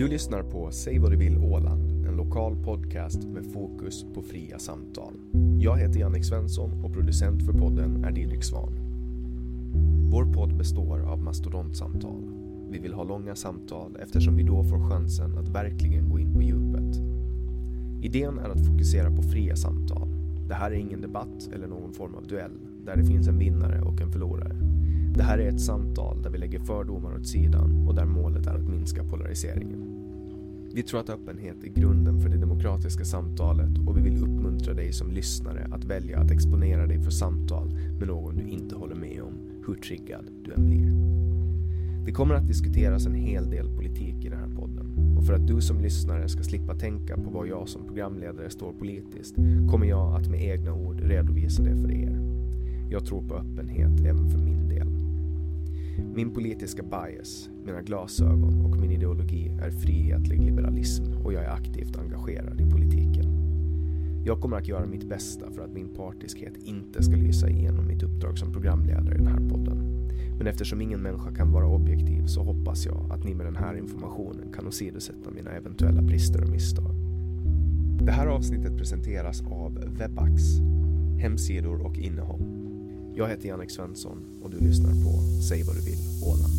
Du lyssnar på Säg vad du vill Åland, en lokal podcast med fokus på fria samtal. Jag heter Jannik Svensson och producent för podden är Didrik Svan. Vår podd består av mastodontsamtal. Vi vill ha långa samtal eftersom vi då får chansen att verkligen gå in på djupet. Idén är att fokusera på fria samtal. Det här är ingen debatt eller någon form av duell där det finns en vinnare och en förlorare. Det här är ett samtal där vi lägger fördomar åt sidan och där målet är att minska polariseringen. Vi tror att öppenhet är grunden för det demokratiska samtalet och vi vill uppmuntra dig som lyssnare att välja att exponera dig för samtal med någon du inte håller med om, hur triggad du än blir. Det kommer att diskuteras en hel del politik i den här podden och för att du som lyssnare ska slippa tänka på vad jag som programledare står politiskt kommer jag att med egna ord redovisa det för er. Jag tror på öppenhet även för min. Min politiska bias, mina glasögon och min ideologi är frihetlig liberalism och jag är aktivt engagerad i politiken. Jag kommer att göra mitt bästa för att min partiskhet inte ska lysa igenom mitt uppdrag som programledare i den här podden. Men eftersom ingen människa kan vara objektiv så hoppas jag att ni med den här informationen kan åsidosätta mina eventuella brister och misstag. Det här avsnittet presenteras av Webax, hemsidor och innehåll. Jag heter Jannik Svensson och du lyssnar på Säg vad du vill Åland.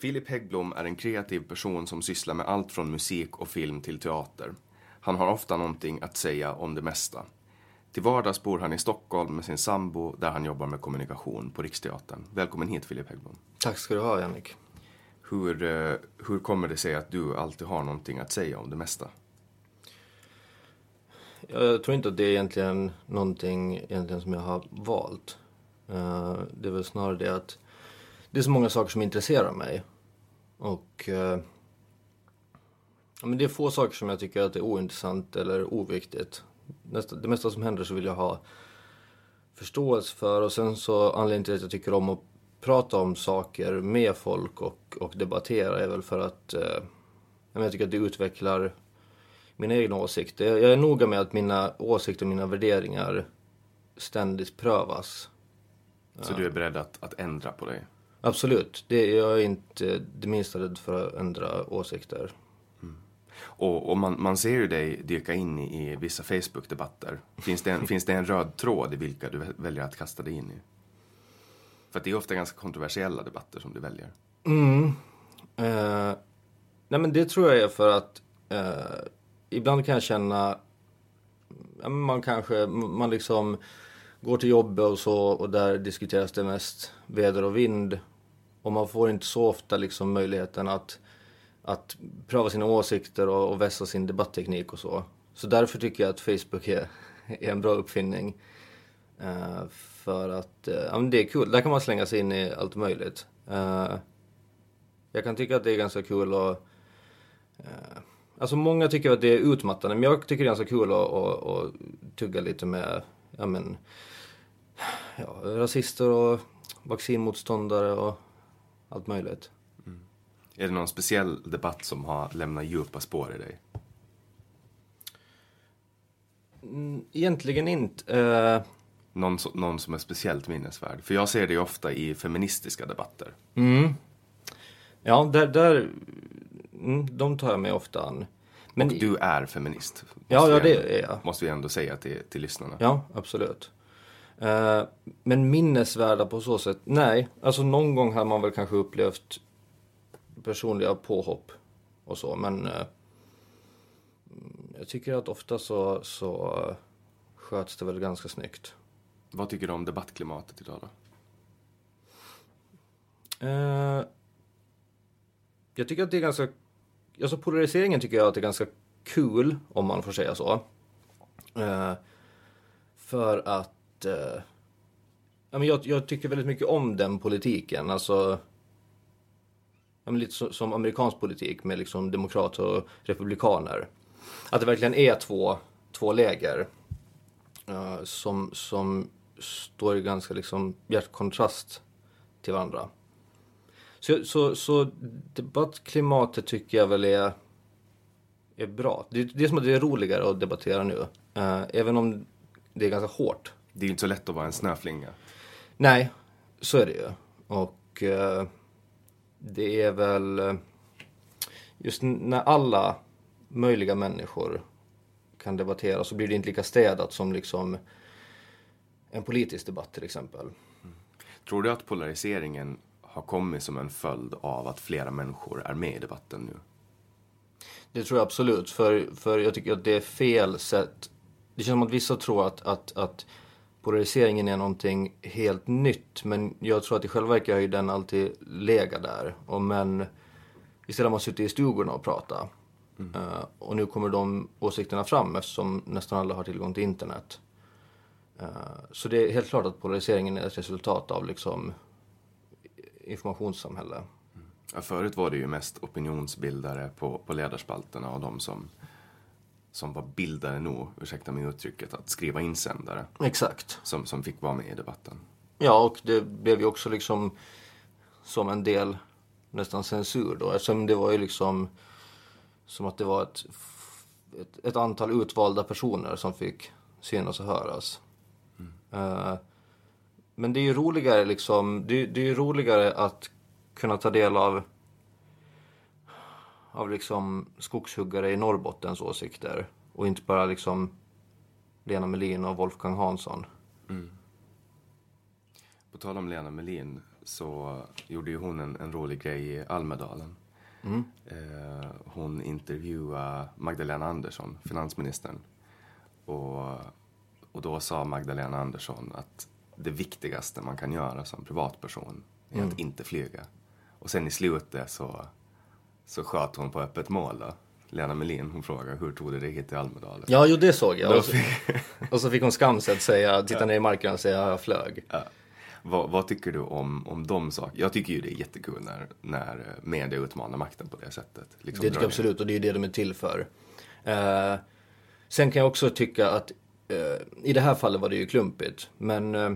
Filip Häggblom är en kreativ person som sysslar med allt från musik och film till teater. Han har ofta någonting att säga om det mesta. Till vardags bor han i Stockholm med sin sambo där han jobbar med kommunikation på Riksteatern. Välkommen hit Filip Häggblom. Tack ska du ha, Jannik. Hur, eh, hur kommer det sig att du alltid har någonting att säga om det mesta? Jag tror inte att det är egentligen någonting egentligen som jag har valt. Eh, Det är väl snarare det att det är så många saker som intresserar mig. Och eh, ja, men det är få saker som jag tycker att är ointressant eller oviktigt. Nästa, det mesta som händer så vill jag ha förståelse för och sen så anledningen till att jag tycker om att prata om saker med folk och, och debattera är väl för att eh, jag tycker att det utvecklar mina egna åsikter. Jag, jag är noga med att mina åsikter och mina värderingar ständigt prövas. Så du är beredd att, att ändra på dig? Absolut. Det, jag är inte det minsta rädd för att ändra åsikter. Och, och man, man ser ju dig dyka in i, i vissa Facebook-debatter. Finns det, en, finns det en röd tråd i vilka du väljer att kasta dig in i? För att det är ofta ganska kontroversiella debatter som du väljer. Mm. Eh, nej men det tror jag är för att eh, ibland kan jag känna, man kanske, man liksom går till jobbet och så och där diskuteras det mest väder och vind. Och man får inte så ofta liksom möjligheten att, att pröva sina åsikter och, och vässa sin debattteknik och så. Så därför tycker jag att Facebook är, är en bra uppfinning. Uh, för att uh, ja, men det är kul, där kan man slänga sig in i allt möjligt. Uh, jag kan tycka att det är ganska kul att Alltså många tycker att det är utmattande men jag tycker det är ganska kul att, att, att tugga lite med ja, men, ja, rasister och vaccinmotståndare och allt möjligt. Är det någon speciell debatt som har lämnat djupa spår i dig? Mm, Egentligen inte. Eh, Någon, någon som är speciellt minnesvärd? För jag ser det ju ofta i feministiska debatter. mm. Ja, där, där mm, de tar jag mig ofta an. Men, och du är feminist. Ja, ja, det ändå- är jag. Måste vi ändå säga till, till lyssnarna. Ja, absolut. Eh, men minnesvärda på så sätt? Nej, alltså någon gång har man väl kanske upplevt personliga påhopp och så, men eh, mm, jag tycker att ofta så, så eh, sköts det väl ganska snyggt. Vad tycker du om debattklimatet idag då? Eh, jag tycker att det är ganska, alltså polariseringen tycker jag att det är ganska kul, om man får säga så. Eh, för att, eh, jag tycker väldigt mycket om den politiken, alltså ja, lite så, som amerikansk politik med liksom demokrater och republikaner. Att det verkligen är två, två läger eh, som, som står i ganska liksom bjärt kontrast till varandra. Så, så, så debattklimatet tycker jag väl är, är bra. Det, det är som att det är roligare att debattera nu. Eh, även om det är ganska hårt. Det är ju inte så lätt att vara en snöflinga. Nej, så är det ju. Och eh, det är väl eh, just när alla möjliga människor kan debattera så blir det inte lika städat som liksom en politisk debatt till exempel. Tror du att polariseringen har kommit som en följd av att flera människor är med i debatten nu? Det tror jag absolut, för, för jag tycker att det är fel sätt. Det känns som att vissa tror att, att, att polariseringen är någonting helt nytt, men jag tror att i själva verket har ju den alltid legat där. Och men istället har man suttit i stugorna och pratat. Eh, och nu kommer de åsikterna fram eftersom nästan alla har tillgång till internet. Eh, så det är helt klart att polariseringen är ett resultat av liksom informationssamhälle. Ja, förut var det ju mest opinionsbildare på, på ledarspalterna och de som, som var bildade nog, ursäkta mig uttrycket, att skriva insändare Exakt. som, som fick vara med i debatten. Ja, och det blev ju också liksom som en del nästan censur då. Eftersom det var ju liksom som att det var ett, ett, ett antal utvalda personer som fick synas och höras. Eh, men det är ju roligare liksom, det, det är ju roligare att kunna ta del av av liksom skogshuggare i Norrbottens åsikter och inte bara liksom Lena Melin och Wolfgang Hansson. På tal om Lena Melin så gjorde ju hon en, en rolig grej i Almedalen. Eh, hon intervjuade Magdalena Andersson, finansministern. Och, och då sa Magdalena Andersson att det viktigaste man kan göra som privatperson är att inte flyga. Och sen i slutet så, så sköt hon på öppet mål då. Lena Melin, hon frågade hur tog du dig hit till Almedalen? Ja, jo det såg jag. Och så, och så fick hon skamset säga, titta ner i marken och säga jag flög. Ja. Vad, vad tycker du om, om de sakerna? Jag tycker ju det är jättekul när, när media utmanar makten på det sättet. Liksom Det tycker jag absolut och det är ju det de är till för. Eh, sen kan jag också tycka att eh, i det här fallet var det ju klumpigt. Men eh,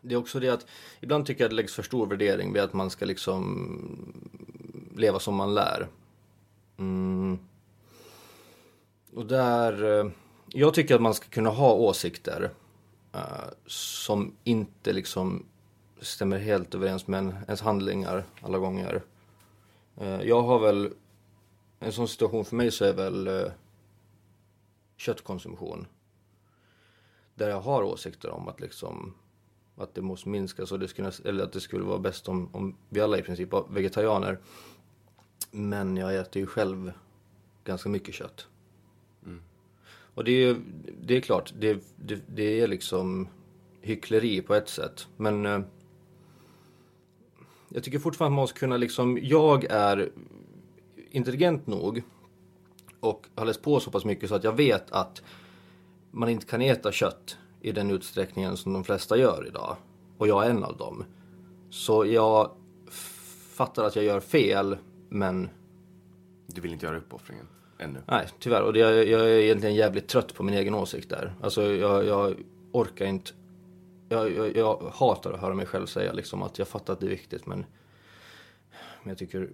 det är också det att ibland tycker jag att det läggs för stor värdering vid att man ska liksom leva som man lär. Mm. Och där, eh, jag tycker att man ska kunna ha åsikter uh, som inte liksom stämmer helt överens med ens handlingar alla gånger. Uh, Jag har väl, en sån situation för mig så är väl uh, köttkonsumtion. Där jag har åsikter om att liksom att det måste minskas och det skulle, eller att det skulle vara bäst om, om vi alla i princip var vegetarianer. Men jag äter ju själv ganska mycket kött. Och det är, det är klart, det, det, det är liksom hyckleri på ett sätt. Men eh, jag tycker fortfarande att man måste kunna liksom, jag är intelligent nog och har läst på så pass mycket så att jag vet att man inte kan äta kött i den utsträckningen som de flesta gör idag. Och jag är en av dem. Så jag fattar att jag gör fel, men Du vill inte göra uppoffringen ännu? nej, tyvärr. Och det, jag, jag är egentligen jävligt trött på min egen åsikt där. Alltså jag, jag orkar inte. Jag, jag, jag hatar att höra mig själv säga liksom att jag fattar att det är viktigt, men, men jag tycker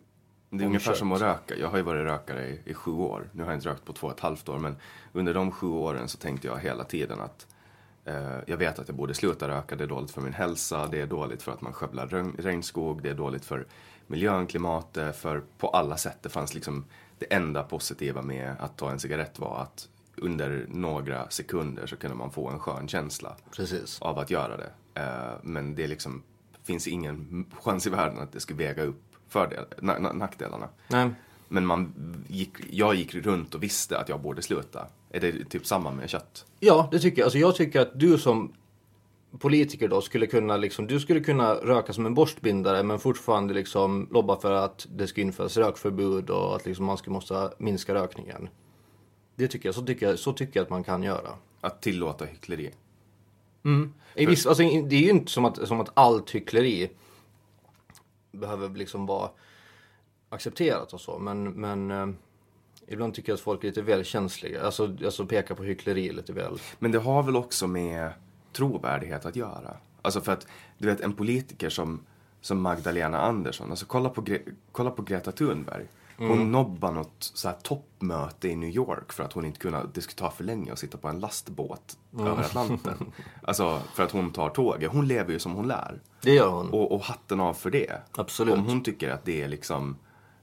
Det är ungefär kött. som att röka. Jag har ju varit rökare i, i sju år. Nu har jag inte rökt på två och ett halvt år. Men under de sju åren så tänkte jag hela tiden att eh, jag vet att jag borde sluta röka. Det är dåligt för min hälsa. Det är dåligt för att man skövlar regn, regnskog. Det är dåligt för miljön, klimatet. För på alla sätt. Det fanns liksom det enda positiva med att ta en cigarett var att under några sekunder så kunde man få en skön känsla Precis. av att göra det. Eh, men det liksom finns ingen chans i världen att det skulle väga upp fördel, na- na- nackdelarna. Nej, Men man gick, jag gick runt och visste att jag borde sluta. Är det typ samma med kött? Ja, det tycker jag. Alltså jag tycker att du som politiker då skulle kunna liksom, du skulle kunna röka som en borstbindare men fortfarande liksom lobba för att det ska införas rökförbud och att liksom man ska måste minska rökningen. Det tycker jag, så tycker jag, så tycker jag att man kan göra. Att tillåta hyckleri. I viss, alltså, det är ju inte som att, som att allt hyckleri behöver liksom vara accepterat och så, men, men eh, ibland tycker jag att folk är lite väl känsliga. Alltså, alltså pekar på hyckleri lite väl. Men det har väl också med trovärdighet att göra. Alltså för att, du vet en politiker som, som Magdalena Andersson, alltså kolla på, Gre- kolla på Greta Thunberg. Hon nobbade något så här toppmöte i New York för att hon inte kunde, det skulle ta för länge att sitta på en lastbåt över Atlanten. Alltså för att hon tar tåget. Hon lever ju som hon lär. Det gör hon. Och, och hatten av för det. Absolut. Om hon tycker att det är liksom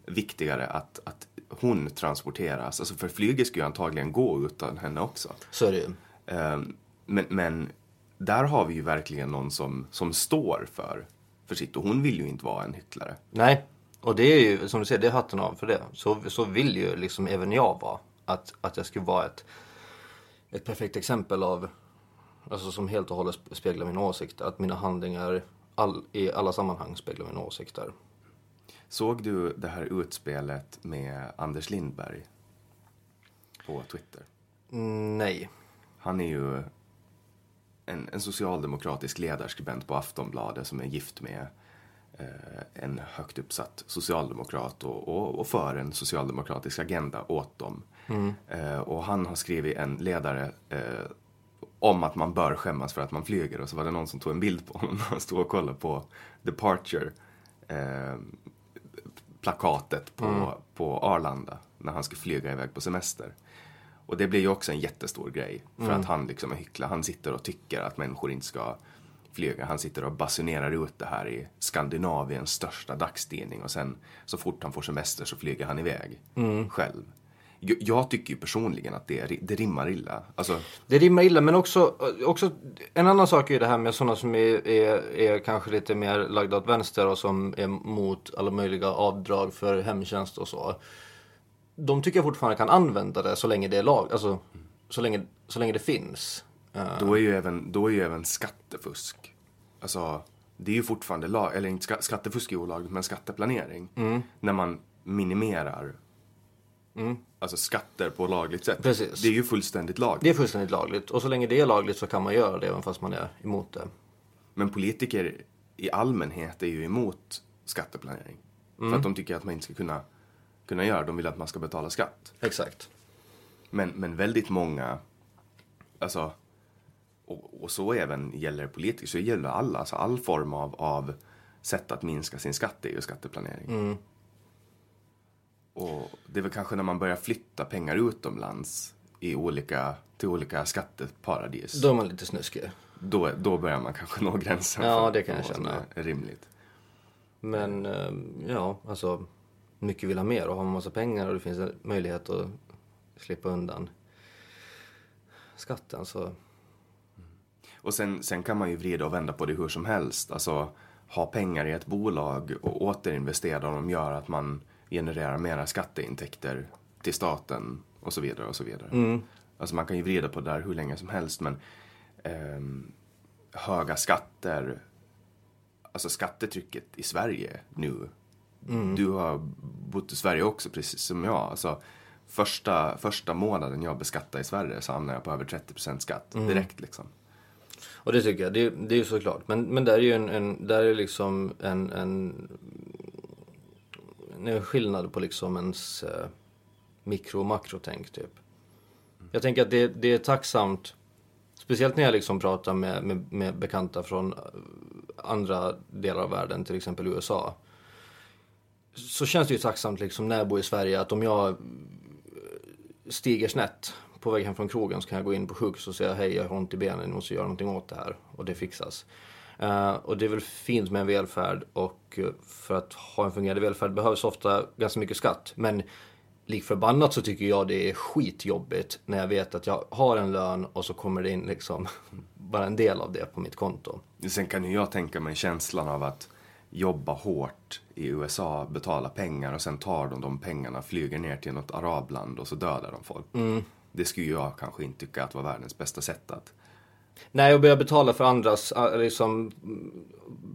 viktigare att, att hon transporteras. Alltså för flyget skulle ju antagligen gå utan henne också. Så är det ju. Ehm, men, men där har vi ju verkligen någon som, som står för, för sitt. Och hon vill ju inte vara en hycklare. Nej, och det är ju som du säger, det är hatten av för det. Så, så vill ju liksom även jag vara. Att, att jag skulle vara ett, ett perfekt exempel av, alltså som helt och hållet speglar min åsikt. Att mina handlingar all, i alla sammanhang speglar mina åsikter. Såg du det här utspelet med Anders Lindberg på Twitter? Mm, nej. Han är ju en, en socialdemokratisk ledarskribent på Aftonbladet som är gift med eh, en högt uppsatt socialdemokrat och, och, och för en socialdemokratisk agenda åt dem. Eh, och han har skrivit en ledare eh, om att man bör skämmas för att man flyger och så var det någon som tog en bild på honom när han stod och kollade på Departure eh, plakatet på, på Arlanda när han skulle flyga iväg på semester. Och det blir ju också en jättestor grej för att han liksom är hycklare. Han sitter och tycker att människor inte ska flyga. Han sitter och basunerar ut det här i Skandinaviens största dagstidning och sen så fort han får semester så flyger han iväg själv. Jag, jag tycker ju personligen att det, det rimmar illa. Alltså, Det rimmar illa, men också, också en annan sak är ju det här med sådana som är, är, är kanske lite mer lagda åt vänster och som är mot alla möjliga avdrag för hemtjänst och så. De tycker jag fortfarande kan använda det så länge det är lag, alltså så länge, så länge det finns. Eh, Då är ju även, då är ju även skattefusk. Alltså, det är ju fortfarande lag, eller inte ska, skattefusk är olagligt, men skatteplanering. Mm. När man minimerar alltså skatter på lagligt sätt. Precis. Det är ju fullständigt lagligt. Det är fullständigt lagligt och så länge det är lagligt så kan man göra det även fast man är emot det. Men politiker i allmänhet är ju emot skatteplanering. Mm. För att de tycker att man inte ska kunna, kunna göra De vill att man ska betala skatt. Exakt. Men, men väldigt många, alltså, och, och så även gäller politiker, så gäller alla, alltså all form av, av sätt att minska sin skatt är ju skatteplanering. Och det är väl kanske när man börjar flytta pengar utomlands i olika, till olika skatteparadis. Då är man lite snuskig. Då, då börjar man kanske nå gränsen Ja, för det kan jag vad som känna. är rimligt. Men eh, ja, alltså mycket vill ha mer och har man massa pengar och det finns en möjlighet att slippa undan skatten så Och sen, sen kan man ju vrida och vända på det hur som helst. Alltså ha pengar i ett bolag och återinvestera dem gör att man genererar mera skatteintäkter till staten och så vidare och så vidare. Mm. Alltså man kan ju vrida på det där hur länge som helst men ehm, höga skatter, alltså skattetrycket i Sverige nu. Du har bott i Sverige också precis som jag. Alltså, första, första månaden jag beskattade i Sverige så hamnade jag på över 30% skatt direkt liksom. Och det tycker jag, det, det är ju såklart. Men, men där är ju en, en, där är liksom en, en, en skillnad på liksom ens eh, mikro och makrotänk typ. Jag tänker att det, det är tacksamt, speciellt när jag liksom pratar med, med, med bekanta från andra delar av världen, till exempel USA. Så känns det ju tacksamt liksom när jag bor i Sverige att om jag eh, stiger snett på väg hem från krogen så kan jag gå in på sjukhus och säga hej jag har ont i benen, ni måste göra någonting åt det här och det fixas. Uh, och det är väl fint med en välfärd och eh, för att ha en fungerande välfärd behövs ofta ganska mycket skatt. Men lik förbannat så tycker jag det är skitjobbigt när jag vet att jag har en lön och så kommer det in liksom bara en del av det på mitt konto. Sen kan ju jag tänka mig känslan av att jobba hårt i USA, betala pengar och sen tar de de pengarna, flyger ner till något arabland och så dödar de folk. Det skulle jag kanske inte tycka att var världens bästa sätt att... Nej, och börja betala för andras, äh, liksom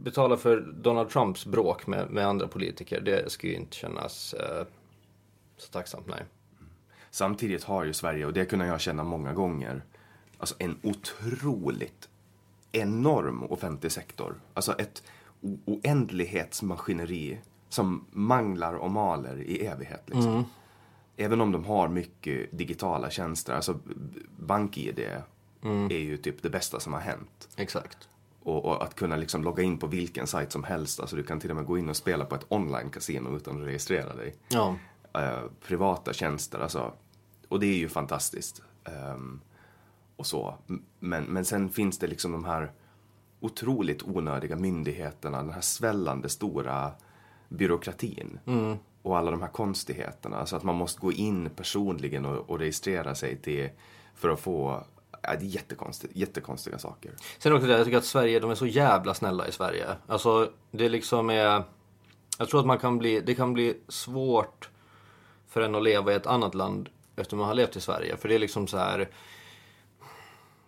betala för Donald Trumps bråk med, med andra politiker, det skulle ju inte kännas eh, så tacksamt, nej. Samtidigt har ju Sverige, och det kunde jag känna många gånger, alltså en otroligt enorm offentlig sektor. Alltså ett oändlighetsmaskineri som manglar och maler i evighet. Liksom. Även om de har mycket digitala tjänster, alltså bank-id är ju typ det bästa som har hänt. Exakt. Och, och att kunna liksom logga in på vilken sajt som helst, alltså du kan till och med gå in och spela på ett online-casino utan att registrera dig Ja. eh, privata tjänster. Alltså, och det är ju fantastiskt. Ehm, och så. Men, men sen finns det liksom de här otroligt onödiga myndigheterna, den här svällande stora byråkratin. Och alla de här konstigheterna. Alltså att man måste gå in personligen och, och registrera sig till för att få Ja, det är jättekonstigt, jättekonstiga saker. Sen också det, jag tycker att Sverige, de är så jävla snälla i Sverige. Alltså, det liksom är... Jag tror att man kan bli, det kan bli svårt för en att leva i ett annat land efter man har levt i Sverige. För det är liksom så här...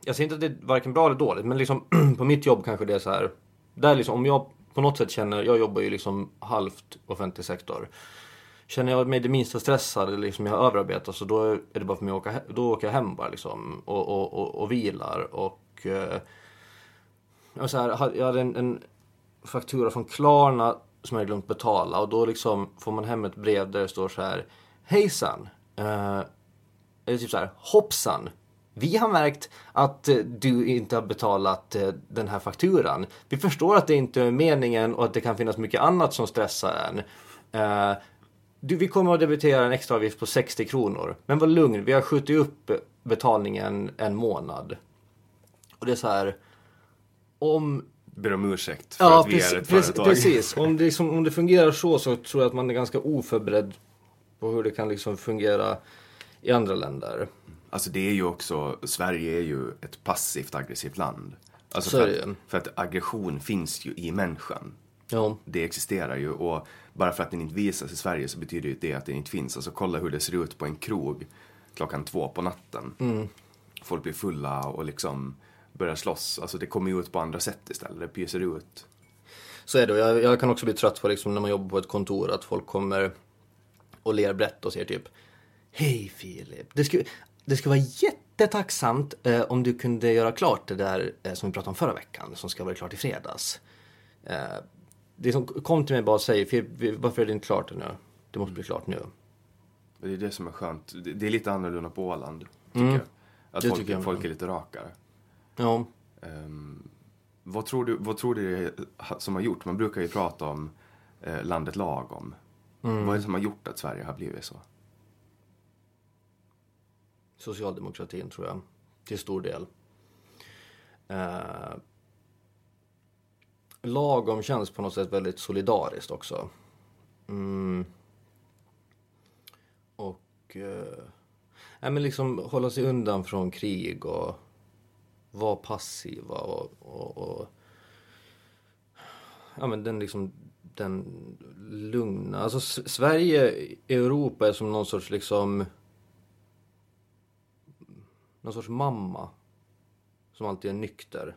Jag säger inte att det är varken bra eller dåligt, men liksom på mitt jobb kanske det är så här. Där liksom, om jag på något sätt känner, jag jobbar ju liksom halvt offentlig sektor. Känner jag mig det minsta stressad eller liksom jag har överarbetat så då är det bara för mig att åka, he- då åker jag hem bara liksom och, och, och, och vilar och eh, jag, så här, jag hade en, en faktura från Klarna som jag hade glömt betala och då liksom får man hem ett brev där det står så här Hejsan! Eh, eller typ så här Hoppsan! Vi har märkt att eh, du inte har betalat eh, den här fakturan. Vi förstår att det inte är meningen och att det kan finnas mycket annat som stressar en. Eh, du, vi kommer att debitera en extra avgift på 60 kronor. Men var lugn, vi har skjutit upp betalningen en månad. Och det är så här. Om Ber om ursäkt för Ja, att vi precis. är ett företag. precis. Om, det liksom, om det fungerar så så tror jag att man är ganska oförberedd på hur det kan liksom fungera i andra länder. Alltså det är ju också, Sverige är ju ett passivt aggressivt land. Alltså Så för, att, för att aggression finns ju i människan. Ja, Det existerar ju och bara för att den inte visas i Sverige så betyder ju det att den inte finns. Alltså kolla hur det ser ut på en krog klockan två på natten. Mm. Folk blir fulla och liksom börjar slåss. Alltså det kommer ju ut på andra sätt istället. Det pyser ut. så är det. Jag, jag kan också bli trött på liksom när man jobbar på ett kontor att folk kommer och ler brett och säger typ Hej Filip, det skulle, det skulle vara jättetacksamt eh, om du kunde göra klart det där eh, som vi pratade om förra veckan som ska vara klart i fredags. Eh, det som kom till mig bara och vi- varför är det inte klart nu? Det måste bli klart nu. Och det är det som är skönt. Det, är lite annorlunda på Åland, tycker jag. Att Det folk, tycker jag folk är lite rakare. Ja, Ehm, vad, tror du, vad tror du det är som har gjort? Man brukar ju prata om eh, landet lagom. Mm. Vad är det som har gjort att Sverige har blivit så? Socialdemokratin tror jag. Till stor del. Eh, lagom känns på något sätt väldigt solidariskt också. Mm. Och... Eh, nej, men liksom hålla sig undan från krig och vara passiva och, och, och ja men den liksom den lugna, alltså Sverige, Europa är som någon sorts liksom någon sorts mamma som alltid är nykter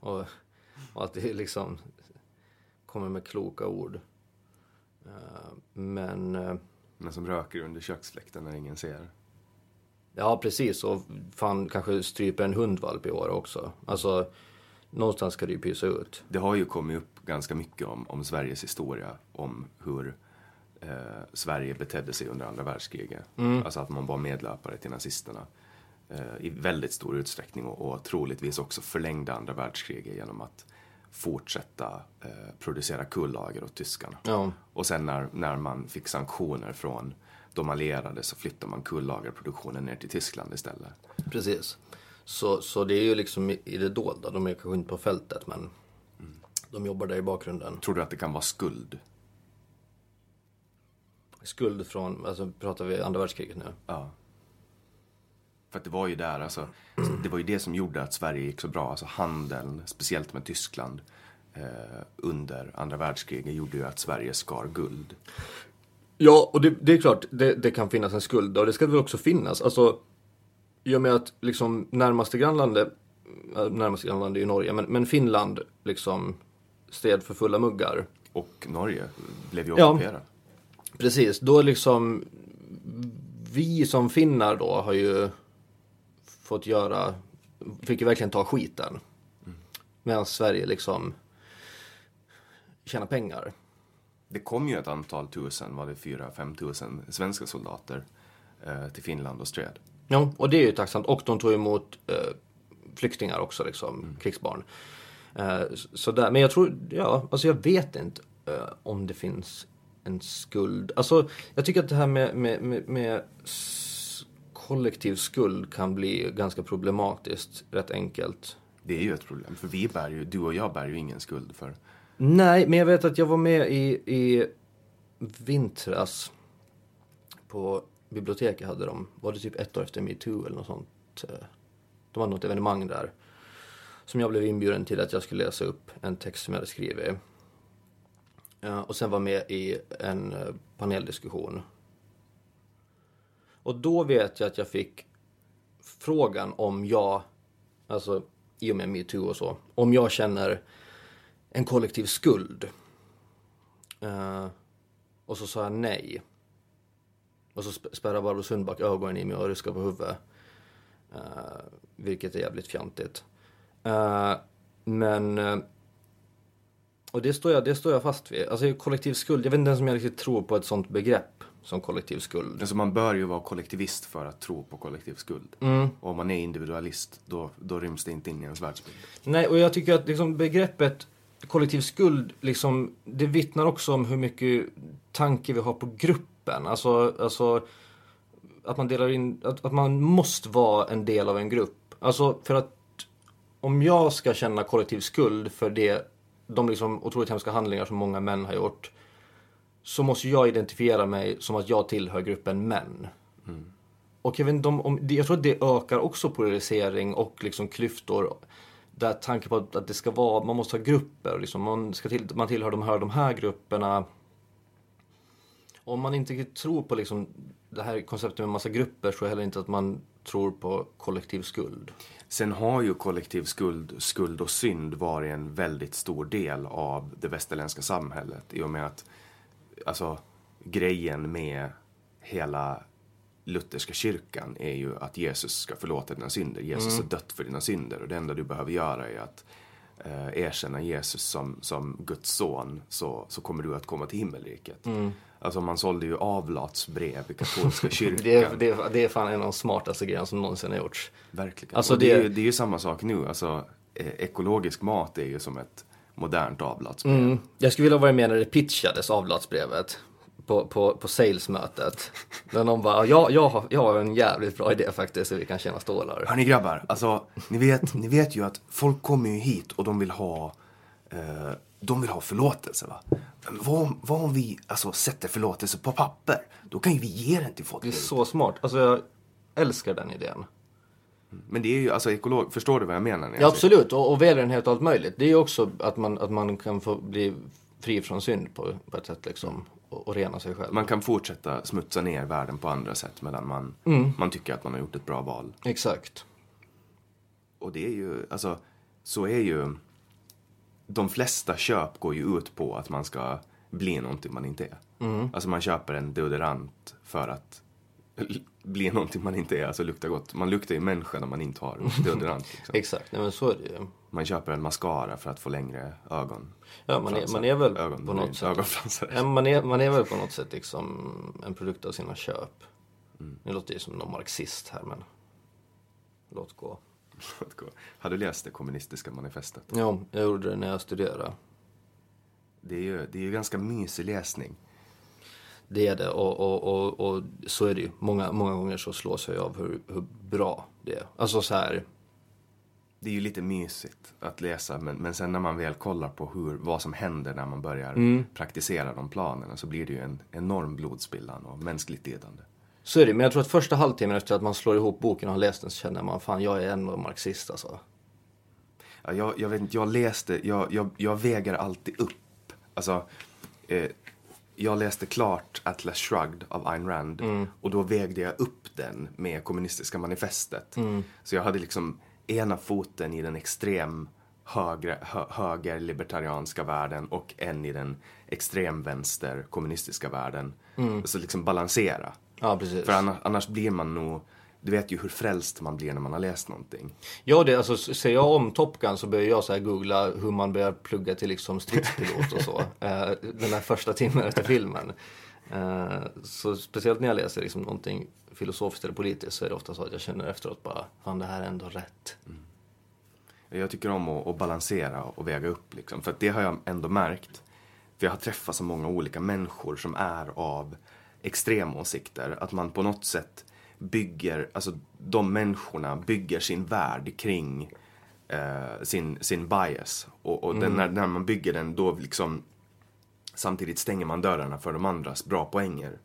och, och alltid liksom kommer med kloka ord. Eh, Men eh, Men som röker under köksfläkten när ingen ser. Ja, precis. Och fan kanske stryper en hundvalp i år också. Alltså, någonstans ska det ju pysa ut. Det har ju kommit upp ganska mycket om, om Sveriges historia, om hur eh, Sverige betedde sig under andra världskriget. Alltså att man var medlöpare till nazisterna i väldigt stor utsträckning och, och troligtvis också förlängde andra världskriget genom att fortsätta eh, producera kullager åt tyskarna. Ja. Och sen när, när man fick sanktioner från de allierade så flyttade man kullagerproduktionen ner till Tyskland istället. Precis. Så, så det är ju liksom i i det dolda. De är kanske inte på fältet, men de jobbar där i bakgrunden. Tror du att det kan vara skuld? Skuld från, alltså pratar vi andra världskriget nu? Ja. För att det var ju där, alltså, det var ju det som gjorde att Sverige gick så bra. Alltså handeln, speciellt med Tyskland, eh, under andra världskriget gjorde ju att Sverige skar guld. Ja, och det, det är klart, det, det kan finnas en skuld och det ska det väl också finnas. Alltså, och med att liksom närmaste grannlandet, äh, närmaste grannlandet är ju Norge, men, men Finland liksom stred för fulla muggar. Och Norge blev ju Ja. ockuperad. Precis, då liksom vi som finnar då har ju fått göra, fick ju verkligen ta skiten. Medan Sverige liksom tjänar pengar. Det kom ju ett antal tusen, var det fyra, fem tusen svenska soldater eh, till Finland och stred. Ja, och det är ju tacksamt. Och de tog emot eh, flyktingar också, liksom, krigsbarn. Eh, så- där. Men jag tror, ja, alltså jag vet inte eh, om det finns en skuld. Alltså, jag tycker att det här med, med, med, med kollektiv skuld kan bli ganska problematiskt, rätt enkelt. Det är ju ett problem, för vi bär ju, du och jag bär ju ingen skuld för Nej, men jag vet att jag var med i, i vintras på biblioteket hade de, var det typ ett år efter metoo eller något sånt. De hade något evenemang där. Som jag blev inbjuden till att jag skulle läsa upp en text som jag hade skrivit. Och sen var med i en eh, paneldiskussion. Och då vet jag att jag fick frågan om jag, alltså i och med metoo och så, om jag känner en kollektiv skuld. Uh, och så sa jag nej. Och så spärrar spärrade Barbro Sundback ögonen i mig och ryska på huvudet. Uh, vilket är jävligt fjantigt. Uh, men... och det står, jag, det står jag fast vid. Alltså kollektiv skuld, jag vet inte ens om jag riktigt tror på ett sånt begrepp som kollektiv skuld. Alltså man bör ju vara kollektivist för att tro på kollektiv skuld. Mm. Och om man är individualist, då, då ryms det inte in i ens världsbild. Nej, och jag tycker att liksom begreppet kollektiv skuld, liksom, det vittnar också om hur mycket tanke vi har på gruppen. Alltså, alltså att man delar in, att, att man måste vara en del av en grupp. Alltså för att om jag ska känna kollektiv skuld för det, de liksom otroligt hemska handlingar som många män har gjort, så måste jag identifiera mig som att jag tillhör gruppen män. Och jag, vet de, om, jag tror att det ökar också polarisering och liksom klyftor. Där tanken på att, att det ska vara, man måste ha grupper. Liksom, man, ska till, man tillhör de här, de här grupperna. Om man inte tror på liksom, det här konceptet med massa grupper så är det heller inte att man tror på kollektiv skuld. Sen har ju kollektiv skuld, skuld och synd varit en väldigt stor del av det västerländska samhället i och med att alltså grejen med hela lutherska kyrkan är ju att Jesus ska förlåta dina synder. Jesus har dött för dina synder och det enda du behöver göra är att eh, erkänna Jesus som, som Guds son så, så kommer du att komma till himmelriket. Alltså man sålde ju avlatsbrev i katolska kyrkan. Det är, det, är, det är fan en av de smartaste grejerna som någonsin har gjorts. Verkligen. Alltså och det, är det- ju, det är ju samma sak nu. Alltså, eh, ekologisk mat är ju som ett modernt avlatsbrev. Mm. Jag skulle vilja vara med när det pitchades avlatsbrevet på, på, på salesmötet. Där någon bara, ja, jag, har, jag har en jävligt bra idé faktiskt så vi kan tjäna stålar. Hörni grabbar, alltså, ni, vet, ni vet ju att folk kommer ju hit och de vill ha, eh, de vill ha förlåtelse. Va? Vad, om- vad om vi alltså, sätter förlåtelse på papper? Då kan ju vi ge den till folk. Det är så smart. Alltså jag älskar den idén. Men det är ju, alltså ekolog, förstår du vad jag menar? Jag Ja, absolut. Och, och välgörenhet och allt möjligt. Det är ju också att man, att man kan få bli fri från synd på, på ett sätt liksom. Och, och rena sig själv. Man kan fortsätta smutsa ner världen på andra sätt medan man, man tycker att man har gjort ett bra val. Exakt. Och det är ju, alltså, så är ju... De flesta köp går ju ut på att man ska bli någonting man inte är. Alltså man köper en deodorant för att bli någonting man inte är, alltså lukta gott. Man luktar ju människa när man inte har deodorant. Liksom. Exakt. Nej, men så är det ju. Man köper en mascara för att få längre ögon. Ja, man är, man är väl Ögon- på något sätt... Ja, man, är, man är väl på något sätt liksom en produkt av sina köp. Mm. Nu låter det som någon marxist här, men låt gå. Har du läst det kommunistiska manifestet? Ja, jag gjorde det när jag studerade. Det är ju, det är ju ganska mysig läsning. Det är det och, och, och, och så är det ju. Många, många gånger så slås jag av hur, hur bra det är. Alltså så här, Det är ju lite mysigt att läsa men, men sen när man väl kollar på hur, vad som händer när man börjar Mm. praktisera de planerna så blir det ju en enorm blodspillan och mänskligt lidande. så är det. Men jag tror att första halvtimmen efter att man slår ihop boken och har läst den så känner man fan jag är ändå marxist alltså. Ja, jag, jag vet inte, jag läste, jag, jag, jag väger alltid upp. Alltså, eh, jag läste klart Atlas Shrugged av Ayn Rand och då vägde jag upp den med kommunistiska manifestet. Så jag hade liksom ena foten i den extrem högre, hö, högerlibertarianska världen och en i den extremvänster kommunistiska världen. Så liksom balansera. Ja, precis. För annars, annars blir man nog, du vet ju hur frälst man blir när man har läst någonting. Ja, det, alltså, ser jag om Top Gun så börjar jag så här googla hur man börjar plugga till liksom stridspilot och så. Eh, den här första timmen efter filmen. Eh, så speciellt när jag läser liksom någonting filosofiskt eller politiskt så är det ofta så att jag känner efteråt bara, fan det här är ändå rätt. Jag tycker om att, att balansera och väga upp liksom. För det har jag ändå märkt. För jag har träffat så många olika människor som är av extrema åsikter. Att man på något sätt bygger, alltså de människorna bygger sin värld kring eh, sin, sin bias. Och, och den, när, när man bygger den då liksom Samtidigt stänger man dörrarna för de andras bra poänger.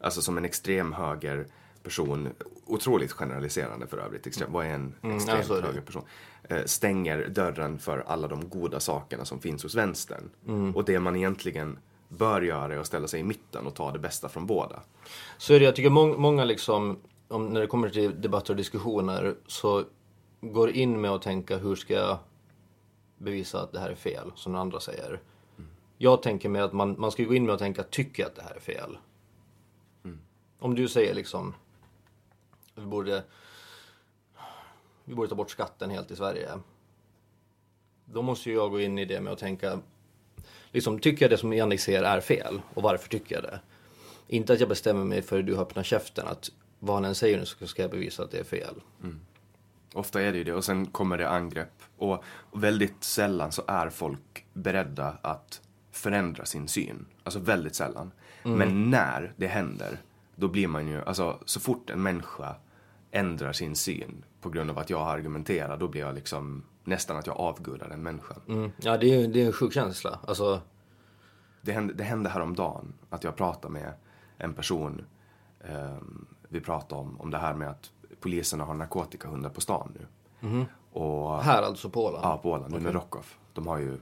Alltså som en extrem höger person, otroligt generaliserande för övrigt. Extrem, Vad är en extremt är det. höger person? Eh, stänger dörren för alla de goda sakerna som finns hos vänstern. Och det man egentligen bör göra är att ställa sig i mitten och ta det bästa från båda. Så är det, jag tycker mång, många liksom, om, när det kommer till debatter och diskussioner så går in med att tänka hur ska jag bevisa att det här är fel, som den andra säger. Jag tänker mig att man, man ska gå in med att tänka, tycker jag att det här är fel? Om du säger liksom, vi borde, vi borde ta bort skatten helt i Sverige. Då måste ju jag gå in i det med att tänka, liksom, tycker jag det som Jannik säger är fel? Och varför tycker jag det? Inte att jag bestämmer mig för att du öppnar käften, att vad han än säger nu så ska jag bevisa att det är fel. Ofta är det ju det och sen kommer det angrepp. Och, väldigt sällan så är folk beredda att förändra sin syn. Alltså väldigt sällan. Men när det händer, då blir man ju, alltså så fort en människa ändrar sin syn på grund av att jag argumenterar, då blir jag liksom nästan att jag avgudar den människan. Mm. Ja, det är, det är en sjuk känsla. Alltså, Det hände, det hände häromdagen att jag pratade med en person. ehm, vi pratade om, om det här med att poliserna har narkotikahundar på stan nu. Och, här alltså på Åland? Ja, på Åland, under Rockoff. De har ju,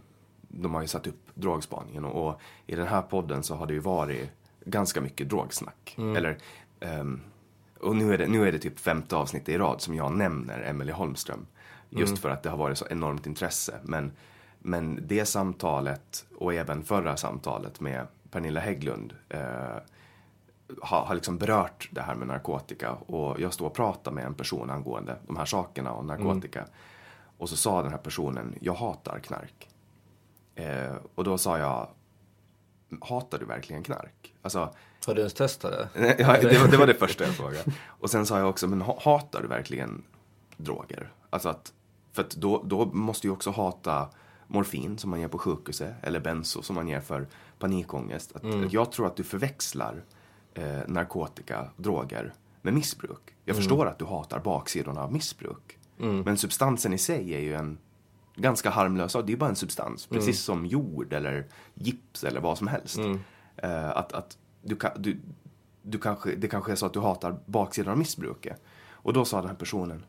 de har ju satt upp drogspaningen och, och i den här podden så har det ju varit ganska mycket drogsnack. Eller, ehm, och nu är, det, nu är det typ femte avsnittet i rad som jag nämner Emelie Holmström. Just för att det har varit så enormt intresse. Men, men det samtalet och även förra samtalet med Pernilla Hägglund eh, har, har liksom berört det här med narkotika. Och jag står och pratar med en person angående de här sakerna och narkotika. Och så sa den här personen, jag hatar knark. Eh, och då sa jag, hatar du verkligen knark? Alltså, Har du ens testat det? ja, det, var, det var det första jag frågade. Och sen sa jag också, men ha- hatar du verkligen droger? Alltså att, för då, då måste du också hata morfin som man ger på sjukhuset eller benzo som man ger för panikångest. Att, Jag tror att du förväxlar eh, narkotika, droger med missbruk. Jag förstår att du hatar baksidorna av missbruk. Men substansen i sig är ju en ganska harmlös. Det är bara en substans. Precis som jord eller gips eller vad som helst. Eh, att, att du, du, du kanske, det kanske är så att du hatar baksidan av missbruket. Och då sa den här personen,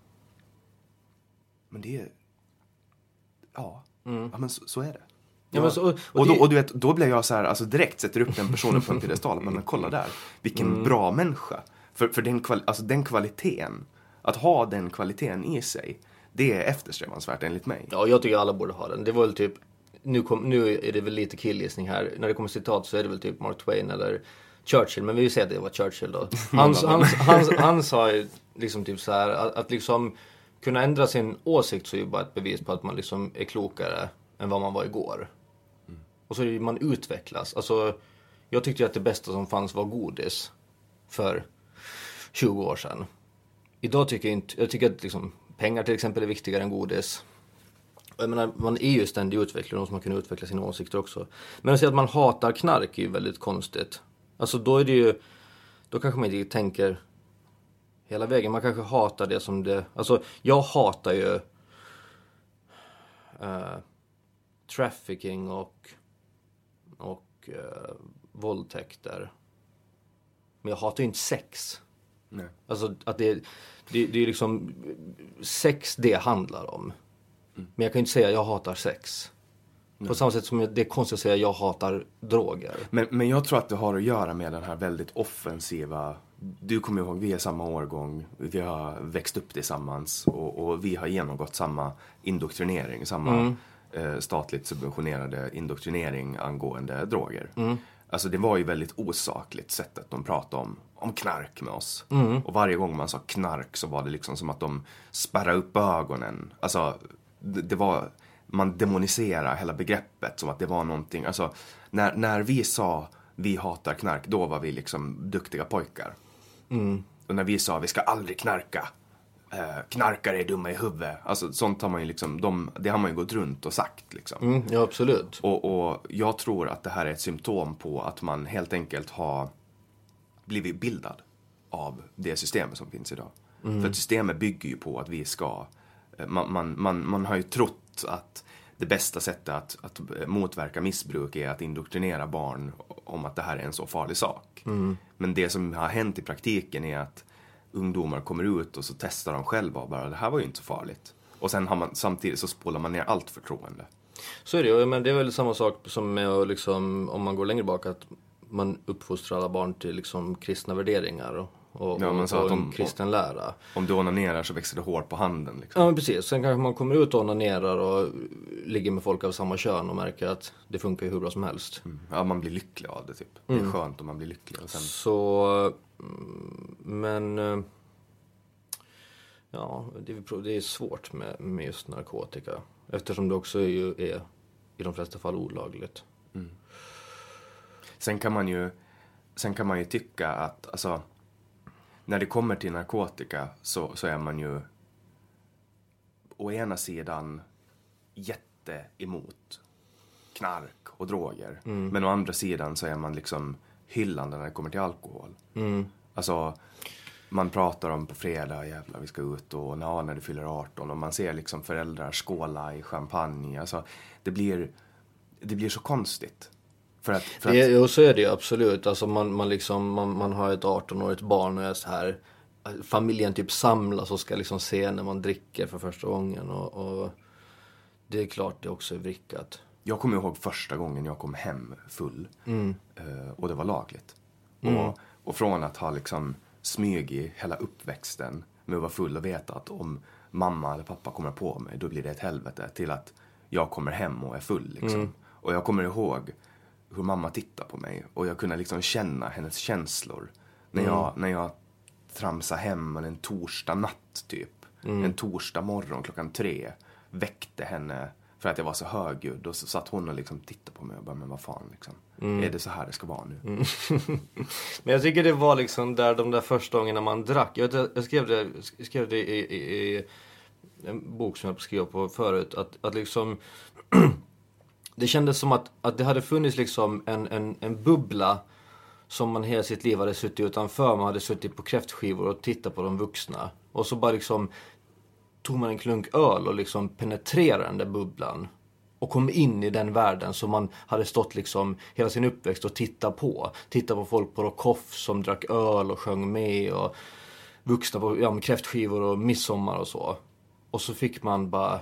Men det är... Ja, ja men så, så är det. Ja, men så- och och, då, det- och du vet, då blir jag så här, alltså direkt sätter upp den personen på en piedestal. Men, kolla där, vilken Mm. bra människa. För, för den, kval, alltså den kvaliteten, att ha den kvaliteten i sig, det är eftersträvansvärt enligt mig. Ja, jag tycker alla borde ha den. Det var väl typ, nu, kom, nu är det väl lite killgissning här. När det kommer citat så är det väl typ Mark Twain eller Churchill. Men vi säga att det var Churchill då. Han, han, han, han sa ju liksom typ så här att, att liksom kunna ändra sin åsikt så är ju bara ett bevis på att man liksom är klokare än vad man var igår. Och så är det ju man utvecklas. Alltså, jag tyckte ju att det bästa som fanns var godis för 20 år sedan. Idag tycker jag inte, jag tycker att liksom, pengar till exempel är viktigare än godis. Och Jag menar, man är ju ständig utveckling och så man kunna utveckla sina åsikter också. Men att säga att man hatar knark är ju väldigt konstigt. Alltså då är det ju, då kanske man inte tänker hela vägen. Man kanske hatar det som det, alltså jag hatar ju eh, trafficking och, och eh, våldtäkter. Men jag hatar ju inte sex. Nej. Alltså att det, det, det är liksom sex det handlar om. Men jag kan ju inte säga jag hatar sex. På samma sätt som det är konstigt att säga jag hatar droger. Men, men jag tror att det har att göra med den här väldigt offensiva du kommer ihåg, vi är samma årgång, vi har växt upp tillsammans och, och vi har genomgått samma indoktrinering, samma eh, statligt subventionerade indoktrinering angående droger. Alltså det var ju väldigt osakligt sättet de pratade om, om knark med oss. Och varje gång man sa knark så var det liksom som att de spärrade upp ögonen. Alltså, det, det var, man demoniserar hela begreppet som att det var någonting, alltså när, när vi sa vi hatar knark, då var vi liksom duktiga pojkar. Och när vi sa vi ska aldrig knarka, eh, knarkare är dumma i huvudet. Alltså sånt har man ju liksom, de, det har man ju gått runt och sagt liksom. Mm, ja, absolut. Och, och jag tror att det här är ett symptom på att man helt enkelt har blivit bildad av det systemet som finns idag. För att systemet bygger ju på att vi ska, eh, man, man, man, man har ju trott att det bästa sättet att, att eh, motverka missbruk är att indoktrinera barn om att det här är en så farlig sak. Men det som har hänt i praktiken är att ungdomar kommer ut och så testar de själva och bara det här var ju inte så farligt. Och sen har man, samtidigt så spolar man ner allt förtroende. Så är det. Men det är väl samma sak som med liksom, om man går längre bak, att man uppfostrar alla barn till liksom kristna värderingar och, och, Ja, men så och att de- kristen lära. Om du onanerar så växer det hår på handen. Liksom. Ja men precis, sen kanske man kommer ut och onanerar och ligger med folk av samma kön och märker att det funkar ju hur bra som helst. Ja, man blir lycklig av det typ. Det är skönt om man blir lycklig. Och sen, Så, mm, men... eh, Ja, det är, det är svårt med, med just narkotika. Eftersom det också är, är i de flesta fall olagligt. sen, kan man ju, sen kan man ju tycka att alltså, när det kommer till narkotika så, så är man ju å ena sidan jätte emot knark och droger. Men å andra sidan så är man liksom hyllande när det kommer till alkohol. Alltså, man pratar om på fredag, jävlar vi ska ut och na, när du fyller 18 och man ser liksom föräldrar skåla i champagne. Alltså, det blir, det blir så konstigt. För att, för Det, att, jo, så är det ju absolut. Alltså man, man, liksom, man, man har ett 18-årigt barn och är så här. Familjen typ samlas och ska liksom se när man dricker för första gången. Och, och det är klart det också är vrickat. jag kommer ihåg första gången jag kom hem full eh, och det var lagligt. Och, och från att ha liksom smygit hela uppväxten med att vara full och veta att om mamma eller pappa kommer på mig då blir det ett helvete till att jag kommer hem och är full liksom. Och jag kommer ihåg hur mamma tittade på mig och jag kunde liksom känna hennes känslor när jag, när jag tramsade hem en torsdag natt typ. En torsdag morgon klockan tre väckte henne för att jag var så högljudd och så satt hon och liksom tittade på mig och bara, men vad fan liksom. Är det så här det ska vara nu? Men jag tycker det var liksom där de där första gångerna man drack. Jag, jag skrev det, jag skrev det i, i, i en bok som jag skrev på förut. Att, att liksom det kändes som att, att det hade funnits liksom en, en, en bubbla som man hela sitt liv hade suttit utanför. Man hade suttit på kräftskivor och tittat på de vuxna. Och så bara liksom tog man en klunk öl och liksom penetrerade den där bubblan. Och kom in i den världen som man hade stått liksom hela sin uppväxt och tittat på. Tittat på folk på Rockoff som drack öl och sjöng med och vuxna på ja, kräftskivor och midsommar och så. och så fick man bara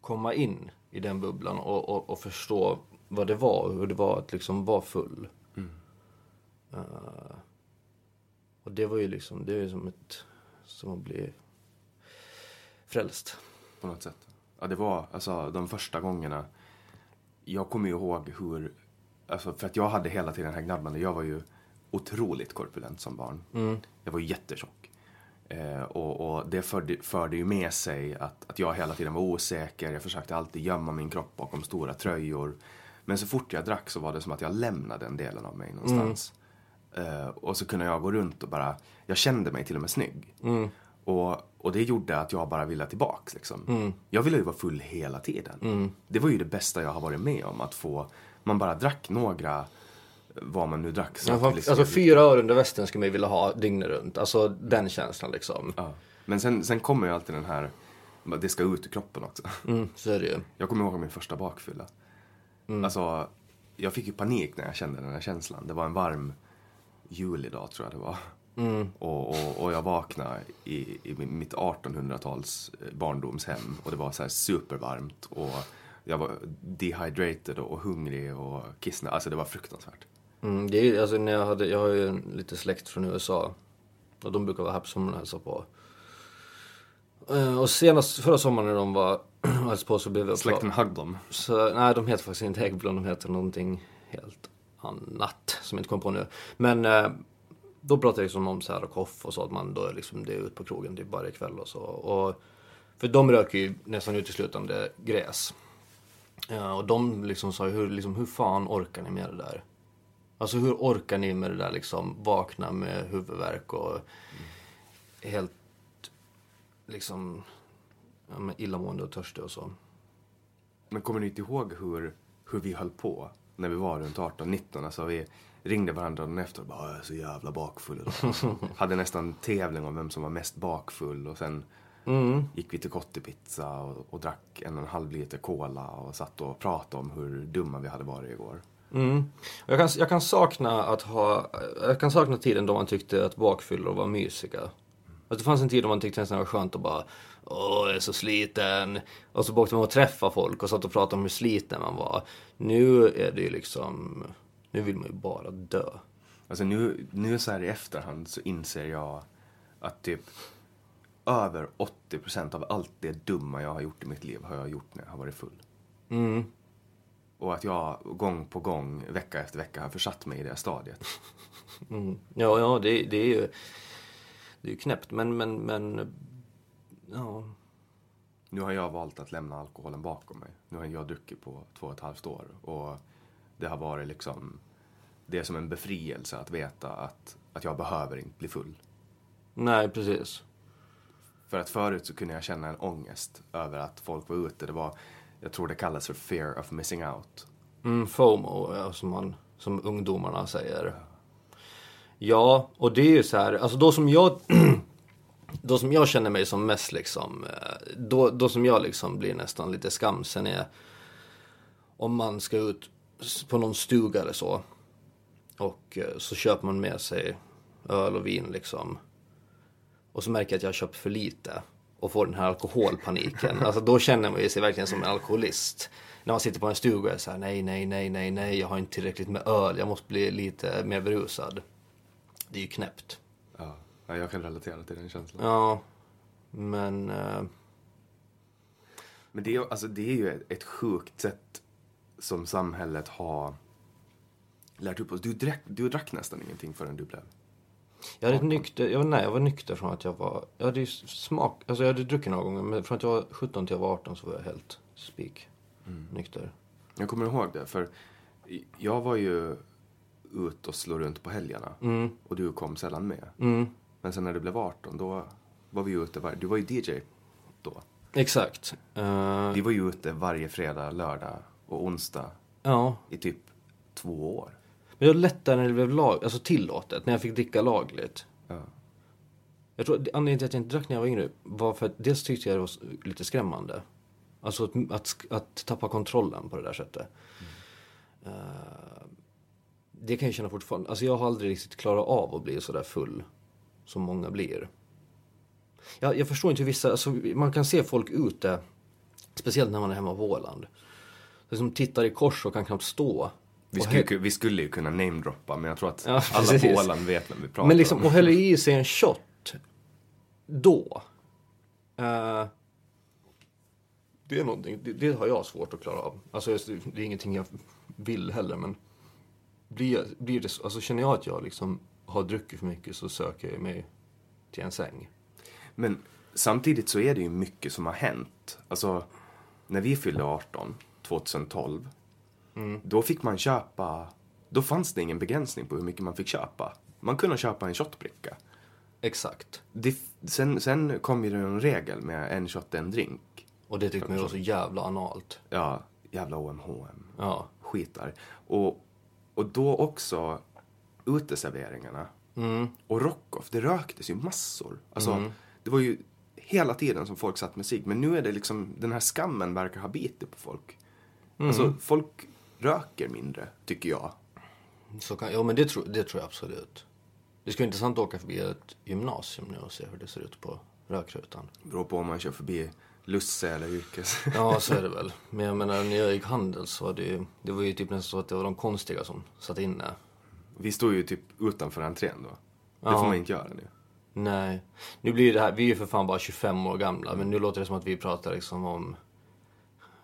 komma in i den bubblan och, och, och förstå vad det var och hur det var att liksom vara full. Eh, och det var ju liksom, det är som ett, som att bli frälst. på något sätt. Ja, det var alltså de första gångerna. Jag kommer ju ihåg hur, alltså för att jag hade hela tiden den här gnabbande. Jag var ju otroligt korpulent som barn. Jag var jättetjock. Eh, och, och det förde, förde ju med sig att, att jag hela tiden var osäker. Jag försökte alltid gömma min kropp bakom stora tröjor. Men så fort jag drack så var det som att jag lämnade den delen av mig någonstans. Eh, och så kunde jag gå runt och bara, jag kände mig till och med snygg. Och, och det gjorde att jag bara ville tillbaks liksom. Jag ville ju vara full hela tiden. Det var ju det bästa jag har varit med om, att få, man bara drack några, vad man nu drack. så det Alltså, liksom- fyra öre under västen skulle man vilja ha dygnet runt. Alltså den känslan liksom. Ja. Men sen, sen kommer ju alltid den här, det ska ut ur kroppen också. Mm, så är det ju. Jag kommer ihåg min första bakfylla. Alltså, jag fick ju panik när jag kände den här känslan. Det var en varm julidag tror jag det var. Och, och, och jag vaknade i, i mitt 1800-tals barndomshem och det var så här supervarmt och jag var dehydrated och hungrig och kissnödig. Alltså det var fruktansvärt. Mm, det är, alltså, när jag, hade, jag har ju en- lite släkt från USA. Och de brukar vara här på sommaren och hälsa på. Eh, Och senast förra sommaren när de var hälsade på så blev jag Släkten. Så, nej, de heter faktiskt inte Häggblom, de heter någonting helt annat som jag inte kommer på nu. Men eh, då pratade jag liksom om så här och koff och så att man då är liksom, det är ut på krogen typ varje kväll och så. Och, för de röker ju nästan uteslutande gräs. Ja, och de liksom sa ju, hur, liksom, hur fan orkar ni med det där? Alltså hur orkar ni med det där liksom, vakna med huvudvärk och helt liksom ja, men illamående och törstig och så. Men kommer ni inte ihåg hur, hur vi höll på när vi var runt 18-19? Alltså vi ringde varandra dagen efter och bara "Jag är så jävla bakfull idag." Hade nästan tävling om vem som var mest bakfull och sen gick vi till Kottipizza och, och drack en och en halv liter cola och satt och pratade om hur dumma vi hade varit igår. Mm. Jag, kan, jag kan sakna att ha, jag kan sakna tiden då man tyckte att bakfyllor var mysiga. Att det fanns en tid då man tyckte nästan det var skönt att bara Åh, jag är så sliten. Och så åkte man och träffade folk och satt och pratade om hur sliten man var. Nu är det ju liksom, nu vill man ju bara dö. Alltså nu, nu så här i efterhand så inser jag att typ över 80% av allt det dumma jag har gjort i mitt liv har jag gjort när jag har varit full. Och att jag gång på gång, vecka efter vecka, har försatt mig i det stadiet. Ja, ja, det, det är ju, det är ju knäppt. Men, men, men, ja. Nu har jag valt att lämna alkoholen bakom mig. Nu har jag druckit på två och ett halvt år. Och det har varit liksom, det är som en befrielse att veta att, att jag behöver inte bli full. Nej, precis. För att förut så kunde jag känna en ångest över att folk var ute. Det var, jag tror det kallas för fear of missing out. Mm, FOMO, ja, som, man, som ungdomarna säger. Ja, och det är ju så här, alltså då som jag, då som jag känner mig som mest liksom, eh, då, då som jag liksom blir nästan lite skamsen är om man ska ut på någon stuga eller så och eh, så köper man med sig öl och vin liksom och så märker jag att jag har köpt för lite och får den här alkoholpaniken. Alltså då känner man ju sig verkligen som en alkoholist. När man sitter på en stuga och är så här, nej, nej, nej, nej, nej, jag har inte tillräckligt med öl, jag måste bli lite mer berusad. Det är ju knäppt. Ja, ja, jag kan relatera till den känslan. Ja, men... eh, Men det är, alltså, det är ju ett, ett sjukt sätt som samhället har lärt upp oss. Du drack, du drack nästan ingenting förrän du blev. Jag hade ett nykter, jag, nej, jag var nykter från att jag var, jag hade smak, alltså jag hade druckit några gånger, men från att jag var 17 till jag var 18 så var jag helt spik nykter. Jag kommer ihåg det, för jag var ju ut och slå runt på helgerna. Och du kom sällan med. Men sen när du blev 18, då var vi ute var, Du var ju DJ då. Exakt. Eh, Vi var ju ute varje fredag, lördag och onsdag ja, i typ två år. Men det var lättare när det blev lag, alltså tillåtet, när jag fick dricka lagligt. Ja. Jag tror att anledningen till att jag inte drack när jag var yngre var för att dels tyckte jag det var lite skrämmande. Alltså att, att, att tappa kontrollen på det där sättet. Eh, det kan jag känna fortfarande. Alltså jag har aldrig riktigt klarat av att bli så där full som många blir. Jag, jag förstår inte hur vissa, alltså, man kan se folk ute, speciellt när man är hemma på Åland. Som tittar i kors och kan knappt stå. Vi skulle, ju- vi skulle ju kunna namedroppa, men jag tror att Ja, alla på Åland vet vem vi pratar Men liksom, om. och häller i sig en shot. Då. Eh, det är någonting, det, det har jag svårt att klara av. Alltså det är ingenting jag vill heller men. Blir, blir det, så- alltså känner jag att jag liksom har druckit för mycket så söker jag mig till en säng. Men samtidigt så är det ju mycket som har hänt. Alltså, när vi fyllde 18, 2012, Mm. då fick man köpa... Då fanns det ingen begränsning på hur mycket man fick köpa. Man kunde köpa en shotbricka. Exakt. Det, sen, sen kom ju det en regel med en shot, en drink. Och det tyckte man ju var så jävla analt. Ja, jävla OMHM. Ja. Skitar. Och, och då också uteserveringarna. Och Rockoff, det röktes ju massor. Alltså, det var ju hela tiden som folk satt med sig. Men nu är det liksom, den här skammen verkar ha bitit på folk. Alltså, folk röker mindre, tycker jag. Så kan, ja men det tror, det tror jag absolut. Det skulle vara intressant att åka förbi ett gymnasium nu och se hur det ser ut på rökrutan. Beror på om man kör förbi Lusse eller Yrkes. Ja, så är det väl. Men jag menar, när jag gick handel så var det ju, det var ju typ nästan så att det var de konstiga som satt inne. Vi står ju typ utanför entrén då. Det Ja. får man inte göra nu. Nej. Nu blir det här, vi är ju för fan bara 25 år gamla, men nu låter det som att vi pratar liksom om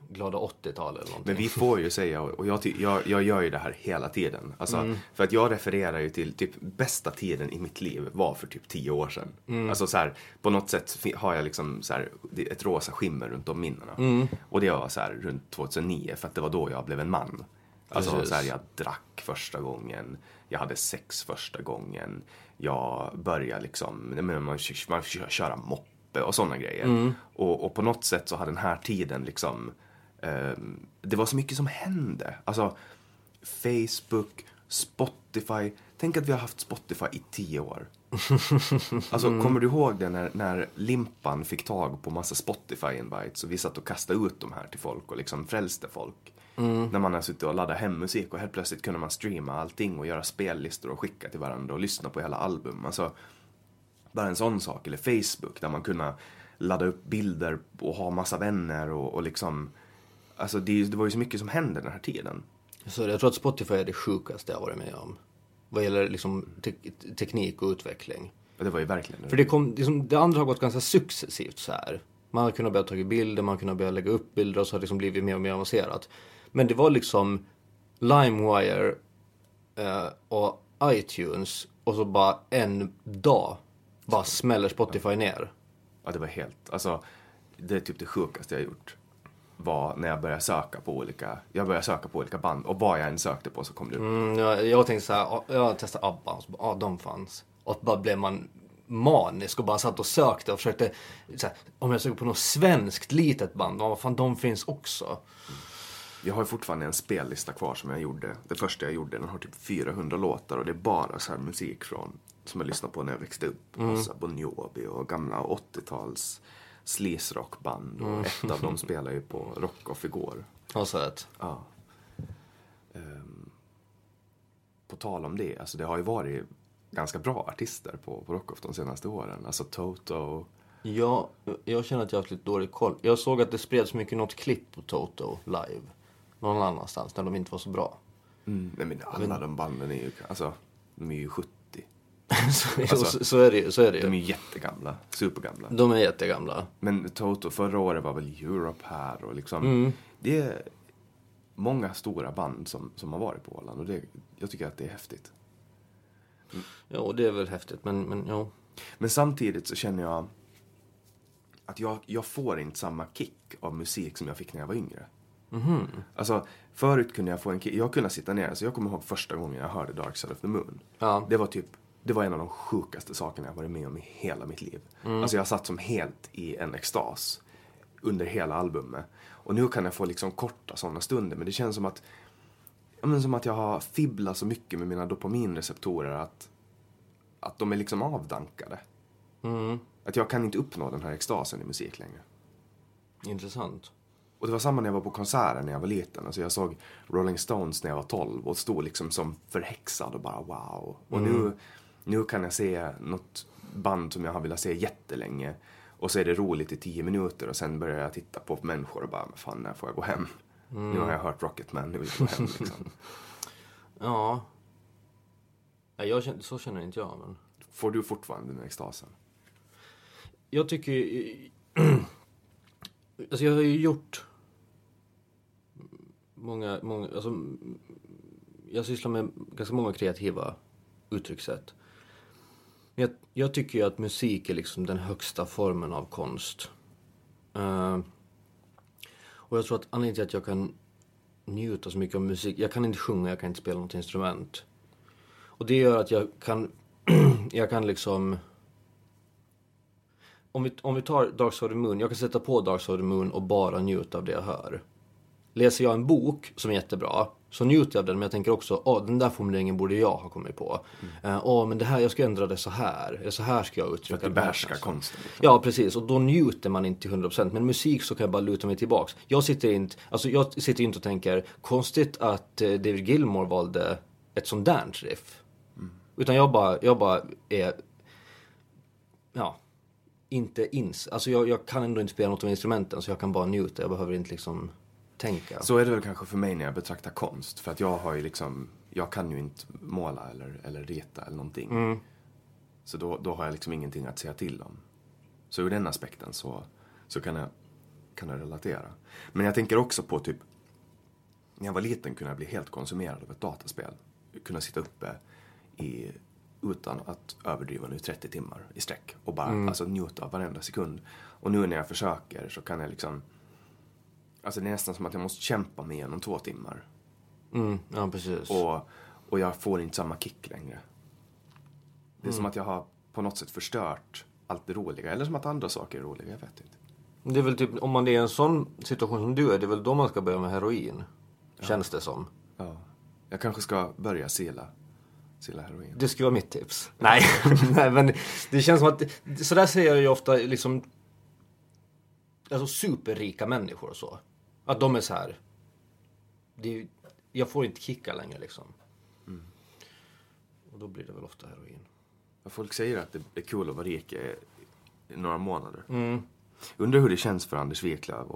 glada 80-tal eller någonting. Men vi får ju säga, och jag, jag, jag gör ju det här hela tiden. Alltså, För att jag refererar ju till typ bästa tiden i mitt liv var för typ tio år sedan. Alltså så här, på något sätt har jag liksom så här, ett rosa skimmer runt de minnena. Och det var så här runt 2009, för att det var då jag blev en man. Alltså Precis. så här, jag drack första gången, jag hade sex första gången, jag började liksom, man, man kör, köra moppe och sådana grejer. Och, och på något sätt så har den här tiden liksom, det var så mycket som hände. Alltså, Facebook, Spotify. Tänk att vi har haft Spotify i tio år. Alltså, kommer du ihåg det när, när Limpan fick tag på massa Spotify-invites och vi satt och kastade ut de här till folk och liksom frälste folk? När man har suttit och laddat hem musik och helt plötsligt kunde man streama allting och göra spellistor och skicka till varandra och lyssna på hela album. Alltså, bara en sån sak. Eller Facebook där man kunde ladda upp bilder och ha massa vänner och, och liksom... Alltså det, det var ju så mycket som hände den här tiden. Så jag tror att Spotify är det sjukaste jag varit med om. Vad gäller liksom te- teknik och utveckling. Och det var ju verkligen För det, kom, liksom, det andra har gått ganska successivt så här. Man har kunnat börja ta bilder, man har kunnat börja lägga upp bilder och så har det liksom blivit mer och mer avancerat. Men det var liksom LimeWire eh, och iTunes och så bara en dag bara smäller Spotify ner. Ja, det var helt... Alltså, det är typ det sjukaste jag gjort. Var när jag började söka på olika... Jag började söka på olika band och vad jag än sökte på så kom det upp. Mm, jag, jag tänkte så här, ja, jag testade ABBA och så bara, ja de fanns. Och bara blev man manisk och bara satt och sökte och försökte, här, om jag söker på något svenskt litet band, vad fan de finns också. Jag har fortfarande en spellista kvar som jag gjorde. Det första jag gjorde, den har typ 400 låtar och det är bara så här musik från som jag lyssnade på när jag växte upp. Massa Bon Jovi och gamla 80-tals sleaze-rockband. Och ett av dem spelar ju på Rockoff igår. Så att, Ja. Ehm, på tal om det, alltså det har ju varit ganska bra artister på, på Rockoff de senaste åren. Alltså Toto. ja, jag känner att jag har haft lite dålig koll. Jag såg att det spreds mycket något klipp på Toto live. Någon annanstans när de inte var så bra. Mm. Nej men alla de banden är ju, alltså, de är ju 70. så, Alltså, så, så är det ju. Så är det De är ju. ju jättegamla, supergamla. De är jättegamla. Men Toto, förra året var väl Europe här och liksom. Mm. Det är många stora band som, som har varit på Åland och det, jag tycker att det är häftigt. Ja, och det är väl häftigt, men, men ja. Men samtidigt så känner jag att jag, jag får inte samma kick av musik som jag fick när jag var yngre. Alltså, förut kunde jag få en kick. Jag kunde sitta ner, alltså jag kommer ihåg första gången jag hörde Dark Side of the Moon. Ja. Det var typ, det var en av de sjukaste sakerna jag varit med om i hela mitt liv. Alltså jag satt som helt i en extas under hela albumet. Och nu kan jag få liksom korta sådana stunder, men det känns som att ja, men som att jag har fibblat så mycket med mina dopaminreceptorer att, att de är liksom avdankade. Att jag kan inte uppnå den här extasen i musik längre. Intressant. Och det var samma när jag var på konserter när jag var liten. Alltså jag såg Rolling Stones när jag var 12 och stod liksom som förhäxad och bara wow. Och nu, nu kan jag se något band som jag har velat se jättelänge. Och så är det roligt i tio minuter och sen börjar jag titta på människor och bara, fan när får jag gå hem? Nu har jag hört Rocketman, nu vill jag gå hem liksom. Ja. Jag känner, så känner inte jag, men... Får du fortfarande den extasen? Jag tycker... alltså jag har ju gjort många, många, alltså jag sysslar med ganska många kreativa uttryckssätt. Jag, jag tycker ju att musik är liksom den högsta formen av konst. Uh, och jag tror att anledningen till att jag kan njuta så mycket av musik, jag kan inte sjunga, jag kan inte spela något instrument. Och det gör att jag kan, jag kan liksom om vi, om vi tar Dark Side of the Moon, jag kan sätta på Dark Side of the Moon och bara njuta av det jag hör. Läser jag en bok som är jättebra, så njuter jag av den, men jag tänker också, åh, den där formuleringen borde jag ha kommit på. Mm. åh, men det här, jag ska ändra det så här, eller så här ska jag uttrycka För att du behärskar konsten. Liksom. Ja, precis, och då njuter man inte till 100%, men musik så kan jag bara luta mig tillbaks. Jag sitter inte, alltså jag sitter inte och tänker, konstigt att eh, David Gilmore valde ett sånt där riff. Mm. Utan jag bara, jag bara är, ja, inte ins... Alltså jag, jag, kan ändå inte spela något av instrumenten så jag kan bara njuta. Jag behöver inte liksom tänka. Så är det väl kanske för mig när jag betraktar konst. För att jag har ju liksom, jag kan ju inte måla eller, eller reta eller någonting. Mm. Så då, då har jag liksom ingenting att säga till om. Så ur den aspekten så, så kan, jag, kan jag relatera. Men jag tänker också på typ, när jag var liten kunde jag bli helt konsumerad av ett dataspel. Kunna sitta uppe i utan att överdriva nu 30 timmar i sträck och bara mm. alltså, njuta av varenda sekund. Och nu när jag försöker så kan jag liksom Alltså det är nästan som att jag måste kämpa mig igenom två timmar. Mm, ja precis. Och, och jag får inte samma kick längre. Det är mm. som att jag har på något sätt förstört allt det roliga. Eller som att andra saker är roliga, jag vet inte. Det är väl typ, om man är i en sån situation som du är, det är väl då man ska börja med heroin? Ja. Känns det som. Ja. Jag kanske ska börja sila sila heroin. Det skulle vara mitt tips. Nej, nej men det känns som att, sådär säger jag ju ofta liksom, alltså superrika människor och så. Att de är så här. Det, jag får inte kicka längre liksom. Mm. Och då blir det väl ofta heroin. Folk säger att det är kul att vara rik i några månader. Mm. Undrar hur det känns för Anders Wiklöf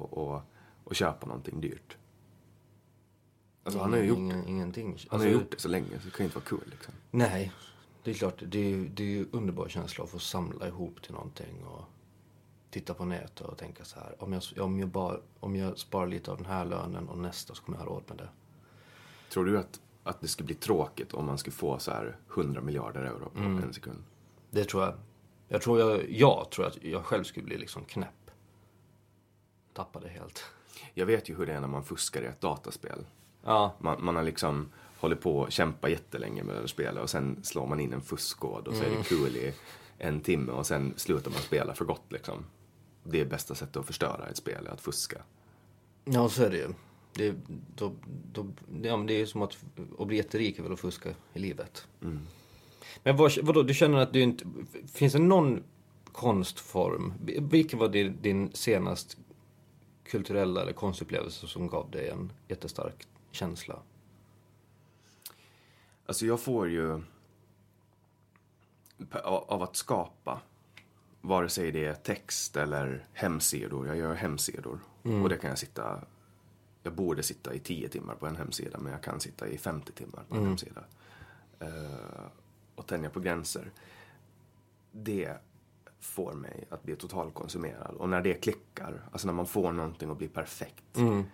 att köpa någonting dyrt. Alltså han har ju gjort Ingen, ingenting. Han har alltså, gjort det så länge så det kan ju inte vara kul liksom. Nej, det är klart. Det är ju det är ju underbar känsla att få samla ihop till någonting och titta på nätet och tänka så här. Om jag, om, jag bara, om jag sparar lite av den här lönen och nästa så kommer jag ha råd med det. Tror du att, att det skulle bli tråkigt om man skulle få så här 100 miljarder euro på mm. en sekund? Det tror jag. Jag tror jag, jag tror att jag själv skulle bli liksom knäpp. Tappade helt. Jag vet ju hur det är när man fuskar i ett dataspel. Ja. Man, man har liksom hållit på att kämpa jättelänge med det spelet och sen slår man in en fuskkod och så är det mm. kul i en timme och sen slutar man spela för gott liksom det är bästa sättet att förstöra ett spel, att fuska. Ja, så är det ju. Det, då, då, ja, men det är som att, att bli jätterik är väl att fuska i livet. Mm. Men vad, vadå, du känner att du inte... Finns det någon konstform? Vilken var din, din senast kulturella eller konstupplevelse som gav dig en jättestark känsla? Alltså jag får ju av att skapa vare sig det är text eller hemsidor. Jag gör hemsidor. Mm. Och det kan jag sitta, jag borde sitta i 10 timmar på en hemsida men jag kan sitta i 50 timmar på en mm. hemsida. Uh, och tänja på gränser. Det får mig att bli totalkonsumerad. Och när det klickar, alltså när man får någonting att bli perfekt. Mm.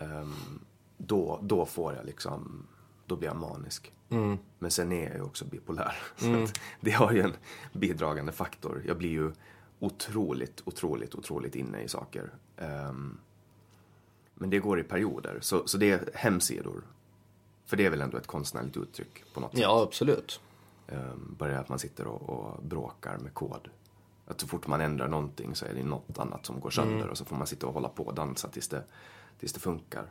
Um, då, då får jag liksom, då blir jag manisk. Mm. Men sen är jag ju också bipolär. Mm. Så det har ju en bidragande faktor. Jag blir ju otroligt, otroligt, otroligt inne i saker. Um, men det går i perioder. Så, så det är hemsidor. För det är väl ändå ett konstnärligt uttryck på något sätt. Ja, absolut. Um, bara det att man sitter och, och, bråkar med kod. Att så fort man ändrar någonting så är det något annat som går sönder mm. och så får man sitta och hålla på och dansa tills det, tills det funkar.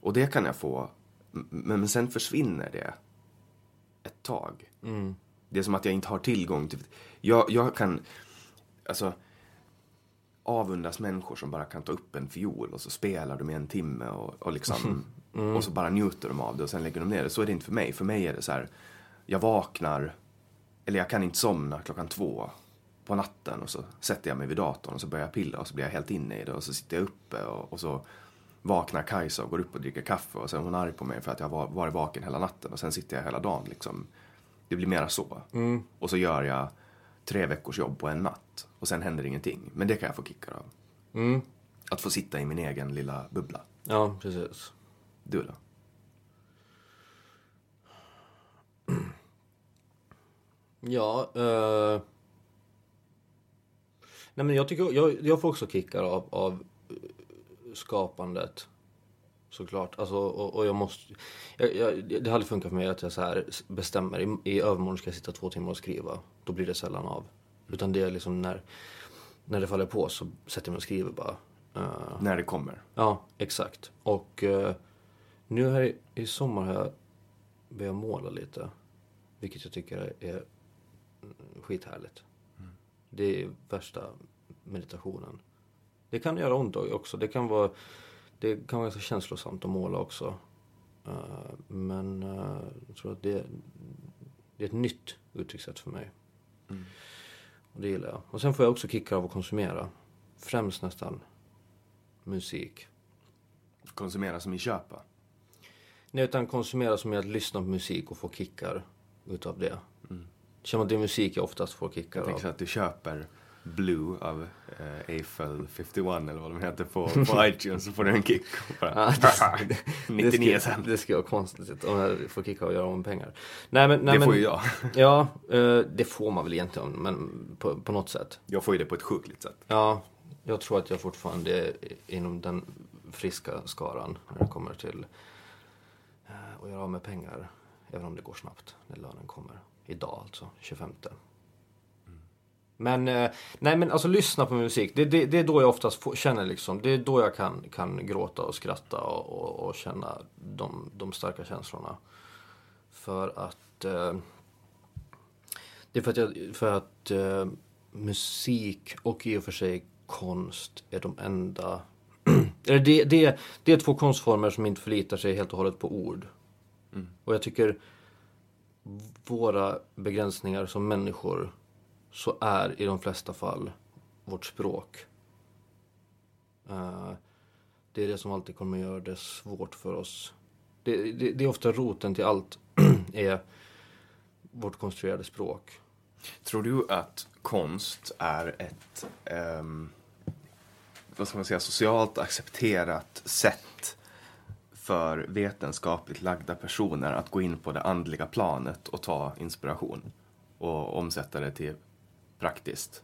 Och det kan jag få, men, men sen försvinner det ett tag. Mm. Det är som att jag inte har tillgång till... Jag, jag kan... Alltså avundas människor som bara kan ta upp en fiol och så spelar de i en timme och, och liksom mm. och så bara njuter de av det och sen lägger de ner det. Så är det inte för mig. För mig är det så här, jag vaknar eller jag kan inte somna klockan två på natten och så sätter jag mig vid datorn och så börjar jag pilla och så blir jag helt inne i det och så sitter jag uppe och, och så vaknar Kajsa och går upp och dricker kaffe och sen är hon arg på mig för att jag har varit vaken hela natten och sen sitter jag hela dagen liksom. Det blir mera så. Mm. Och så gör jag tre veckors jobb på en natt och sen händer ingenting. Men det kan jag få kickar av. Mm. Att få sitta i min egen lilla bubbla. Ja, precis. Du då? Ja, eh... Nej men jag tycker, jag, jag får också kickar av, av skapandet. Såklart. Alltså, och, och jag måste... Jag, jag, det hade funkat för mig att jag så här bestämmer, i, i övermorgon ska jag sitta två timmar och skriva. Då blir det sällan av. Utan det är liksom när, när det faller på så sätter jag mig och skriver bara. Eh, När det kommer. Ja, exakt. Och eh, nu här i, i sommar har jag börjat måla lite. Vilket jag tycker är, är mm, skithärligt. Det är värsta meditationen. Det kan göra ont också. Det kan vara, det kan vara ganska känslosamt att måla också. Eh, men eh, jag tror att det, det är ett nytt uttryckssätt för mig. Och det gillar jag. Och sen får jag också kickar av att konsumera. Främst nästan musik. Konsumera som i köpa. Nej, utan konsumera som är att lyssna på musik och få kickar utav det. Mm. Känner att det är musik jag oftast får kickar Jag tänker så av. att du köper Blue av eh, Eiffel 51 eller vad de heter på, på iTunes så får du en kick. Bara, Ja, det, det, 99 ska, cent. det ska vara konstigt om jag får kicka och göra om pengar. Nej, men, nej, Det men, får ju jag. Ja, eh, det får man väl egentligen, men på, på något sätt. Jag får ju det på ett sjukligt sätt. Ja, jag tror att jag fortfarande är inom den friska skaran när det kommer till eh, att göra av med pengar. Även om det går snabbt när lönen kommer. Idag alltså, 25. Men, eh, nej men alltså lyssna på musik. Det, det, det är då jag oftast får, känner liksom, det är då jag kan, kan gråta och skratta och, och, och känna de, de starka känslorna. För att eh, det är för att, jag, för att eh, musik och i och för sig konst är de enda... det, det, det är två konstformer som inte förlitar sig helt och hållet på ord. Och jag tycker våra begränsningar som människor så är i de flesta fall vårt språk. Eh, det är det som alltid kommer att göra det svårt för oss. Det, det, det är ofta roten till allt är vårt konstruerade språk. Tror du att konst är ett, um, vad ska man säga, socialt accepterat sätt för vetenskapligt lagda personer att gå in på det andliga planet och ta inspiration och omsätta det till praktiskt?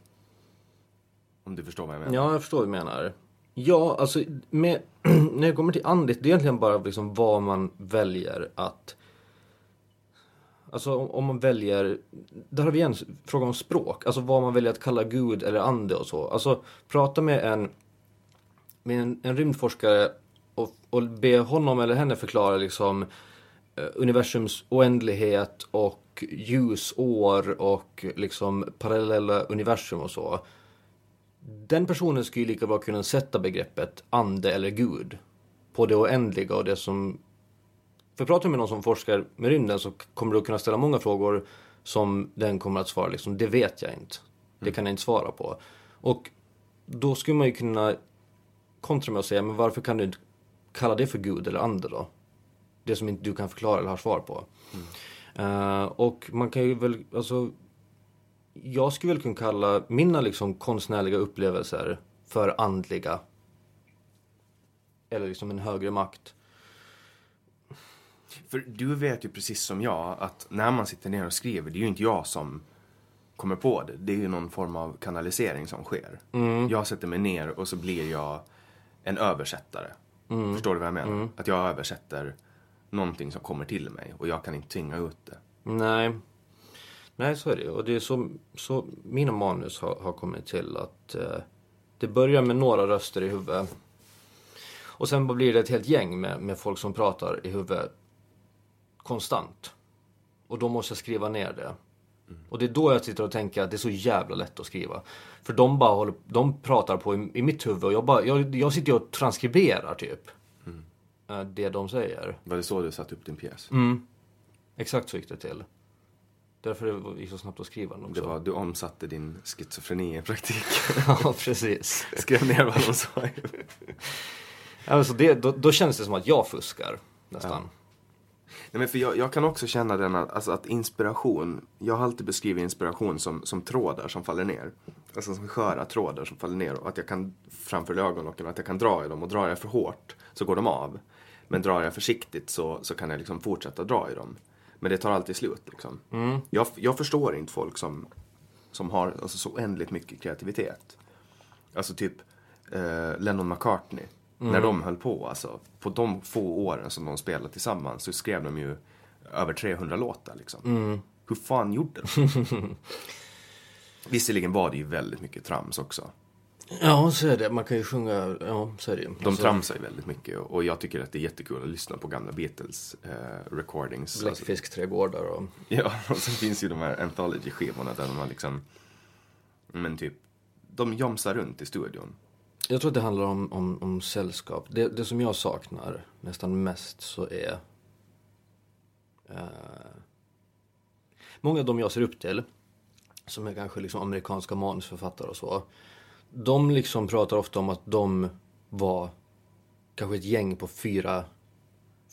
Om du förstår vad jag menar? Ja, jag förstår vad du menar. Ja, alltså med, när det kommer till andligt, det är egentligen bara liksom vad man väljer att... Alltså om, om man väljer, där har vi en fråga om språk. Alltså vad man väljer att kalla Gud eller ande och så. Alltså prata med en, med en, en rymdforskare och, och be honom eller henne förklara liksom eh, universums oändlighet och ljusår och liksom parallella universum och så. Den personen skulle ju lika bra kunna sätta begreppet ande eller gud på det oändliga och det som... För pratar du med någon som forskar med rymden så kommer du att kunna ställa många frågor som den kommer att svara liksom, det vet jag inte. Det kan jag inte svara på. Och då skulle man ju kunna kontra med att säga, men varför kan du inte kalla det för gud eller ande då? Det som inte du kan förklara eller har svar på. Mm. Eh, och man kan ju väl, alltså jag skulle väl kunna kalla mina liksom konstnärliga upplevelser för andliga. Eller liksom en högre makt. För du vet ju precis som jag att när man sitter ner och skriver, det är ju inte jag som kommer på det. Det är ju någon form av kanalisering som sker. Jag sätter mig ner och så blir jag en översättare. Förstår du vad jag menar? Att jag översätter någonting som kommer till mig och jag kan inte tvinga ut det. Nej. Nej, så är det Och det är så, så mina manus har, har kommit till att eh, det börjar med några röster i huvudet. Och sen blir det ett helt gäng med, med folk som pratar i huvudet konstant. Och då måste jag skriva ner det. Och det är då jag sitter och tänker att det är så jävla lätt att skriva. För de bara håller, de pratar på i, i mitt huvud och jag, bara, jag, jag sitter och transkriberar typ. Eh, Det de säger. Var det så du satte upp din pjäs? Mm. Exakt så gick det till. Därför det gick så snabbt att skriva den också. Det var, du omsatte din schizofreni i praktik. ja, precis. Skrev ner vad de sa. Alltså det, då, då känns det som att jag fuskar nästan. Nej, men för jag, jag kan också känna den att, alltså att inspiration, jag har alltid beskrivit inspiration som, som trådar som faller ner. Alltså som sköra trådar som faller ner och att jag kan framför ögonlocken, att jag kan dra i dem och drar jag för hårt så går de av. Men drar jag försiktigt så, så kan jag liksom fortsätta dra i dem. Men det tar alltid slut liksom. Jag, jag förstår inte folk som, som har alltså, så oändligt mycket kreativitet. Alltså typ eh, Lennon McCartney. När de höll på, alltså. På de få åren som de spelade tillsammans så skrev de ju över 300 låtar liksom. Hur fan gjorde de? Visserligen var det ju väldigt mycket trams också. Ja, så är det. Man kan ju sjunga, ja, så är det. De Alltså, tramsar ju väldigt mycket och jag tycker att det är jättekul att lyssna på gamla Beatles eh, recordings. Alltså, Bläckfiskträdgårdar och... Ja, och sen finns ju de här anthology-skivorna där de har liksom, men typ, de jomsar runt i studion. Jag tror att det handlar om, om, om sällskap. Det, det som jag saknar nästan mest så är... Eh, många av dem jag ser upp till, som är kanske liksom amerikanska manusförfattare och så. De liksom pratar ofta om att de var kanske ett gäng på fyra,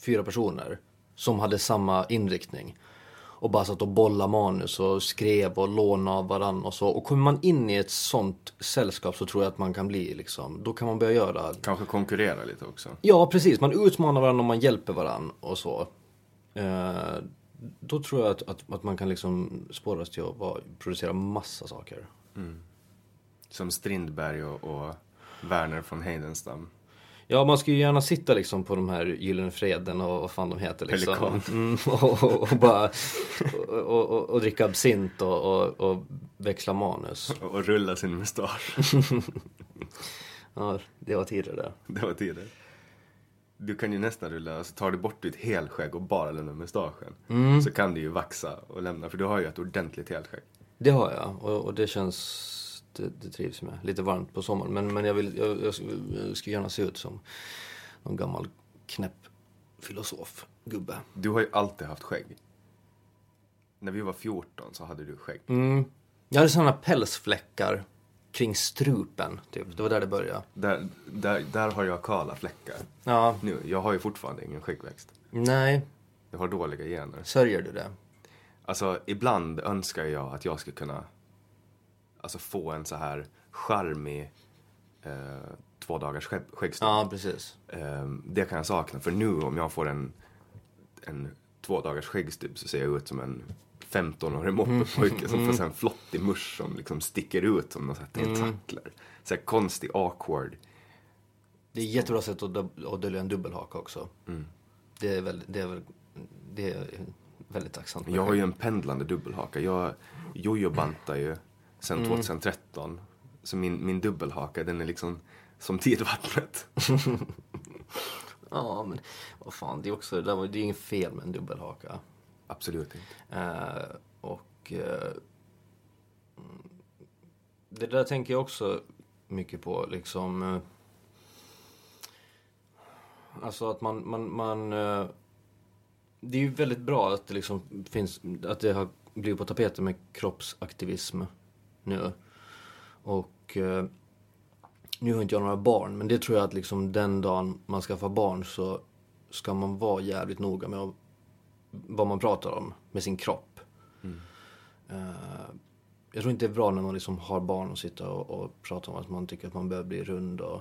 fyra personer som hade samma inriktning. Och bara satt och bollade manus och skrev och lånade av varandra och så. Och kommer man in i ett sånt sällskap så tror jag att man kan bli liksom, då kan man börja göra Kanske konkurrera lite också. Ja, precis. Man utmanar varandra och man hjälper varandra och så. Eh, då tror jag att, att, att man kan liksom spåras till att producera massa saker. Som Strindberg och, och Werner von Heidenstam. Ja, man ska ju gärna sitta liksom på de här Gyllene Freden och vad fan de heter liksom. Mm, och, och, och bara och, och, dricka absint och, och, växla manus. Och, rulla sin mustasch. Ja, det var tidigare det. det var tider. Du kan ju nästan rulla, alltså tar du bort ditt helskägg och bara lämnar mustaschen. Så kan du ju vaxa och lämna, för du har ju ett ordentligt helskägg. Det har jag och, och det känns, det, det trivs med. Lite varmt på sommaren men, men jag, vill, jag, jag, skulle- jag skulle gärna se ut som någon gammal knäpp filosof, gubbe. Du har ju alltid haft skägg. När vi var 14 så hade du skägg. Jag hade sådana pälsfläckar kring strupen, typ. Det var där det började. Där, där, där har jag kala fläckar. Ja, Nu, jag har ju fortfarande ingen skäggväxt. nej, Jag har dåliga gener. sörjer du det? Alltså, ibland önskar jag att jag skulle kunna alltså, få en så här charmig eh, två dagars skägg, skäggstubb. Ja, precis. Eh, det kan jag sakna. För nu om jag får en, en två dagars skäggstubb så ser jag ut som en 15-årig moppepojke som får här en flottig musch som liksom sticker ut som någon sån här tentakler. Så här konstig, awkward. Det är ett jättebra sätt att, dölja en dubbelhaka också. Det, är väl, det, är väl, det är väldigt tacksamt. Jag har ju en pendlande dubbelhaka. Jag jojo-bantar ju sen 2013. Så min, min dubbelhaka den är liksom som tidvattnet. Ja, men vad fan, det är också, det, är inget fel med en dubbelhaka. Absolut inte. Eh, och mm, det där tänker jag också mycket på, liksom. Eh, alltså att man, man, man det är ju väldigt bra att det liksom finns, att det har blivit på tapeten med kroppsaktivism nu. Och eh, nu har inte jag några barn, men det tror jag att liksom den dagen man skaffar barn så ska man vara jävligt noga med att, vad man pratar om med sin kropp. Eh, jag tror inte det är bra när man liksom har barn och sitter och, och pratar om att man tycker att man behöver bli rund och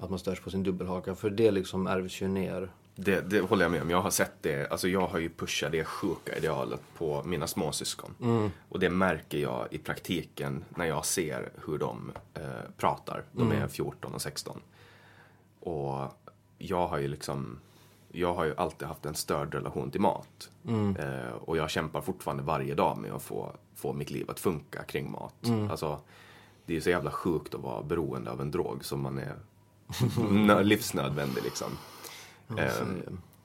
att man störs på sin dubbelhaka. För det liksom ärvs ju ner. Det, det håller jag med om. Jag har sett det. Alltså jag har ju pushat det sjuka idealet på mina småsyskon. Och det märker jag i praktiken när jag ser hur de eh, pratar. De är 14 och 16. Och jag har ju liksom jag har ju alltid haft en störd relation till mat. Eh, och jag kämpar fortfarande varje dag med att få, få mitt liv att funka kring mat. Alltså, det är ju så jävla sjukt att vara beroende av en drog som man är nö- livsnödvändig liksom. Eh,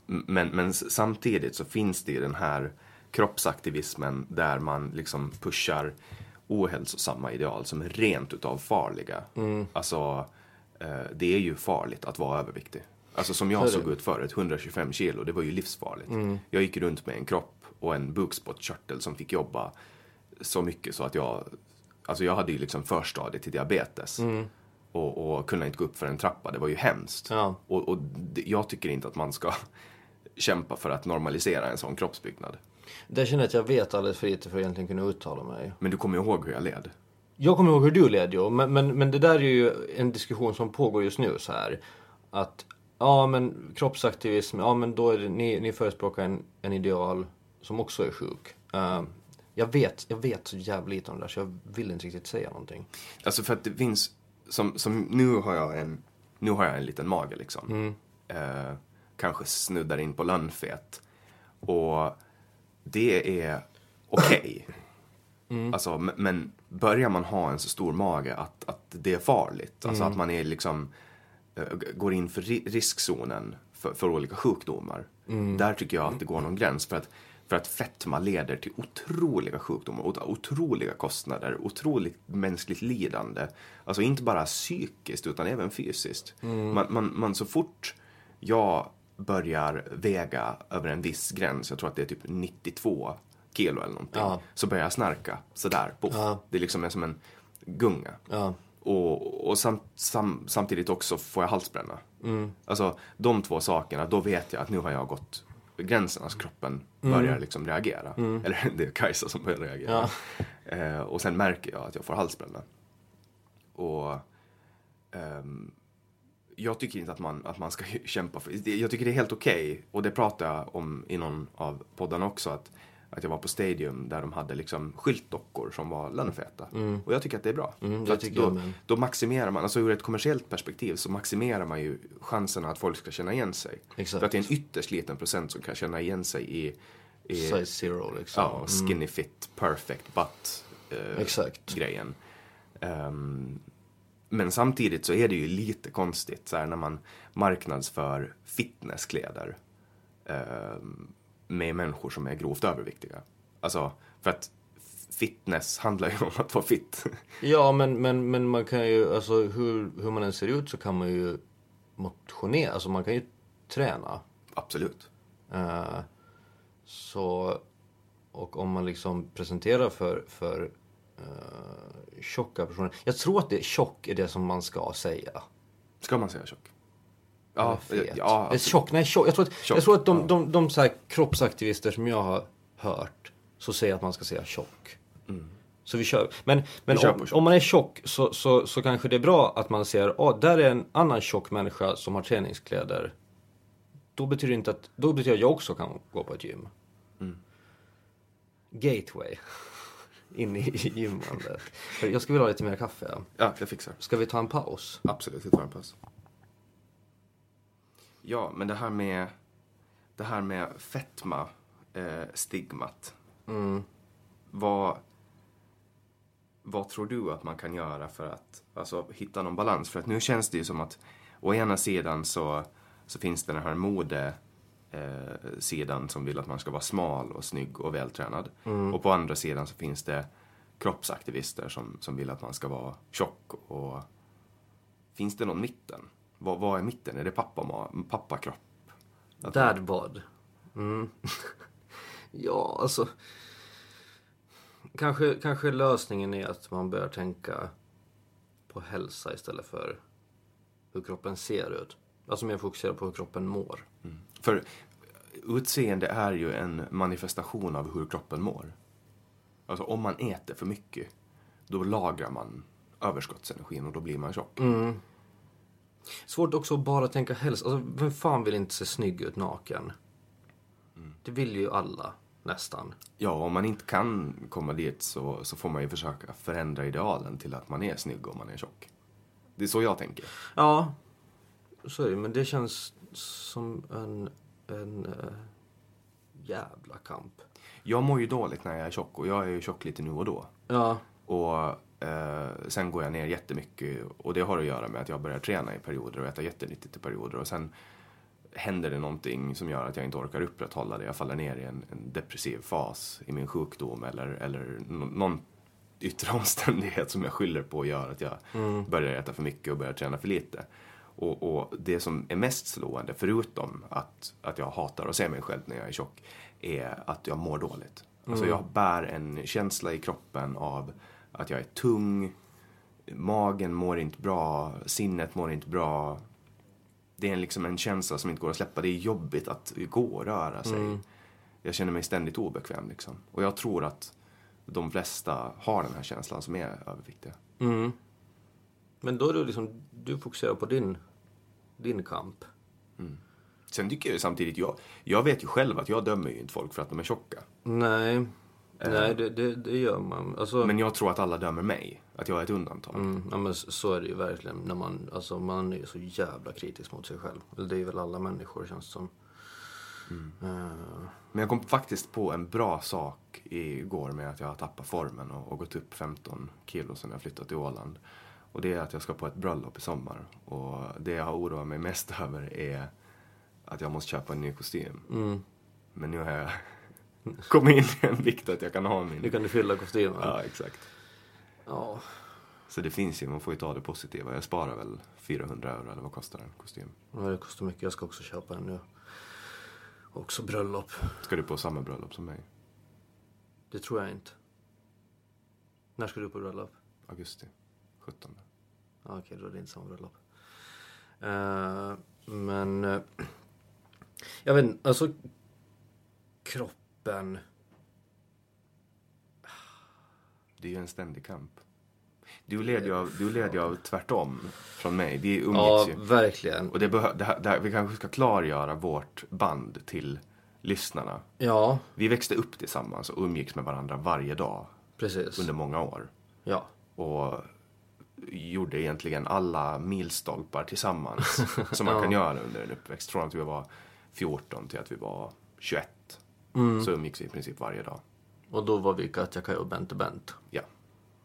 men, men samtidigt så finns det ju den här kroppsaktivismen där man liksom pushar ohälsosamma ideal som är rent utav farliga. Alltså, eh, det är ju farligt att vara överviktig. Alltså som jag såg ut förut, 125 kilo, det var ju livsfarligt. Jag gick runt med en kropp och en bukspottkörtel som fick jobba så mycket så att jag, alltså jag hade ju liksom förstadiet till diabetes. Och, och kunde inte gå upp för en trappa, det var ju hemskt. Ja. Och, och jag tycker inte att man ska kämpa för att normalisera en sån kroppsbyggnad. Där känner jag att jag vet alldeles för lite för att egentligen kunna uttala mig. Men du kommer ihåg hur jag led? Jag kommer ihåg hur du led ju, men, men, men det där är ju en diskussion som pågår just nu så här. Att, ja men kroppsaktivism, ja men då är det, ni, ni förespråkar en, en ideal som också är sjuk. Eh, jag vet, jag vet så jävla lite om det där så jag vill inte riktigt säga någonting. Alltså för att det finns, som, som nu har jag en, nu har jag en liten mage liksom. Eh, kanske snuddar in på lönnfet. Och det är okej. Alltså, m- men börjar man ha en så stor mage att, att det är farligt, alltså att man är liksom, eh, går in för ri- riskzonen för, för olika sjukdomar. Där tycker jag att det går någon gräns. För att, för att fetma leder till otroliga sjukdomar, ot- otroliga kostnader, otroligt mänskligt lidande. Alltså inte bara psykiskt utan även fysiskt. Man, man, man så fort jag börjar väga över en viss gräns, jag tror att det är typ 92 kilo eller någonting, Ja. så börjar jag snarka sådär, poff. Ja. Det är liksom är som en gunga. Ja. Och, och sam, sam, samtidigt också får jag halsbränna. Alltså de två sakerna, då vet jag att nu har jag gått gränsen, alltså kroppen börjar liksom reagera. Eller det är Kajsa som börjar reagera. Eh, och sen märker jag att jag får halsbränna. Och ehm, jag tycker inte att man, att man ska kämpa för Jag tycker det är helt okej. Och det pratade jag om i någon av poddarna också. Att, att jag var på Stadium där de hade liksom skyltdockor som var lönnfeta. Och jag tycker att det är bra. Mm, det tycker då, jag då maximerar man, alltså ur ett kommersiellt perspektiv så maximerar man ju chanserna att folk ska känna igen sig. Exakt. För att det är en ytterst liten procent som kan känna igen sig i, i Size zero liksom. ja, skinny fit, perfect butt eh, Exakt. grejen. Ehm, men samtidigt så är det ju lite konstigt så här, när man marknadsför fitnesskläder ehm, med människor som är grovt överviktiga. Alltså, för att fitness handlar ju om att vara fit. Ja, men, men, men man kan ju, alltså hur, hur man än ser ut så kan man ju motionera, alltså man kan ju träna. Absolut. Eh, så, och om man liksom presenterar för, för uh, tjocka personer. Jag tror att det tjock är det som man ska säga. Ska man säga tjock? Ja, ja, är absolut. tjock, nej tjock. Jag tror att, Tjock, jag tror att de, ja. de, de, så här kroppsaktivister som jag har hört så säger att man ska säga tjock. Så vi kör. Men, men Vi kör om, om man är tjock så, så, så kanske det är bra att man ser, oh, där är en annan tjock människa som har träningskläder. Då betyder inte att, då betyder att jag också kan gå på ett gym. Mm. Gateway. In i gymmandet. Jag skulle vilja ha lite mer kaffe. Ja, jag fixar. Ska vi ta en paus? Absolut, vi tar en paus. Ja, men det här med, det här med fetma, eh, stigmat. Vad, vad tror du att man kan göra för att alltså, hitta någon balans? För att nu känns det ju som att å ena sidan så, så finns det den här mode eh, sidan som vill att man ska vara smal och snygg och vältränad. Och på andra sidan så finns det kroppsaktivister som, som vill att man ska vara tjock och Finns det någon mitten? Vad, vad är mitten? Är det pappa, pappakropp? Att man- Dad bod. Mm. ja, alltså. Kanske, kanske lösningen är att man börjar tänka på hälsa istället för hur kroppen ser ut. Alltså mer fokusera på hur kroppen mår. För utseende är ju en manifestation av hur kroppen mår. Alltså om man äter för mycket, då lagrar man överskottsenergin och då blir man tjock. Svårt också att bara tänka hälsa. Alltså, vem fan vill inte se snygg ut naken? Det vill ju alla, nästan. Ja, om man inte kan komma dit så, så får man ju försöka förändra idealen till att man är snygg om man är tjock. Det är så jag tänker. Ja, så är det. Men det känns som en, en eh, jävla kamp. Jag mår ju dåligt när jag är tjock och jag är ju tjock lite nu och då. Ja, Och eh, sen går jag ner jättemycket och det har att göra med att jag börjar träna i perioder och äta jättenyttigt i perioder och sen händer det någonting som gör att jag inte orkar upprätthålla det. Jag faller ner i en, en depressiv fas i min sjukdom eller, eller nå- någon yttre omständighet som jag skyller på gör att jag börjar äta för mycket och börjar träna för lite. Och, och det som är mest slående, förutom att, att jag hatar att se mig själv när jag är tjock, är att jag mår dåligt. Alltså jag bär en känsla i kroppen av att jag är tung, magen mår inte bra, sinnet mår inte bra. Det är liksom en känsla som inte går att släppa. Det är jobbigt att gå och röra sig. Jag känner mig ständigt obekväm liksom. Och jag tror att de flesta har den här känslan som är överviktiga. Mm. Men då är det liksom, du fokuserar på din, din kamp. Sen tycker jag samtidigt, jag, jag vet ju själv att jag dömer ju inte folk för att de är tjocka. Nej, nej det, det, det gör man. Alltså, Men jag tror att alla dömer mig. Att jag är ett undantag. mm, ja, men så är det ju verkligen. När man, alltså, man är ju så jävla kritisk mot sig själv. Det är väl alla människor känns det som. Eh, Men jag kom faktiskt på en bra sak igår med att jag har tappat formen och, och gått upp 15 kilo sen jag flyttade till Åland. Och det är att jag ska på ett bröllop i sommar. Och det jag har oroat mig mest över är att jag måste köpa en ny kostym. mm. Men nu har jag kommit in i en vikt att jag kan ha min. Nu kan du fylla kostymen. Ja, exakt. Ja. Så det finns ju, man får ju ta det positiva. Jag sparar väl 400 euro eller vad kostar en kostym? Ja, det kostar mycket. Jag ska också köpa en nu. Också bröllop. Ska du på samma bröllop som mig? Det tror jag inte. När ska du på bröllop? Augusti 17. Ja, Okej, då är det inte samma bröllop. Eh, men... eh, jag vet inte, alltså... Kroppen. Det är ju en ständig kamp. Du leder ju av, du ju av tvärtom från mig. Vi umgicks Ja, ju. verkligen. Och det det här, det här, vi kanske ska klargöra vårt band till lyssnarna. Ja, Vi växte upp tillsammans och umgicks med varandra varje dag precis. under många år. Ja. Och gjorde egentligen alla milstolpar tillsammans som man kan göra under en uppväxt. Från att vi var 14 till att vi var 21. Så umgicks vi i princip varje dag. Och då var vi Katja, Kaj och Bente Bent. Ja.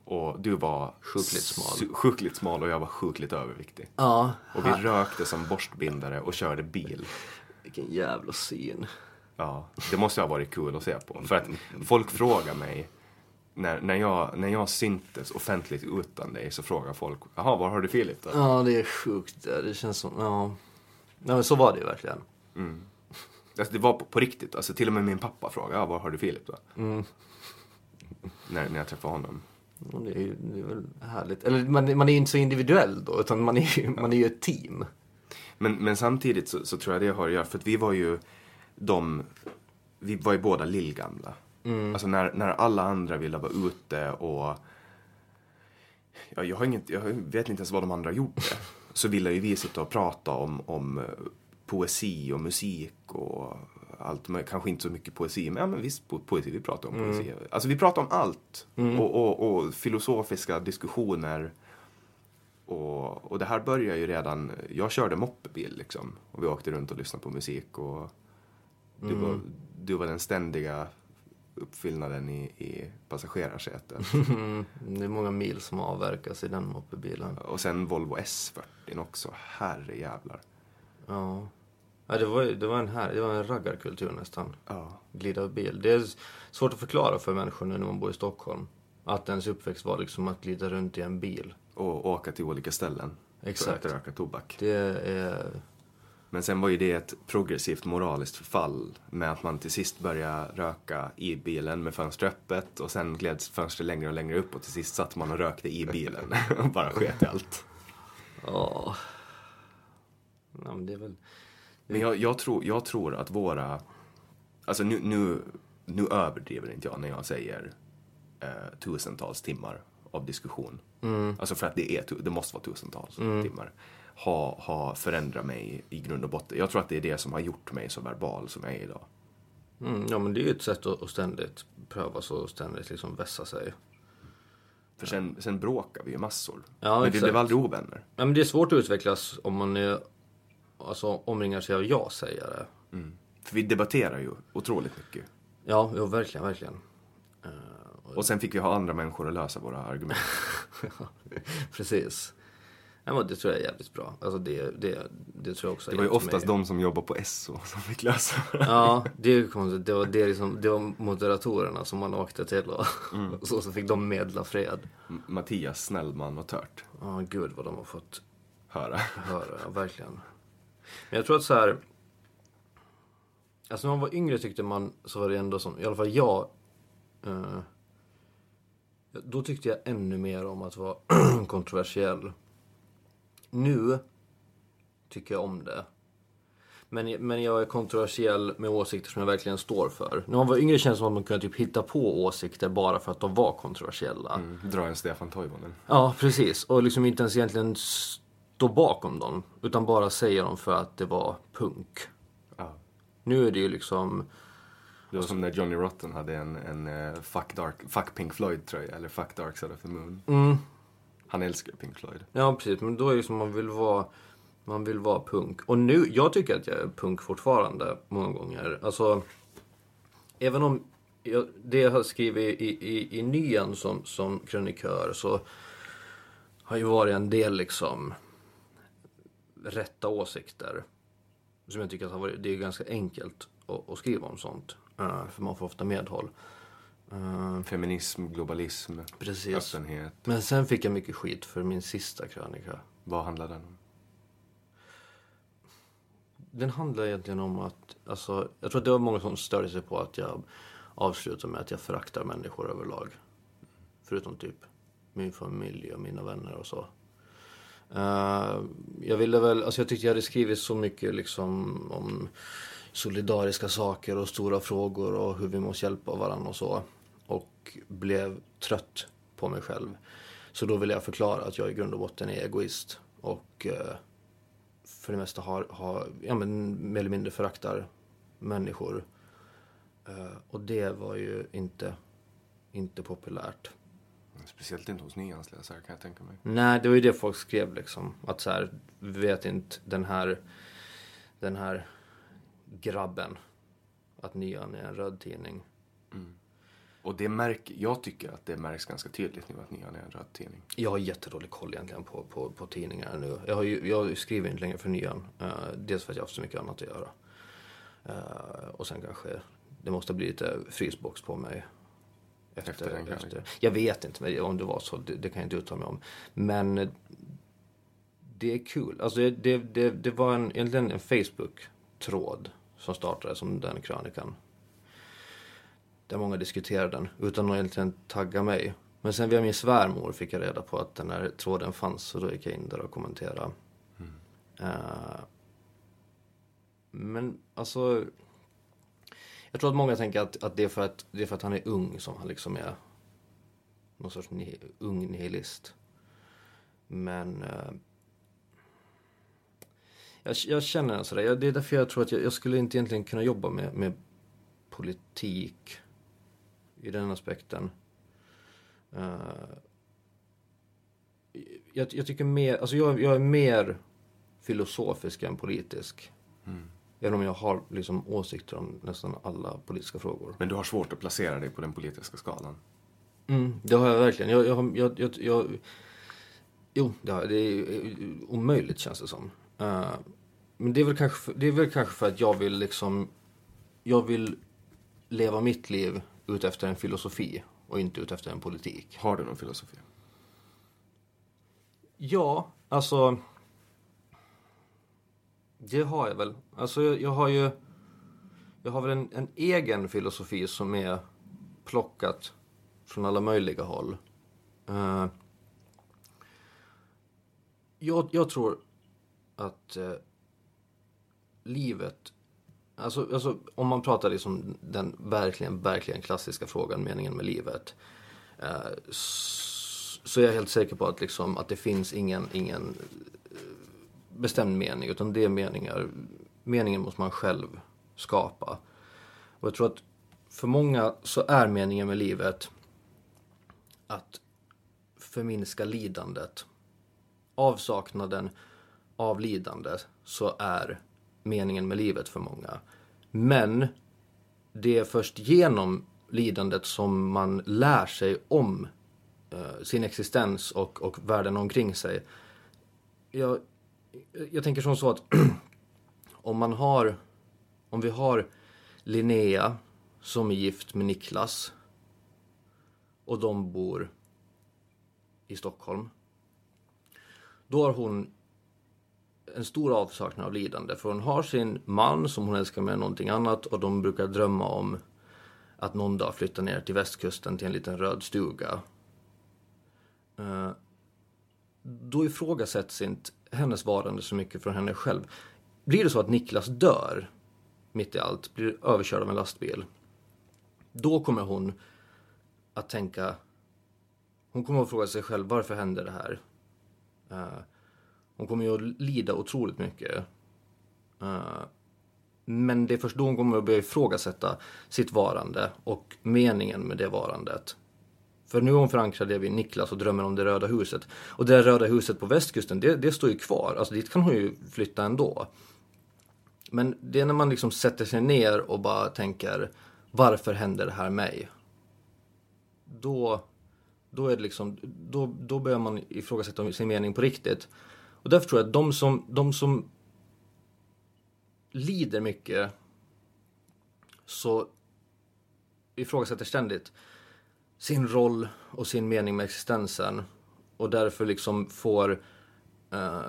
Och du var Sjukligt smal. sjukligt smal och jag var sjukligt överviktig. Ja. Och vi rökte som borstbindare och körde bil. Vilken jävla syn. Ja, det måste ha varit kul att se på. För att folk frågar mig, när, när, jag, när jag syntes offentligt utan dig så frågar folk, jaha, var har du Filip då? Ja, det är sjukt. Det känns som, ja. Nej, men så var det ju verkligen. Alltså, det var på, på riktigt, alltså till och med min pappa frågade, ja, var har du Filip då? När, när jag träffade honom. Det är ju det är väl härligt. Eller man, man är ju inte så individuell då, utan man är ju, man är ju ett team. Men, men samtidigt så, så tror jag det har att göra, för att vi var ju de, vi var ju båda lillgamla. Alltså när, när alla andra ville vara ute och, ja, jag, har inget, jag vet inte ens vad de andra gjorde. Så ville ju vi sitta och prata om, om poesi och musik och allt, men kanske inte så mycket poesi, men, ja, men visst po poesi, vi pratar om poesi. Alltså vi pratar om allt. Och, och, och filosofiska diskussioner. Och, och det här börjar ju redan, jag körde moppebil liksom. Och vi åkte runt och lyssnade på musik och du, var, du var den ständiga uppfyllnaden i, i passagerarsätet. Mm, det är många mil som avverkas i den moppebilen. och sen Volvo S40 också, herre jävlar. Ja. Ja det, var, det var en här, det var en raggarkultur nästan. Ja. Glida bil. Det är svårt att förklara för människor nu när man bor i Stockholm. Att ens uppväxt var liksom att glida runt i en bil. Och åka till olika ställen. Exakt. För att röka tobak. Det är... Men sen var ju det ett progressivt moraliskt förfall med att man till sist började röka i bilen med fönstret öppet och sen gled fönstret längre och längre upp och till sist satt man och rökte i bilen och bara sket i allt. Ja. Ja, men det är väl... Men jag, jag, tror, jag tror att våra... Alltså nu, nu, nu överdriver inte jag när jag säger eh, tusentals timmar av diskussion. Alltså för att det, är, det måste vara tusentals timmar. Ha, ha förändrat mig i grund och botten. Jag tror att det är det som har gjort mig så verbal som jag är idag. Mm, ja, men det är ju ett sätt att, att ständigt pröva så och ständigt liksom vässa sig. För sen, sen bråkar vi ju massor. Ja, Men vi exakt. blev aldrig ovänner. Ja, men det är svårt att utvecklas om man är, alltså, omringar sig av ja-sägare. För vi debatterar ju otroligt mycket. Ja, jo, verkligen, verkligen. Och sen fick vi ha andra människor att lösa våra argument. Precis. Ja, det tror jag är jävligt bra. Alltså det, det, det tror jag också Det var ju oftast mig. de som jobbar på SO som fick lösa Ja, det är ju konstigt. Det var, det, liksom, det var moderatorerna som man åkte till och Mm. så, så fick de medla fred. Mattias Snellman och Tört. Ja, gud vad de har fått höra. höra, ja, verkligen. Men jag tror att så här. Alltså när man var yngre tyckte man, så var det ändå som, i alla fall jag. Eh, då tyckte jag ännu mer om att vara kontroversiell. Nu tycker jag om det. Men, men jag är kontroversiell med åsikter som jag verkligen står för. När man var yngre kändes det som att man kunde typ hitta på åsikter bara för att de var kontroversiella. Mm, dra en Stefan Toivonen. Ja, precis. Och liksom inte ens egentligen stå bakom dem. Utan bara säga dem för att det var punk. Ja. Nu är det ju liksom... Det var som när Johnny Rotten hade en, en eh, fuck, Dark, fuck Pink Floyd-tröja, eller Fuck Dark Side of the Moon. Mm, Han älskar Pink Floyd. ja, precis. Men då är det som man vill vara... Man vill vara punk. Och nu, jag tycker att jag är punk fortfarande, många gånger. Alltså, även om jag, det jag har skrivit i, i, i nyan som, som krönikör så har ju varit en del liksom rätta åsikter. Som jag tycker att det är ganska enkelt att, skriva om sånt. eh, för man får ofta medhåll. Eh, Feminism, globalism, Precis. öppenhet. men sen fick jag mycket skit för min sista krönika. Vad handlar den om? Den handlar egentligen om att, alltså, jag tror att det var många som störde sig på att jag avslutade med att jag föraktar människor överlag. Förutom typ min familj och mina vänner och så. Eh, jag ville väl, alltså jag tyckte jag hade skrivit så mycket liksom om solidariska saker och stora frågor och hur vi måste hjälpa varandra och så. Och blev trött på mig själv. Så då ville jag förklara att jag i grund och botten är egoist. Och eh, för det mesta har, har ja, men, mer eller mindre föraktar människor. Eh, och det var ju inte, inte populärt. Speciellt inte hos nyansläsare kan jag tänka mig. Nej, det var ju det folk skrev liksom. Att så här, vet inte den här, den här grabben att Nyan är en röd tidning. Och det märk, jag tycker att det märks ganska tydligt nu att Nyan är en röd tidning. Jag har jättedålig koll egentligen på, på, på tidningar nu. Jag, har ju, jag skriver inte längre för Nyan. Uh, dels för att jag har haft så mycket annat att göra. Uh, och sen kanske det måste bli lite frysbox på mig. Efter, Efter den efter. Jag vet inte om det var så, det, det kan jag inte uttala mig om. Men eh, det är kul. Alltså det, det, det, var en, egentligen en Facebook-tråd som startade som den krönikan. Där många diskuterade den utan att egentligen tagga mig. Men sen via min svärmor fick jag reda på att den här tråden fanns så då gick jag in där och kommenterade. Eh, men alltså. Jag tror att många tänker att, att, det, är för att det är för att han är ung som han liksom är någon sorts ni, ung nihilist. Men eh, jag, jag känner en sådär. Jag, det är därför jag tror att jag, jag skulle inte egentligen kunna jobba med, med politik i den aspekten. Uh, jag, jag tycker mer, alltså jag, jag är mer filosofisk än politisk. Mm. Även om jag har liksom åsikter om nästan alla politiska frågor. Men du har svårt att placera dig på den politiska skalan. Mm, det har jag verkligen. Jag, jag, jag, jag, jag, jo, det, har, det är omöjligt känns det som. Eh, men det är, väl kanske för, det är väl kanske för att jag vill liksom... Jag vill leva mitt liv ut efter en filosofi och inte ut efter en politik. Har du någon filosofi? Ja, alltså... Det har jag väl. Alltså jag, jag har ju... Jag har väl en, en egen filosofi som är plockat från alla möjliga håll. Uh, jag, jag tror att uh, livet... Alltså, alltså om man pratar liksom den verkligen, verkligen klassiska frågan, meningen med livet. Uh, så är jag helt säker på att, liksom, att det finns ingen, ingen bestämd mening. Utan det är meningar, meningen måste man själv skapa. Och jag tror att för många så är meningen med livet att förminska lidandet. Avsaknaden av lidande så är meningen med livet för många. Men det är först genom lidandet som man lär sig om eh, sin existens och, och världen omkring sig. Jag, jag tänker som så att om man har, om vi har Linnea som är gift med Niklas och de bor i Stockholm. Då har hon en stor avsaknad av lidande. För hon har sin man som hon älskar med någonting annat och de brukar drömma om att någon dag flytta ner till västkusten till en liten röd stuga. Eh, då ifrågasätts inte hennes varande så mycket från henne själv. Blir det så att Niklas dör mitt i allt, blir överkörd av en lastbil. Då kommer hon att tänka, hon kommer att fråga sig själv varför händer det här? Uh, hon kommer ju att lida otroligt mycket. Uh, men det är först då hon kommer att börja ifrågasätta sitt varande och meningen med det varandet. För nu är hon förankrad det vid Niklas och drömmer om det röda huset. Och det röda huset på västkusten, det, det står ju kvar. Alltså dit kan hon ju flytta ändå. Men det är när man liksom sätter sig ner och bara tänker varför händer det här mig? Då, då är det liksom, då, då börjar man ifrågasätta sin mening på riktigt. Och därför tror jag att de som, de som lider mycket så ifrågasätter ständigt sin roll och sin mening med existensen och därför liksom får uh,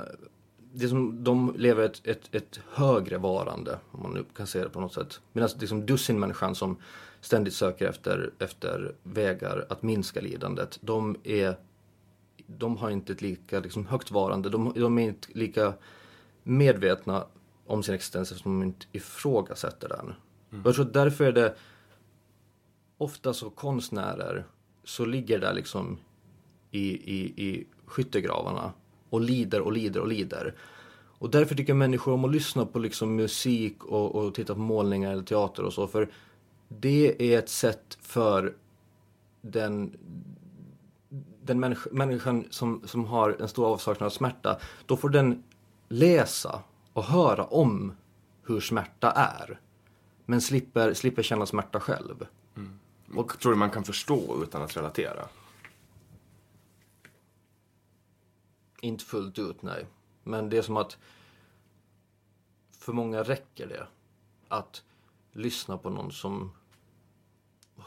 det som de lever ett, ett, ett högre varande, om man nu kan säga det på något sätt. Medan liksom dussinmänniskan som ständigt söker efter, efter vägar att minska lidandet, de är de har inte ett lika liksom, högt varande, de, de är inte lika medvetna om sin existens eftersom de inte ifrågasätter den. Mm. Jag tror att därför är det ofta så konstnärer så ligger där liksom i, i, i skyttegravarna och lider och lider och lider. Och därför tycker människor om att lyssna på liksom musik och, och titta på målningar eller teater och så. För det är ett sätt för den, den människa, människan som, som har en stor avsaknad av smärta. Då får den läsa och höra om hur smärta är. Men slipper, slipper känna smärta själv. Och tror du man kan förstå utan att relatera? Inte fullt ut, nej. Men det är som att för många räcker det att lyssna på någon som,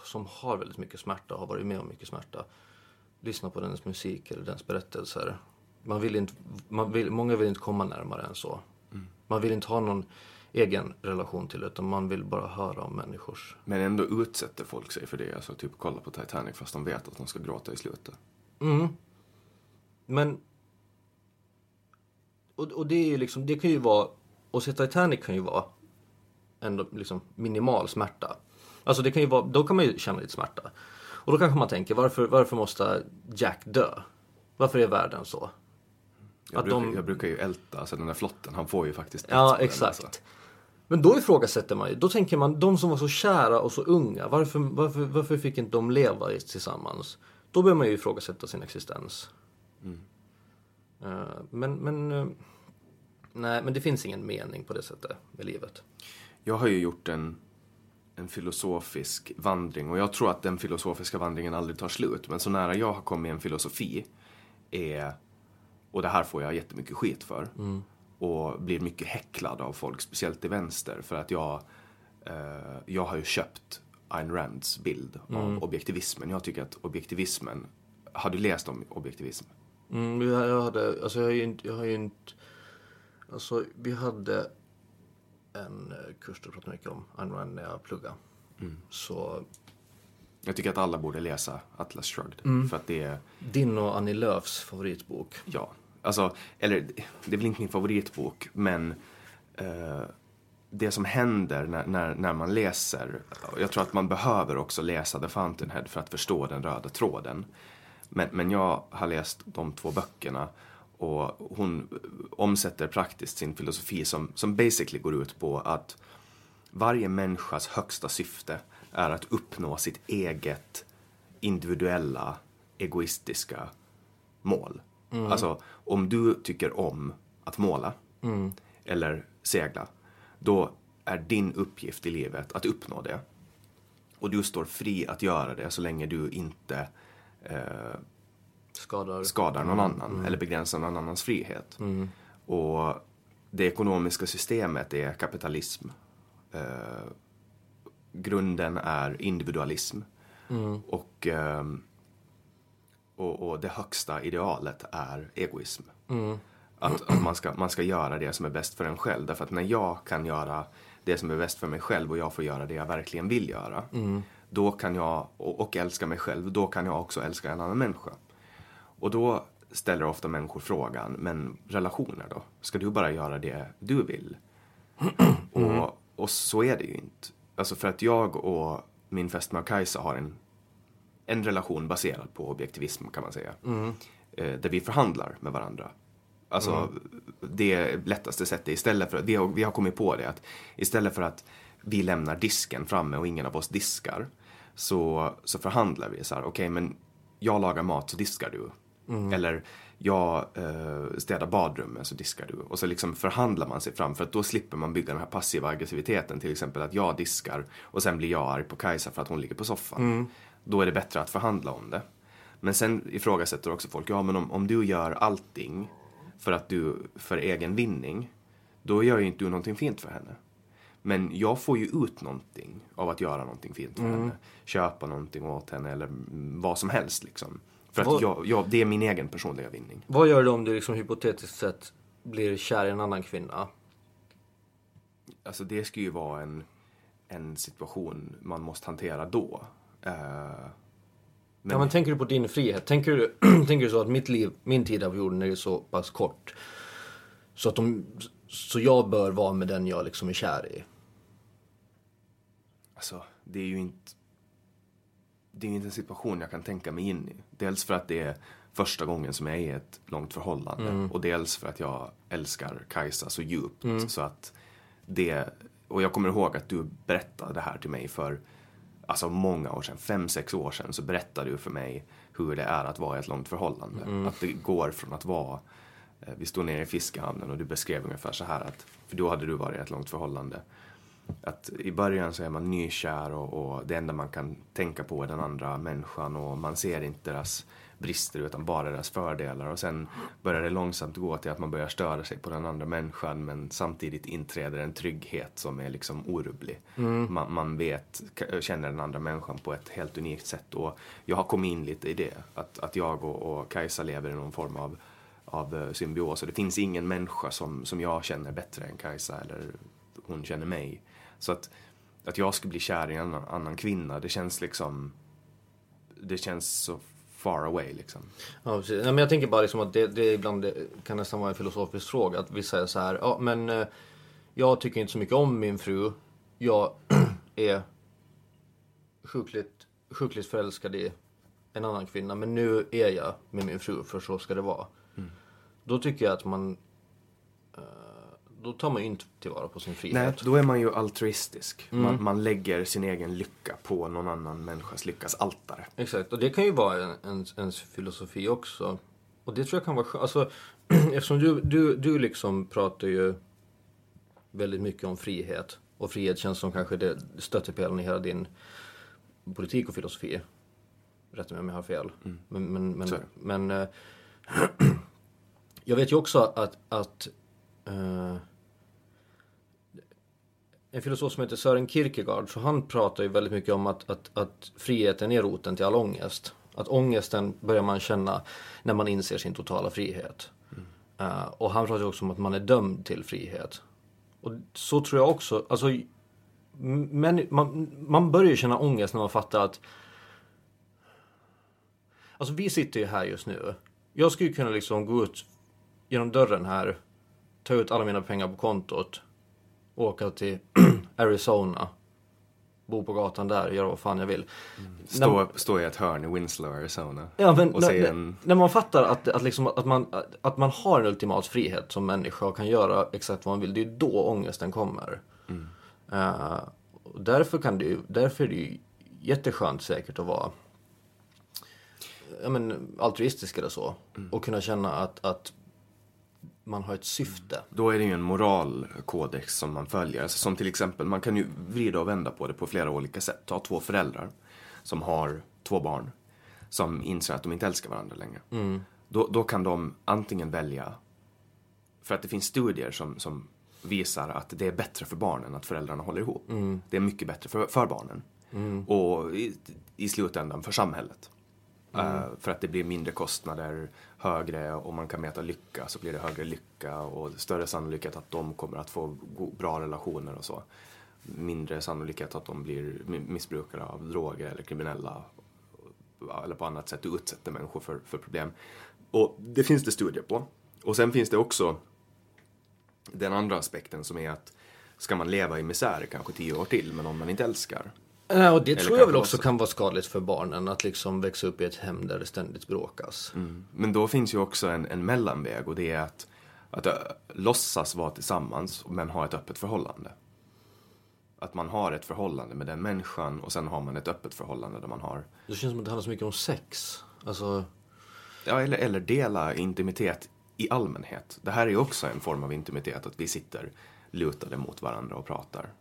som har väldigt mycket smärta, har varit med om mycket smärta. Lyssna på dens musik eller dens berättelser. Man vill inte, man vill, många vill inte komma närmare än så. Mm. Man vill inte ha någon egen relation till utan man vill bara höra om människors... Men ändå utsätter folk sig för det, alltså typ kolla på Titanic fast de vet att de ska gråta i slutet. Mm. Men och, och det är ju liksom, det kan ju vara, och se Titanic kan ju vara ändå liksom minimal smärta. Alltså det kan ju vara, då kan man ju känna lite smärta. Och då kanske man tänker, varför, varför måste Jack dö? Varför är världen så? Jag, brukar, de... jag brukar ju älta, alltså den där flotten, han får ju faktiskt Ja, exakt. Men då ifrågasätter man ju, då tänker man, de som var så kära och så unga, varför, varför, varför fick inte de leva tillsammans? Då börjar man ju ifrågasätta sin existens. Mm. Eh, men, men, eh, nej, men det finns ingen mening på det sättet med livet. Jag har ju gjort en, en filosofisk vandring och jag tror att den filosofiska vandringen aldrig tar slut. Men så nära jag har kommit en filosofi är, och det här får jag jättemycket skit för, mm. Och blir mycket häcklad av folk, speciellt i vänster, för att jag, eh, jag har ju köpt Ayn Rands bild av mm. objektivismen. Jag tycker att objektivismen, har du läst om objektivism? Mm, jag hade, alltså jag har ju inte, jag har inte, alltså vi hade en eh, kurs du pratade mycket om, Ayn Rand, när jag pluggade. Mm. Så... Jag tycker att alla borde läsa Atlas Shrugged. Mm. För att det är... Din och Annie Lööfs favoritbok. Ja. Alltså, eller det är väl inte min favoritbok, men eh, det som händer när, när, när, man läser, jag tror att man behöver också läsa The Fountainhead för att förstå den röda tråden. Men, men jag har läst de två böckerna och hon omsätter praktiskt sin filosofi som, som basically går ut på att varje människas högsta syfte är att uppnå sitt eget individuella egoistiska mål. Mm. Alltså, om du tycker om att måla mm. eller segla, då är din uppgift i livet att uppnå det. Och du står fri att göra det så länge du inte eh, skadar. skadar någon mm. annan mm. eller begränsar någon annans frihet. Mm. Och det ekonomiska systemet är kapitalism. Eh, grunden är individualism. Mm. Och, eh, och, och, det högsta idealet är egoism. Mm. Att, att man, ska, man ska göra det som är bäst för en själv. Därför att när jag kan göra det som är bäst för mig själv och jag får göra det jag verkligen vill göra. Då kan jag, och, och älska mig själv, då kan jag också älska en annan människa. Och då ställer ofta människor frågan, men relationer då? Ska du bara göra det du vill? Och, och så är det ju inte. Alltså för att jag och min fästmö Kajsa har en, en relation baserad på objektivism kan man säga. Eh, där vi förhandlar med varandra. Alltså det lättaste sättet istället för att, vi har, vi har kommit på det att istället för att vi lämnar disken framme och ingen av oss diskar så, så förhandlar vi så här, okej men jag lagar mat så diskar du. Eller jag eh, städar badrummet så diskar du. Och så liksom förhandlar man sig fram för att då slipper man bygga den här passiva aggressiviteten. Till exempel att jag diskar och sen blir jag arg på Kajsa för att hon ligger på soffan. Då är det bättre att förhandla om det. Men sen ifrågasätter också folk, ja men om, om du gör allting för att du, för egen vinning, då gör ju inte du någonting fint för henne. Men jag får ju ut någonting av att göra någonting fint för henne. Köpa någonting åt henne eller mm, vad som helst liksom. För att Vad- jag, jag, det är min egen personliga vinning. Vad gör du om du liksom hypotetiskt sett blir kär i en annan kvinna? Alltså det ska ju vara en, en situation man måste hantera då. Eh, men, Ja, men tänker du på din frihet? Tänker du, tänker du så att mitt liv, min tid av jorden är så pass kort. Så att de, så jag bör vara med den jag liksom är kär i. Alltså, det är ju inte... Det är ju inte en situation jag kan tänka mig in i. Dels för att det är första gången som jag är i ett långt förhållande. Och dels för att jag älskar Kajsa så djupt. Så att det... Och jag kommer ihåg att du berättade det här till mig för alltså många år sedan, fem, sex år sedan, så berättade du för mig hur det är att vara i ett långt förhållande. Att det går från att vara eh, vi stod nere i fiskehamnen och du beskrev ungefär så här att, för då hade du varit i ett långt förhållande. Att i början så är man nykär och, och det enda man kan tänka på är den andra människan och man ser inte deras brister utan bara deras fördelar och sen börjar det långsamt gå till att man börjar störa sig på den andra människan men samtidigt inträder en trygghet som är liksom orubblig. Man, man vet, känner den andra människan på ett helt unikt sätt och jag har kommit in lite i det. Att, att jag och, och Kajsa lever i någon form av av eh, symbios. Och det finns ingen människa som, som jag känner bättre än Kajsa eller hon känner mig. Så att, att jag ska bli kär i en annan, annan kvinna, det känns liksom... Det känns så far away liksom. Ja, precis. Men jag tänker bara liksom att det, det ibland det kan nästan vara en filosofisk fråga. Att vissa är så här, ja men eh, jag tycker inte så mycket om min fru. Jag är sjukligt, sjukligt förälskad i en annan kvinna. Men nu är jag med min fru för så ska det vara. Då tycker jag att man eh, då tar man ju inte tillvara på sin Nej, frihet. då är man ju altruistisk. Man, man lägger sin egen lycka på någon annan människas lyckas altare. Exakt, och det kan ju vara en, en, ens filosofi också. Och det tror jag kan vara skönt. Alltså, eftersom du, du, du liksom pratar ju väldigt mycket om frihet. Och frihet känns som kanske det stöttepelaren i hela din politik och filosofi. Rätta mig om jag har fel. Men, men, men, det. men eh, jag vet ju också att, att eh, en filosof som heter Sören Kierkegaard, så han pratar ju väldigt mycket om att, att, att friheten är roten till all ångest. Att ångesten börjar man känna när man inser sin totala frihet. Eh, och han pratar ju också om att man är dömd till frihet. Och så tror jag också, alltså, men man, man börjar känna ångest när man fattar att Alltså vi sitter ju här just nu. Jag skulle kunna liksom gå ut genom dörren här, ta ut alla mina pengar på kontot, åka till Arizona, bo på gatan där, göra vad fan jag vill. Stå, stå i ett hörn i Winslow, Arizona. Ja, men och när, se när, en... när man fattar att, att, liksom, att, man, att man har en ultimat frihet som människa och kan göra exakt vad man vill, det är då ångesten kommer. Eh, och därför, kan det därför är det ju jätteskönt säkert att vara ja, men, altruistisk eller så. Och kunna känna att, att man har ett syfte. Då är det ju en moralkodex som man följer. Alltså som till exempel, man kan ju vrida och vända på det på flera olika sätt. Ta två föräldrar som har två barn som inser att de inte älskar varandra längre. Då, då kan de antingen välja, för att det finns studier som, som visar att det är bättre för barnen att föräldrarna håller ihop. Det är mycket bättre för, för barnen. Och i, i slutändan för samhället. Eh, för att det blir mindre kostnader, högre, och man kan mäta lycka så blir det högre lycka och större sannolikhet att de kommer att få bra relationer och så. Mindre sannolikhet att de blir missbrukare av droger eller kriminella eller på annat sätt utsätter människor för, för problem. Och det finns det studier på. Och sen finns det också den andra aspekten som är att ska man leva i misär kanske tio år till men om man inte älskar? Ja, och det Eller tror jag väl också kan vara skadligt för barnen. Att liksom växa upp i ett hem där det ständigt bråkas. Men då finns ju också en, en mellanväg och det är att, att äh, låtsas vara tillsammans men ha ett öppet förhållande. Att man har ett förhållande med den människan och sen har man ett öppet förhållande där man har, Det känns som att det handlar så mycket om sex. Alltså, ja eller, eller dela intimitet i allmänhet. Det här är ju också en form av intimitet, att vi sitter lutade mot varandra och pratar.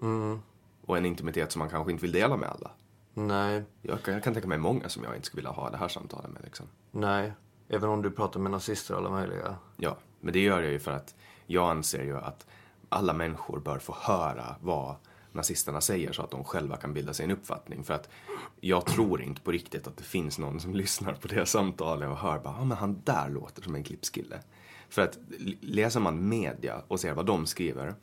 Och en intimitet som man kanske inte vill dela med alla. nej, Jag kan, jag kan tänka mig många som jag inte skulle vilja ha det här samtalet med liksom. nej. Även om du pratar med nazister och alla möjliga. Ja, men det gör jag ju för att jag anser ju att alla människor bör få höra vad nazisterna säger så att de själva kan bilda sig en uppfattning. För att jag tror inte på riktigt att det finns någon som lyssnar på det samtalet och hör bara, ja men han där låter som en klippskille. För att läser man media och ser vad de skriver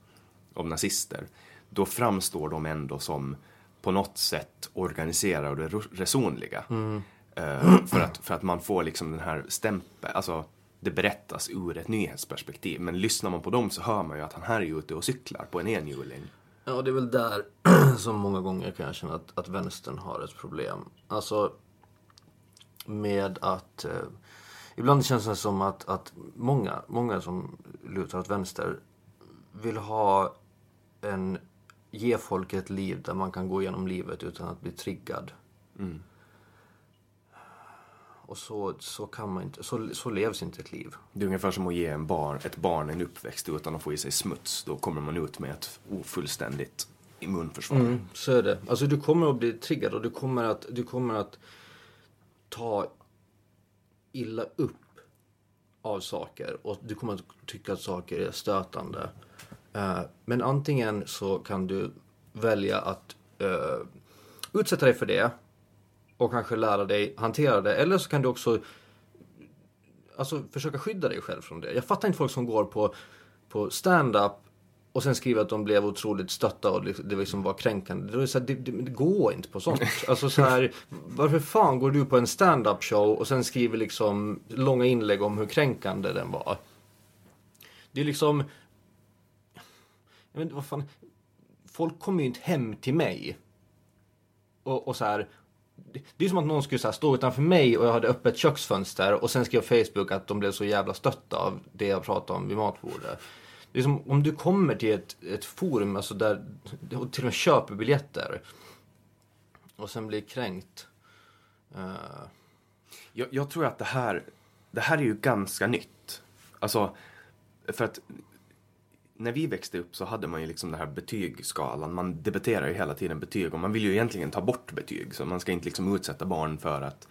om nazister, då framstår de ändå som på något sätt organiserade och resonliga. resonliga. Uh, för, att, för att man får liksom den här stämpeln, alltså det berättas ur ett nyhetsperspektiv. Men lyssnar man på dem så hör man ju att han här är ute och cyklar på en enhjuling. Ja, det är väl där som många gånger kan jag känna att, att vänstern har ett problem. Alltså med att... Eh, ibland känns det som att, att många, många som lutar åt vänster vill ha en... Ge folk ett liv där man kan gå igenom livet utan att bli triggad. Och så, så kan man inte... Så, så levs inte ett liv. Det är ungefär som att ge en barn, ett barn en uppväxt utan att få i sig smuts. Då kommer man ut med ett ofullständigt immunförsvar. Så är det. Alltså du kommer att bli triggad och du kommer att, du kommer att ta illa upp av saker och du kommer att tycka att saker är stötande. Eh, men antingen så kan du välja att eh, utsätta dig för det och kanske lära dig hantera det. Eller så kan du också alltså, försöka skydda dig själv från det. Jag fattar inte folk som går på, på stand-up och sen skriver att de blev otroligt stötta och det liksom var kränkande. Det, är så här, det, det, det går inte på sånt. Alltså så här, varför fan går du på en stand-up show och sen skriver liksom långa inlägg om hur kränkande den var? Det är liksom... Jag vet inte vad fan... Folk kommer ju inte hem till mig och, och så här. Det är som att någon skulle här, stå utanför mig och jag hade öppet köksfönster och sen skrev Facebook att de blev så jävla stötta av det jag pratade om vid matbordet. Det är som om du kommer till ett, ett forum alltså där och till och med köper biljetter och sen blir kränkt. Uh... Jag, jag tror att det här, det här är ju ganska nytt. Alltså, för att när vi växte upp så hade man ju liksom den här betygsskalan. Man debatterar ju hela tiden betyg och man vill ju egentligen ta bort betyg. Så man ska inte liksom utsätta barn för att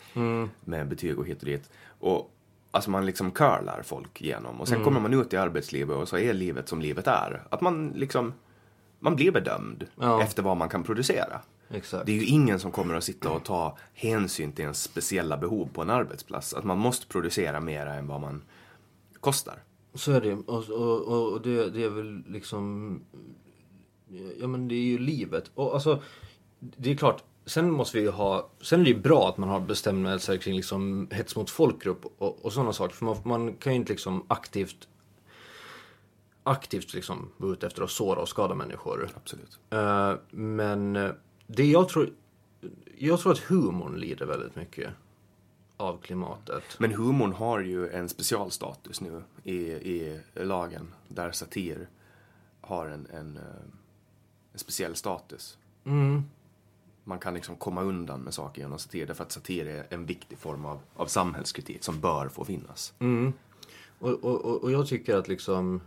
med betyg och hit och dit. Och alltså man liksom curlar folk igenom. Och sen kommer man ut i arbetslivet och så är livet som livet är. Att man liksom, man blir bedömd Ja. efter vad man kan producera. exakt. Det är ju ingen som kommer att sitta och ta hänsyn till ens speciella behov på en arbetsplats. Att man måste producera mer än vad man kostar. Så är det. Och, och, och- det, det är väl liksom... Ja men det är ju livet. Och alltså, det är klart. Sen måste vi ju ha... Sen är det ju bra att man har bestämmelser kring liksom hets mot folkgrupp och, och sådana saker. För man, man kan ju inte liksom aktivt... Aktivt liksom gå ut efter att såra och skada människor. Absolut. Eh, men eh, det jag tror... Jag tror att humorn lider väldigt mycket av klimatet. Men humorn har ju en specialstatus nu i, i lagen. Där satir har en, en, eh, en speciell status. Man kan liksom komma undan med saker genom satir. Därför att satir är en viktig form av, av samhällskritik som bör få finnas. Och, och, och- och jag tycker att liksom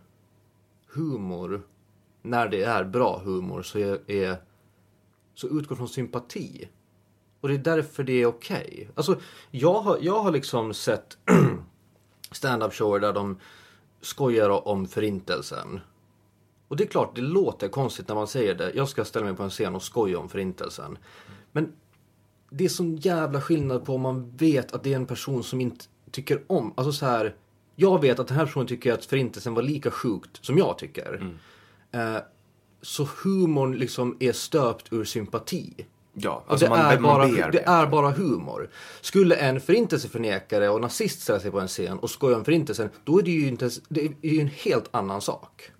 humor, när det är bra humor, så, är, är, så utgår från sympati. Och det är därför det är okej. Alltså, jag har, jag har liksom sett stand-up shower där de skojar om förintelsen. Och det är klart, det låter konstigt när man säger det. Jag ska ställa mig på en scen och skoja om förintelsen. Men det är sån jävla skillnad på om man vet att det är en person som inte tycker om, alltså så här. Jag vet att den här personen tycker att förintelsen var lika sjukt som jag tycker. Eh, så humorn liksom är stöpt ur sympati. Ja, alltså det, man, är man bara, bearbetar. det är bara humor. Skulle en förintelseförnekare och nazist ställa sig på en scen och skoja om förintelsen, då är det ju, inte, det är ju en helt annan sak.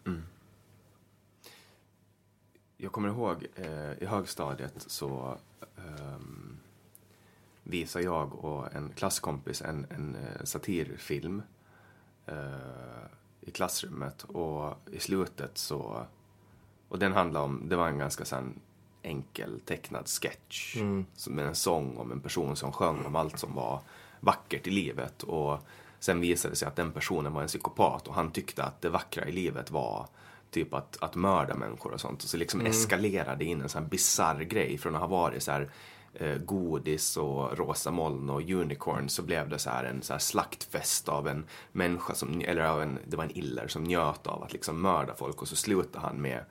Jag kommer ihåg eh, i högstadiet så ehm, visade jag och en klasskompis en, en eh, satirfilm eh, i klassrummet och i slutet så och den handlade om, det var en ganska sån enkel tecknad sketch som med en sång om en person som sjöng om allt som var vackert i livet. Och sen visade det sig att den personen var en psykopat och han tyckte att det vackra i livet var typ att, att mörda människor och sånt. Och så liksom eskalerade in en sån här bisarr grej. Från att ha varit så här eh, godis och rosa moln och unicorn så blev det så här en så här slaktfest av en människa som, eller av en, det var en iller som njöt av att liksom mörda folk. Och så slutade han med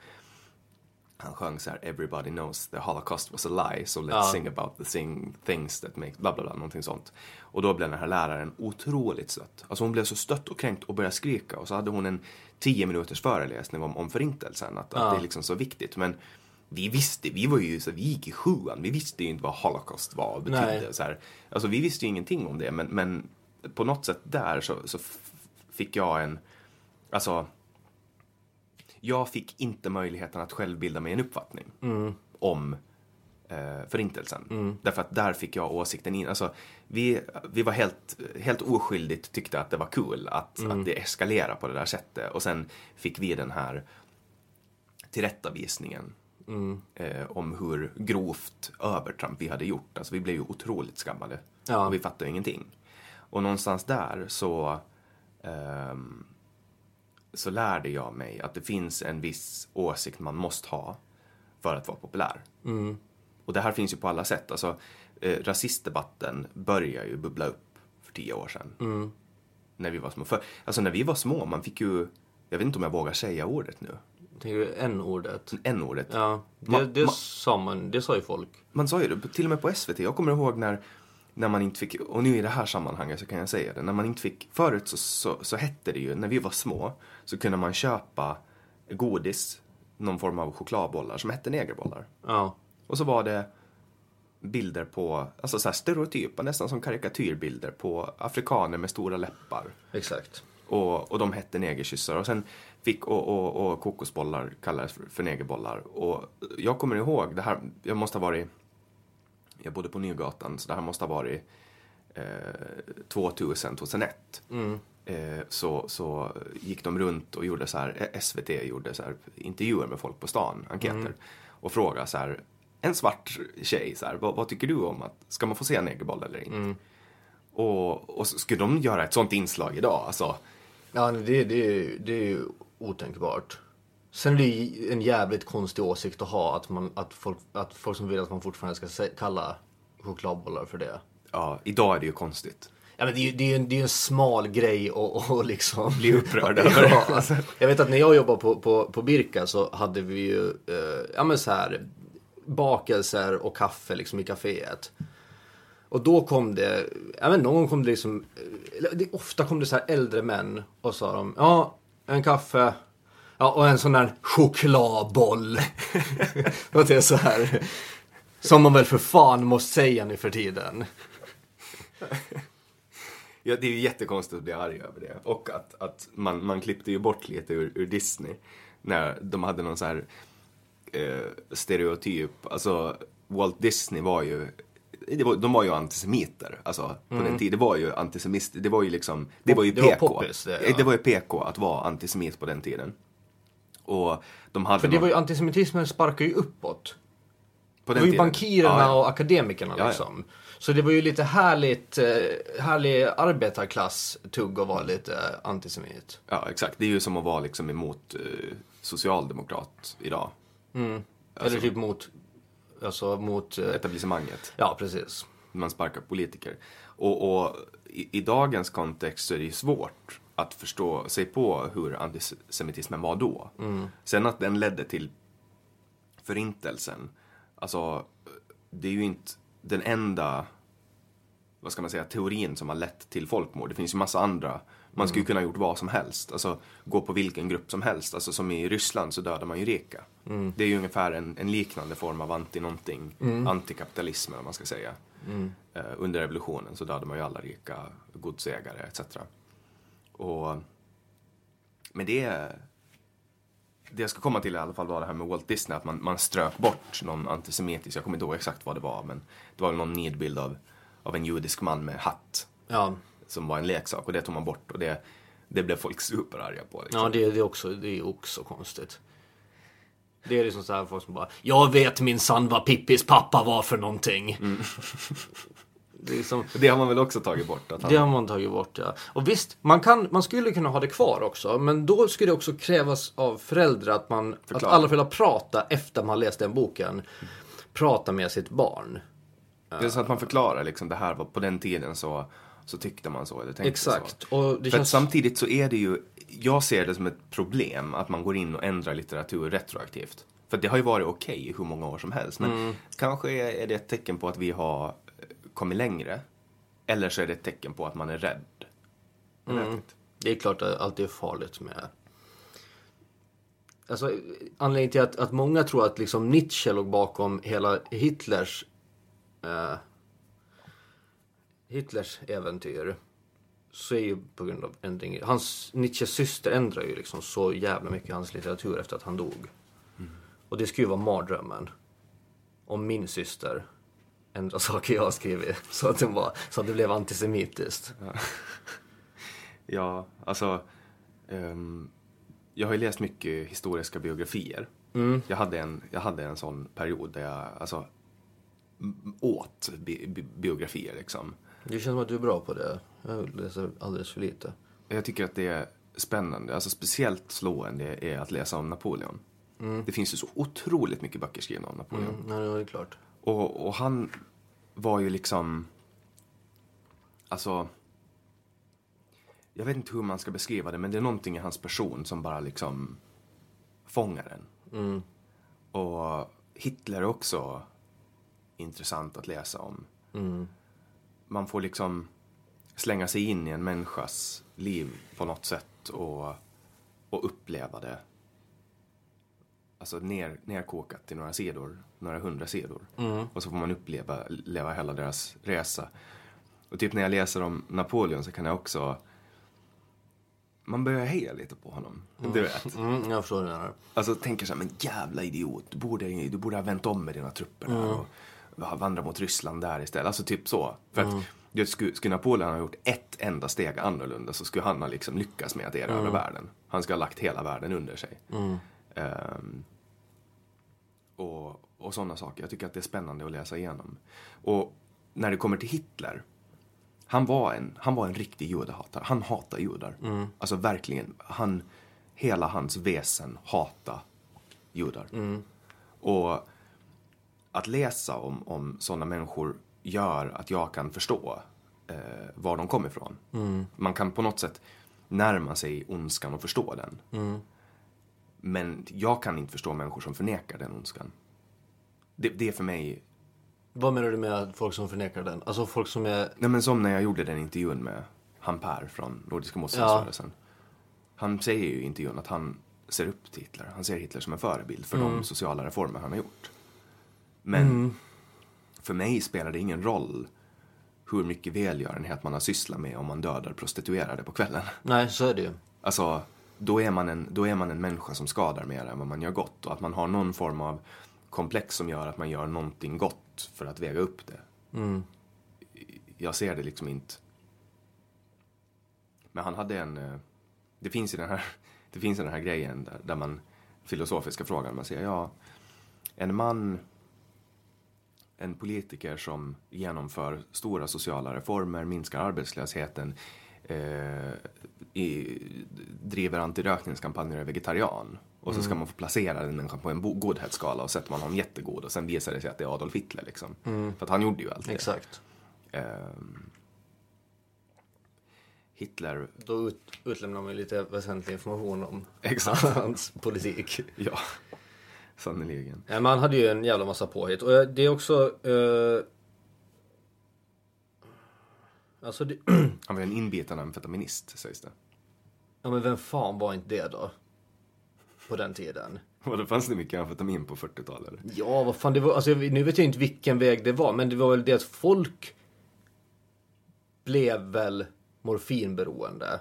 han sjöng så här Everybody knows the holocaust was a lie so let's Ja. sing about the thing, things that make bla bla bla någonting sånt. Och då blev den här läraren otroligt stött. Alltså hon blev så stött och kränkt och började skrika och så hade hon en tio minuters föreläsning om, om förintelsen att, att det är liksom så viktigt. Men vi visste, vi var ju så vi gick i sjuan, vi visste ju inte vad holocaust var och betydde. Nej. Så här. Alltså vi visste ju ingenting om det men, men på något sätt där så, så fick jag en, alltså jag fick inte möjligheten att själv bilda mig en uppfattning om eh, förintelsen. Därför att där fick jag åsikten in. Alltså, vi, vi var helt, helt oskyldigt tyckte att det var kul att, att det eskalerade på det där sättet. Och sen fick vi den här tillrättavisningen eh, om hur grovt övertramp vi hade gjort. Alltså vi blev ju otroligt skammade. Ja. Och vi fattade ingenting. Och någonstans där så ehm, så lärde jag mig att det finns en viss åsikt man måste ha för att vara populär. Och det här finns ju på alla sätt. Alltså, eh, rasistdebatten började ju bubbla upp för tio år sedan. När vi var små. För, alltså när vi var små, man fick ju, jag vet inte om jag vågar säga ordet nu, Tänker du n-ordet? n-ordet. Ja, det, det, ma- sa man, det sa ju folk. Man sa ju det, till och med på SVT. Jag kommer ihåg när, när man inte fick, och nu i det här sammanhanget så kan jag säga det, när man inte fick, förut så, så, så hette det ju, när vi var små, så kunde man köpa godis, någon form av chokladbollar som hette negerbollar. Ja. Och så var det bilder på, alltså så här stereotypa, nästan som karikatyrbilder på afrikaner med stora läppar. Exakt. Och, och de hette negerkyssar. Och sen fick, och, och, och kokosbollar kallades för, för negerbollar. Och jag kommer ihåg, det här, jag måste ha varit, jag bodde på Nygatan, så det här måste ha varit eh, 2000, 2001. Eh, så, så gick de runt och gjorde så här, eh, SVT gjorde så här intervjuer med folk på stan, enkäter. Och frågade så här, en svart tjej, så här, vad, vad tycker du om att, ska man få se en negerboll eller inte? Och, och så skulle de göra ett sånt inslag idag, alltså. Ja, det, det, det är ju otänkbart. Sen är det ju en jävligt konstig åsikt att ha att, man, att, folk, att folk som vill att man fortfarande ska kalla chokladbollar för det. Ja, idag är det ju konstigt. Ja, men det är ju det är ju en, det är en smal grej att och liksom... Bli upprörd över ja, alltså, Jag vet att när jag jobbade på, på, på Birka så hade vi ju, eh, ja men så här, bakelser och kaffe liksom i kaféet. Och då kom det, vet inte, någon gång kom det liksom, eller det, ofta kom det så här äldre män och sa de, ja, en kaffe, ja och en sån där chokladboll. och det är så här, som man väl för fan måste säga nu för tiden. Ja, det är ju jättekonstigt att bli arg över det. Och att, att man, man klippte ju bort lite ur, ur Disney. När de hade någon så här eh, stereotyp. Alltså, Walt Disney var ju det var, de var ju antisemiter, alltså på den tiden. Det var ju antisemist, det var ju liksom, det var ju Det var PK. poppis, det, det, ja. var ju PK att vara antisemit på den tiden. Och de hade För det någon- var ju antisemitismen sparkar ju uppåt. på Det var ju tiden. bankirerna Ja, ja. och akademikerna Ja, liksom. Så det var ju lite härligt, eh, härlig arbetarklass-tugg att vara lite antisemit. Ja, exakt. Det är ju som att vara liksom emot eh, socialdemokrat idag. Eller typ mot, alltså mot, eh, Etablissemanget. ja precis. man sparkar politiker. Och, och i, i dagens kontext så är det ju svårt att förstå sig på hur antisemitismen var då. Sen att den ledde till förintelsen, alltså det är ju inte den enda, vad ska man säga, teorin som har lett till folkmord. Det finns ju massa andra. Man skulle ju kunna ha gjort vad som helst. Alltså gå på vilken grupp som helst. Alltså som i Ryssland så dödar man ju rika. Det är ju ungefär en, en liknande form av anti-någonting. Antikapitalism om man ska säga. Eh, under revolutionen så dödade man ju alla rika godsägare etc. Och, men det, det jag ska komma till i alla fall var det här med Walt Disney, att man, man strök bort någon antisemitisk, jag kommer inte ihåg exakt vad det var, men det var väl någon nidbild av, av en judisk man med hatt Ja, som var en leksak och det tog man bort och det, det blev folk superarga på. Liksom. ja det, det, är också, det är också konstigt. Det är liksom så här folk som bara Jag vet min sann vad Pippis pappa var för någonting. Det, är som, Det har man väl också tagit bort? Att han, det har man tagit bort ja. Och visst, man, kan, man skulle kunna ha det kvar också. Men då skulle det också krävas av föräldrar att, man, att Förklara. alla föräldrar prata efter man läst den boken. Prata med sitt barn. Det är så att man förklarar liksom, det här var på den tiden så, så tyckte man så eller tänkte Exakt. så. Och det För känns... att samtidigt så är det ju, jag ser det som ett problem att man går in och ändrar litteratur retroaktivt. För det har ju varit okej i hur många år som helst. Men Mm. kanske är, det ett tecken på att vi har kommit längre. Eller så är det ett tecken på att man är rädd. Inte. Det är klart att allt är farligt med... Alltså, anledningen till att, att många tror att liksom Nietzsche låg bakom hela Hitlers... Eh, Hitlers äventyr. Så är ju på grund av ändring. Hans, Nietzsches syster ändrar ju liksom så jävla mycket hans litteratur efter att han dog. Och det skulle ju vara mardrömmen. Om min syster ändrar saker jag har skrivit. Så att, den var, så att det blev antisemitiskt. Ja, alltså. ehm, jag har ju läst mycket historiska biografier. Jag, hade en, jag hade en sån period där jag alltså, åt bi, bi, biografier liksom. Det känns som att du är bra på det. Jag läser alldeles för lite. Jag tycker att det är spännande, alltså speciellt slående är att läsa om Napoleon. Det finns ju så otroligt mycket böcker skrivna om Napoleon. Mm, ja, det är klart. Och, och han var ju liksom... Alltså... Jag vet inte hur man ska beskriva det, men det är någonting i hans person som bara liksom fångar en. Och Hitler är också intressant att läsa om. Man får liksom slänga sig in i en människas liv på något sätt och, och uppleva det. Alltså ner, nerkokat till några sidor, några hundra sidor. Och så får man uppleva leva hela deras resa. Och typ när jag läser om Napoleon så kan jag också... Man börjar heja lite på honom. Du vet. Mm, jag förstår du menar. Alltså tänker så här, men jävla idiot. Du borde, du borde ha vänt om med dina trupper där och vandra mot Ryssland där istället. Alltså typ så. För att jag skulle, skulle Napoleon ha gjort ett enda steg annorlunda så skulle han ha liksom lyckats med att erövra världen. Han skulle ha lagt hela världen under sig. Ehm, och, och sådana saker. Jag tycker att det är spännande att läsa igenom. Och när det kommer till Hitler. Han var en, han var en riktig judehatare. Han hatar judar. Alltså verkligen. Han, hela hans väsen hata judar. Och att läsa om, om sådana människor gör att jag kan förstå eh, var de kommer ifrån. Man kan på något sätt närma sig ondskan och förstå den. Men jag kan inte förstå människor som förnekar den ondskan. Det, det är för mig, Vad menar du med folk som förnekar den? Alltså folk som är... nej men som när jag gjorde den intervjun med han Per från Nordiska motståndsrörelsen. Han säger ju i intervjun att han ser upp till Hitler. Han ser Hitler som en förebild för de sociala reformer han har gjort. Men för mig spelar det ingen roll hur mycket välgörenhet man har sysslat med om man dödar prostituerade på kvällen. Nej, så är det ju. Alltså, då är, man en, då är man en människa som skadar mer än vad man gör gott. Och att man har någon form av komplex som gör att man gör någonting gott för att väga upp det. Jag ser det liksom inte. Men han hade en... eh, Det finns ju den här, det finns den här grejen där, där man... Filosofiska frågan, man säger ja, en man en politiker som genomför stora sociala reformer, minskar arbetslösheten, eh, i, driver antirökningskampanjer och är vegetarian. Och så ska man få placera den människan på en godhetsskala och sätter man honom jättegod och sen visar det sig att det är Adolf Hitler liksom. För att han gjorde ju allt det. Exakt. Ehm, Hitler, Då ut, utlämnar man lite väsentlig information om Exakt. hans politik. ja, sannerligen. Ja, man hade ju en jävla massa påhitt. Och det är också... Eh, Alltså, det, Han var en inbiten amfetaminist, sägs det. ja men vem fan var inte det då? På den tiden. Och det fanns det mycket amfetamin på 40-talet? Ja, vad fan det var, alltså nu vet jag inte vilken väg det var, men det var väl det att folk blev väl morfinberoende.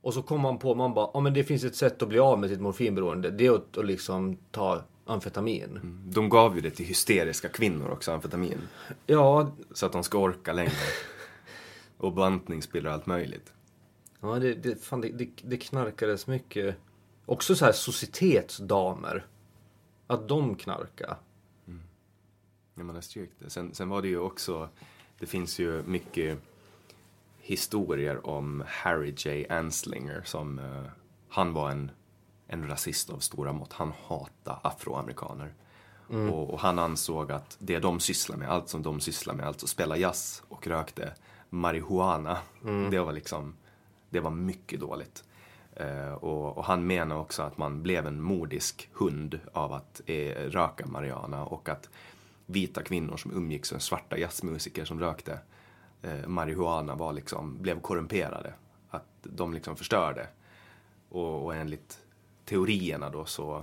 Och så kom man på, man bara, ja men det finns ett sätt att bli av med sitt morfinberoende. Det är att, att liksom ta amfetamin. De gav ju det till hysteriska kvinnor också, amfetamin. Ja, Så att de ska orka längre. Och bantningspiller och allt möjligt. ja det, det, fan, det, det, det knarkades mycket. Också så här societetsdamer. Att de knarka. Ja, man har styrkt det. Sen, sen var det ju också, det finns ju mycket historier om Harry J. Anslinger som, eh, han var en, en rasist av stora mått. Han hatade afroamerikaner. Och, och han ansåg att det de sysslar med, allt som de sysslar med, alltså spela jazz och rökte marijuana, det var liksom, det var mycket dåligt. Eh, och, och han menar också att man blev en modisk hund av att eh, röka marijuana och att vita kvinnor som umgicks med svarta jazzmusiker som rökte eh, marijuana var liksom, blev korrumperade. Att de liksom förstörde. Och, och enligt teorierna då så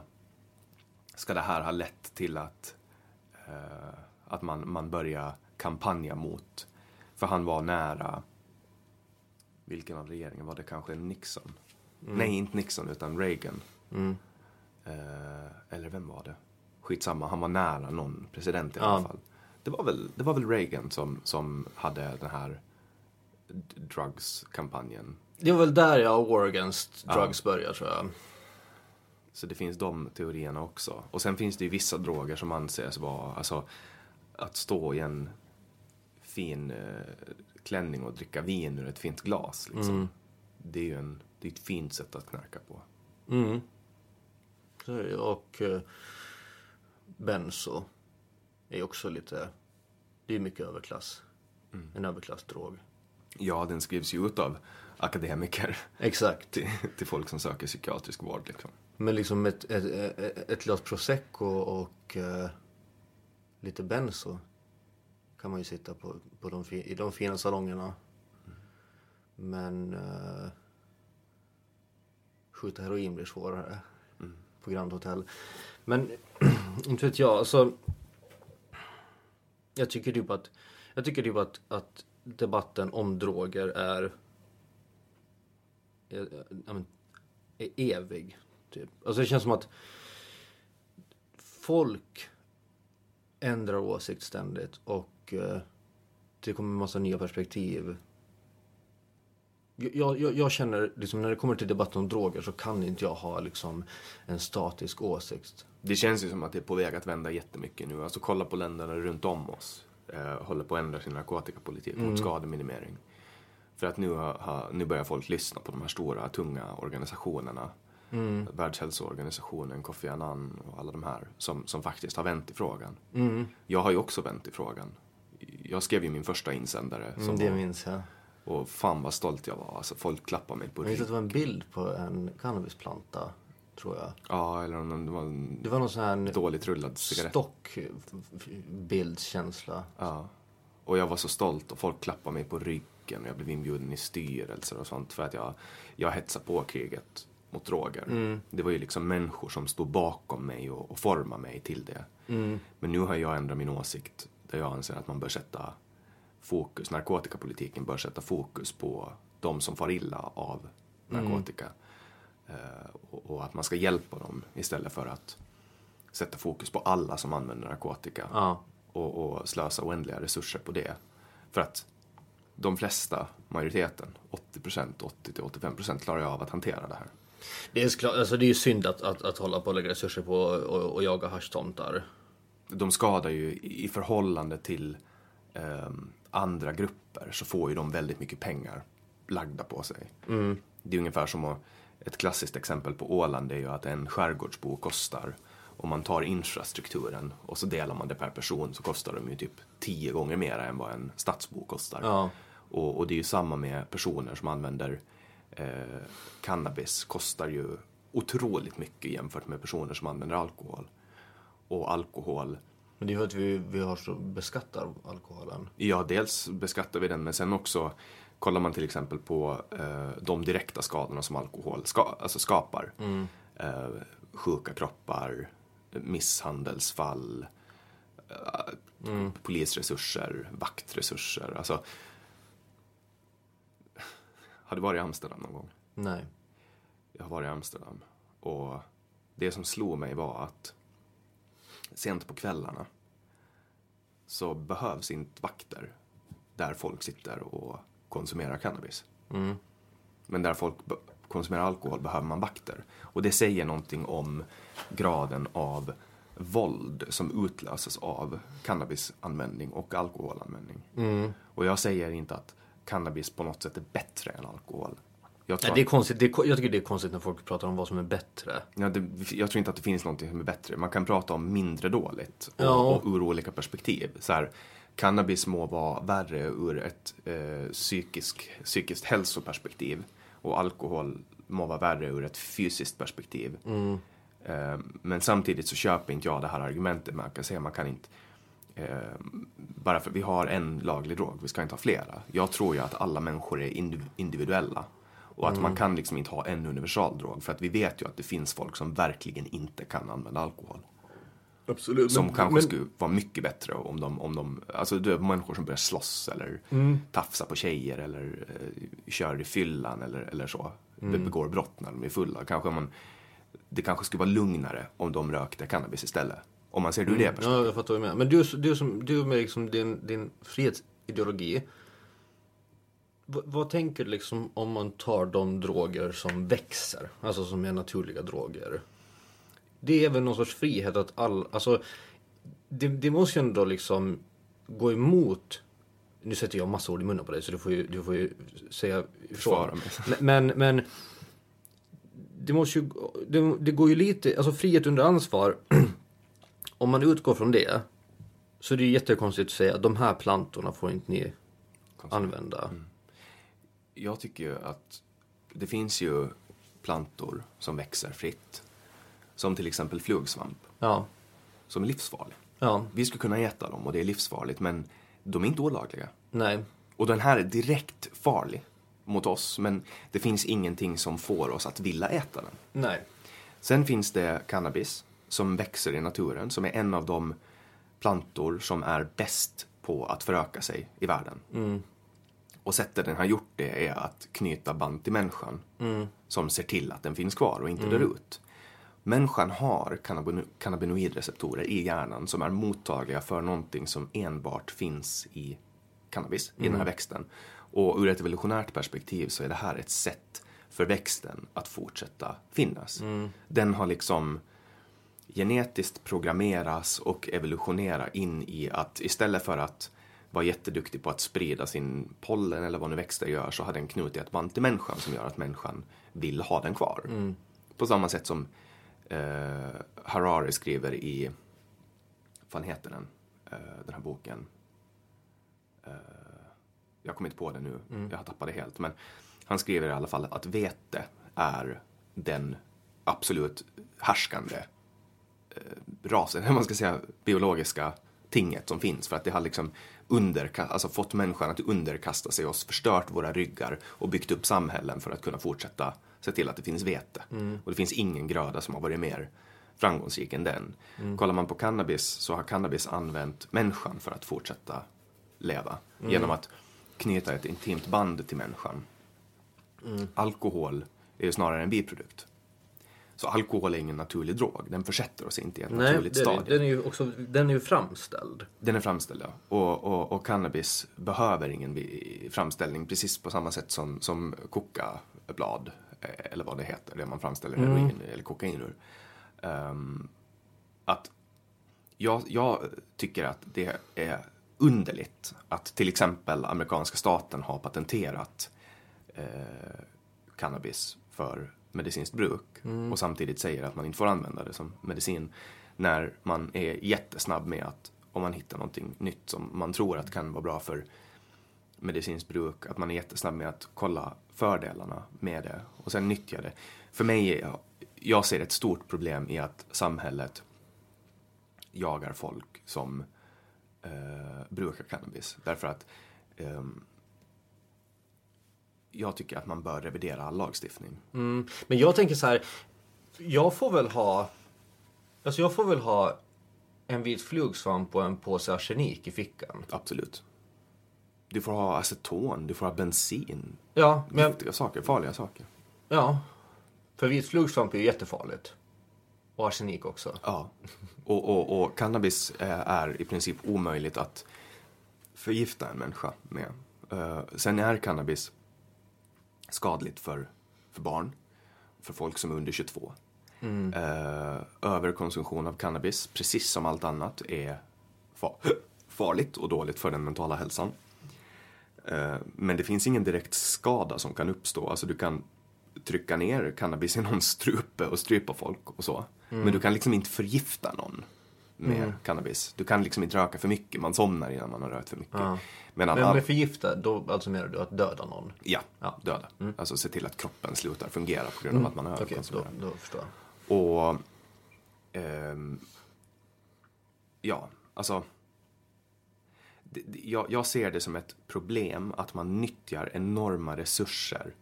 ska det här ha lett till att, eh, att man, man börjar kampanja mot, för han var nära, vilken av regeringen var det kanske Nixon? Nej, inte Nixon utan Reagan. Eh, eller vem var det? Skitsamma, han var nära någon president i alla fall. Det var väl, det var väl Reagan som, som hade den här drugs-kampanjen. Det var väl där jag War Against Drugs började tror jag. Så det finns de teorierna också. Och sen finns det ju vissa droger som anses vara, alltså att stå i en fin eh, klänning och dricka vin ur ett fint glas. Liksom. Det är ju en, det är ett fint sätt att knarka på. Mm. Och eh, benzo är också lite, det är mycket överklass. En överklassdrog. Ja, den skrivs ju ut av akademiker Exakt. till, till folk som söker psykiatrisk vård. Liksom. Men liksom ett, ett, ett, ett glas prosecco och eh, lite benzo kan man ju sitta på, på de, i de fina salongerna. Men eh, skjuta heroin blir svårare på Grand Hotel. Men inte vet jag, alltså. Jag tycker typ att, jag tycker typ att, att debatten om droger är, eh, är, är evig. Typ. Alltså det känns som att folk ändrar åsikt ständigt och eh, det kommer en massa nya perspektiv. Jag, jag, jag känner liksom när det kommer till debatten om droger så kan inte jag ha liksom en statisk åsikt. Det känns ju som att det är på väg att vända jättemycket nu. Alltså kolla på länderna runt om oss. Eh, håller på att ändra sin narkotikapolitik mot skademinimering. För att nu, har, nu börjar folk lyssna på de här stora, tunga organisationerna. Världshälsoorganisationen, Kofi Annan och alla de här som, som faktiskt har vänt i frågan. Jag har ju också vänt i frågan. Jag skrev ju min första insändare. Som Mm, det var, minns jag. och fan vad stolt jag var. Alltså folk klappade mig på Jag minns att det ryggen. var en bild på en cannabisplanta, tror jag. Ja, eller om det var en Det var någon sån här dåligt rullad cigarett. stockbildskänsla. Ja. Och jag var så stolt och folk klappade mig på ryggen och jag blev inbjuden i styrelser och sånt för att jag, jag hetsade på kriget mot droger. Det var ju liksom människor som stod bakom mig och, och formade mig till det. Men nu har jag ändrat min åsikt där jag anser att man bör sätta fokus, narkotikapolitiken bör sätta fokus på de som far illa av narkotika. Eh, och, och att man ska hjälpa dem istället för att sätta fokus på alla som använder narkotika Ja. och, och slösa oändliga resurser på det. För att de flesta, majoriteten, 80%, 80-85% klarar ju av att hantera det här. Det är, alltså det är ju synd att, att, att hålla på och lägga resurser på och, och jaga haschtomtar. De skadar ju i förhållande till ehm, andra grupper så får ju de väldigt mycket pengar lagda på sig. Det är ungefär som att, ett klassiskt exempel på Åland är ju att en skärgårdsbo kostar om man tar infrastrukturen och så delar man det per person så kostar de ju typ tio gånger mer än vad en stadsbo kostar. Ja. Och, och det är ju samma med personer som använder eh, cannabis kostar ju otroligt mycket jämfört med personer som använder alkohol. Och alkohol Men det är för att vi, vi har så beskattar alkoholen. Ja, dels beskattar vi den, men sen också kollar man till exempel på eh, de direkta skadorna som alkohol ska, alltså skapar. Eh, sjuka kroppar, misshandelsfall, eh, polisresurser, vaktresurser. Alltså, har du varit i Amsterdam någon gång? Nej. Jag har varit i Amsterdam och det som slog mig var att sent på kvällarna så behövs inte vakter där folk sitter och konsumerar cannabis. Men där folk konsumerar alkohol behöver man vakter. Och det säger någonting om graden av våld som utlöses av cannabisanvändning och alkoholanvändning. Och jag säger inte att cannabis på något sätt är bättre än alkohol. Jag tror Nej, det är konstigt. Det är, jag tycker det är konstigt när folk pratar om vad som är bättre. Ja, det, jag tror inte att det finns någonting som är bättre. Man kan prata om mindre dåligt och, Ja. och ur olika perspektiv. Så här, cannabis må vara värre ur ett eh, psykisk, psykiskt hälsoperspektiv och alkohol må vara värre ur ett fysiskt perspektiv. Eh, men samtidigt så köper inte jag det här argumentet. Man kan säga man kan inte eh, bara för vi har en laglig drog, vi ska inte ha flera. Jag tror ju att alla människor är indiv- individuella. Och att man kan liksom inte ha en universaldrog. För att vi vet ju att det finns folk som verkligen inte kan använda alkohol. Absolut. Som kanske skulle vara mycket bättre om de, om de, alltså det är människor som börjar slåss eller tafsa på tjejer eller eh, kör i fyllan eller, eller så. Be- Begår brott när de är fulla. Kanske man, det kanske skulle vara lugnare om de rökte cannabis istället. Om man ser det ur det perspektivet. Ja, jag fattar vad du menar. Men du, du, som, du med liksom din, din frihetsideologi. V- vad tänker du liksom om man tar de droger som växer? Alltså som är naturliga droger. Det är väl någon sorts frihet att all, alltså det, det måste ju ändå liksom gå emot nu sätter jag massa ord i munnen på dig så du får ju, du får ju säga ifrån. Men, men, men det måste ju, det, det går ju lite, alltså frihet under ansvar. om man utgår från det så är det ju jättekonstigt att säga att de här plantorna får inte ni använda. Jag tycker ju att det finns ju plantor som växer fritt. Som till exempel flugsvamp, Ja, som är livsfarlig. ja, Vi skulle kunna äta dem och det är livsfarligt, men de är inte olagliga. nej, Och den här är direkt farlig mot oss, men det finns ingenting som får oss att vilja äta den. nej. Sen finns det cannabis som växer i naturen, som är en av de plantor som är bäst på att föröka sig i världen. Och sättet den har gjort det är att knyta band till människan som ser till att den finns kvar och inte dör ut. Människan har cannabino- cannabinoidreceptorer i hjärnan som är mottagliga för någonting som enbart finns i cannabis, i den här växten. Och ur ett evolutionärt perspektiv så är det här ett sätt för växten att fortsätta finnas. Den har liksom genetiskt programmeras och evolutionera in i att istället för att vara jätteduktig på att sprida sin pollen eller vad nu växter gör så har den knutit ett band till människan som gör att människan vill ha den kvar. På samma sätt som eh, Harari skriver i, vad heter den, eh, den här boken? Eh, jag kommer inte på det nu, jag har tappat det helt. Men han skriver i alla fall att vete är den absolut härskande eh, rasen, eller man ska säga biologiska tinget som finns för att det har liksom underka- alltså fått människan att underkasta sig oss, förstört våra ryggar och byggt upp samhällen för att kunna fortsätta se till att det finns vete. Och det finns ingen gröda som har varit mer framgångsrik än den. Kollar man på cannabis så har cannabis använt människan för att fortsätta leva genom att knyta ett intimt band till människan. Alkohol är ju snarare en biprodukt. Så alkohol är ingen naturlig drog, den försätter oss inte i ett Nej, naturligt stadie. den är ju också, den är ju framställd. Den är framställd, ja. Och, och, och cannabis behöver ingen framställning precis på samma sätt som, som kokablad, eh, eller vad det heter, det man framställer heroin eller kokain ur. Ehm, att jag, jag tycker att det är underligt att till exempel amerikanska staten har patenterat eh, cannabis för medicinskt bruk och samtidigt säger att man inte får använda det som medicin när man är jättesnabb med att om man hittar någonting nytt som man tror att kan vara bra för medicinskt bruk, att man är jättesnabb med att kolla fördelarna med det och sen nyttja det. För mig, är, jag ser ett stort problem i att samhället jagar folk som eh, brukar cannabis. Därför att ehm, jag tycker att man bör revidera all lagstiftning. Mm. Men jag tänker så här, jag får väl ha, alltså jag får väl ha en vit flugsvamp och en påse arsenik i fickan. Absolut. Du får ha aceton, du får ha bensin. Ja, men, Giftiga saker, farliga saker. ja. För vit flugsvamp är ju jättefarligt. Och arsenik också. Ja. Och, och, och cannabis eh, är i princip omöjligt att förgifta en människa med. Eh, Sen är cannabis skadligt för, för barn, för folk som är under 22. Eh, Överkonsumtion av cannabis, precis som allt annat, är fa- farligt och dåligt för den mentala hälsan. Eh, Men det finns ingen direkt skada som kan uppstå. Alltså du kan trycka ner cannabis i någons strupe och strypa folk och så. Men du kan liksom inte förgifta någon med cannabis. Du kan liksom inte röka för mycket, man somnar innan man har rökt för mycket. Ja. Men all- med förgiftad, då alltså menar du att döda någon? Ja, Ja. döda. Alltså se till att kroppen slutar fungera på grund av att man har Okej, då, överkonsumerat. då förstår jag. Och... ehm, ja, alltså... Det, det- jag, jag ser det som ett problem att man nyttjar enorma resurser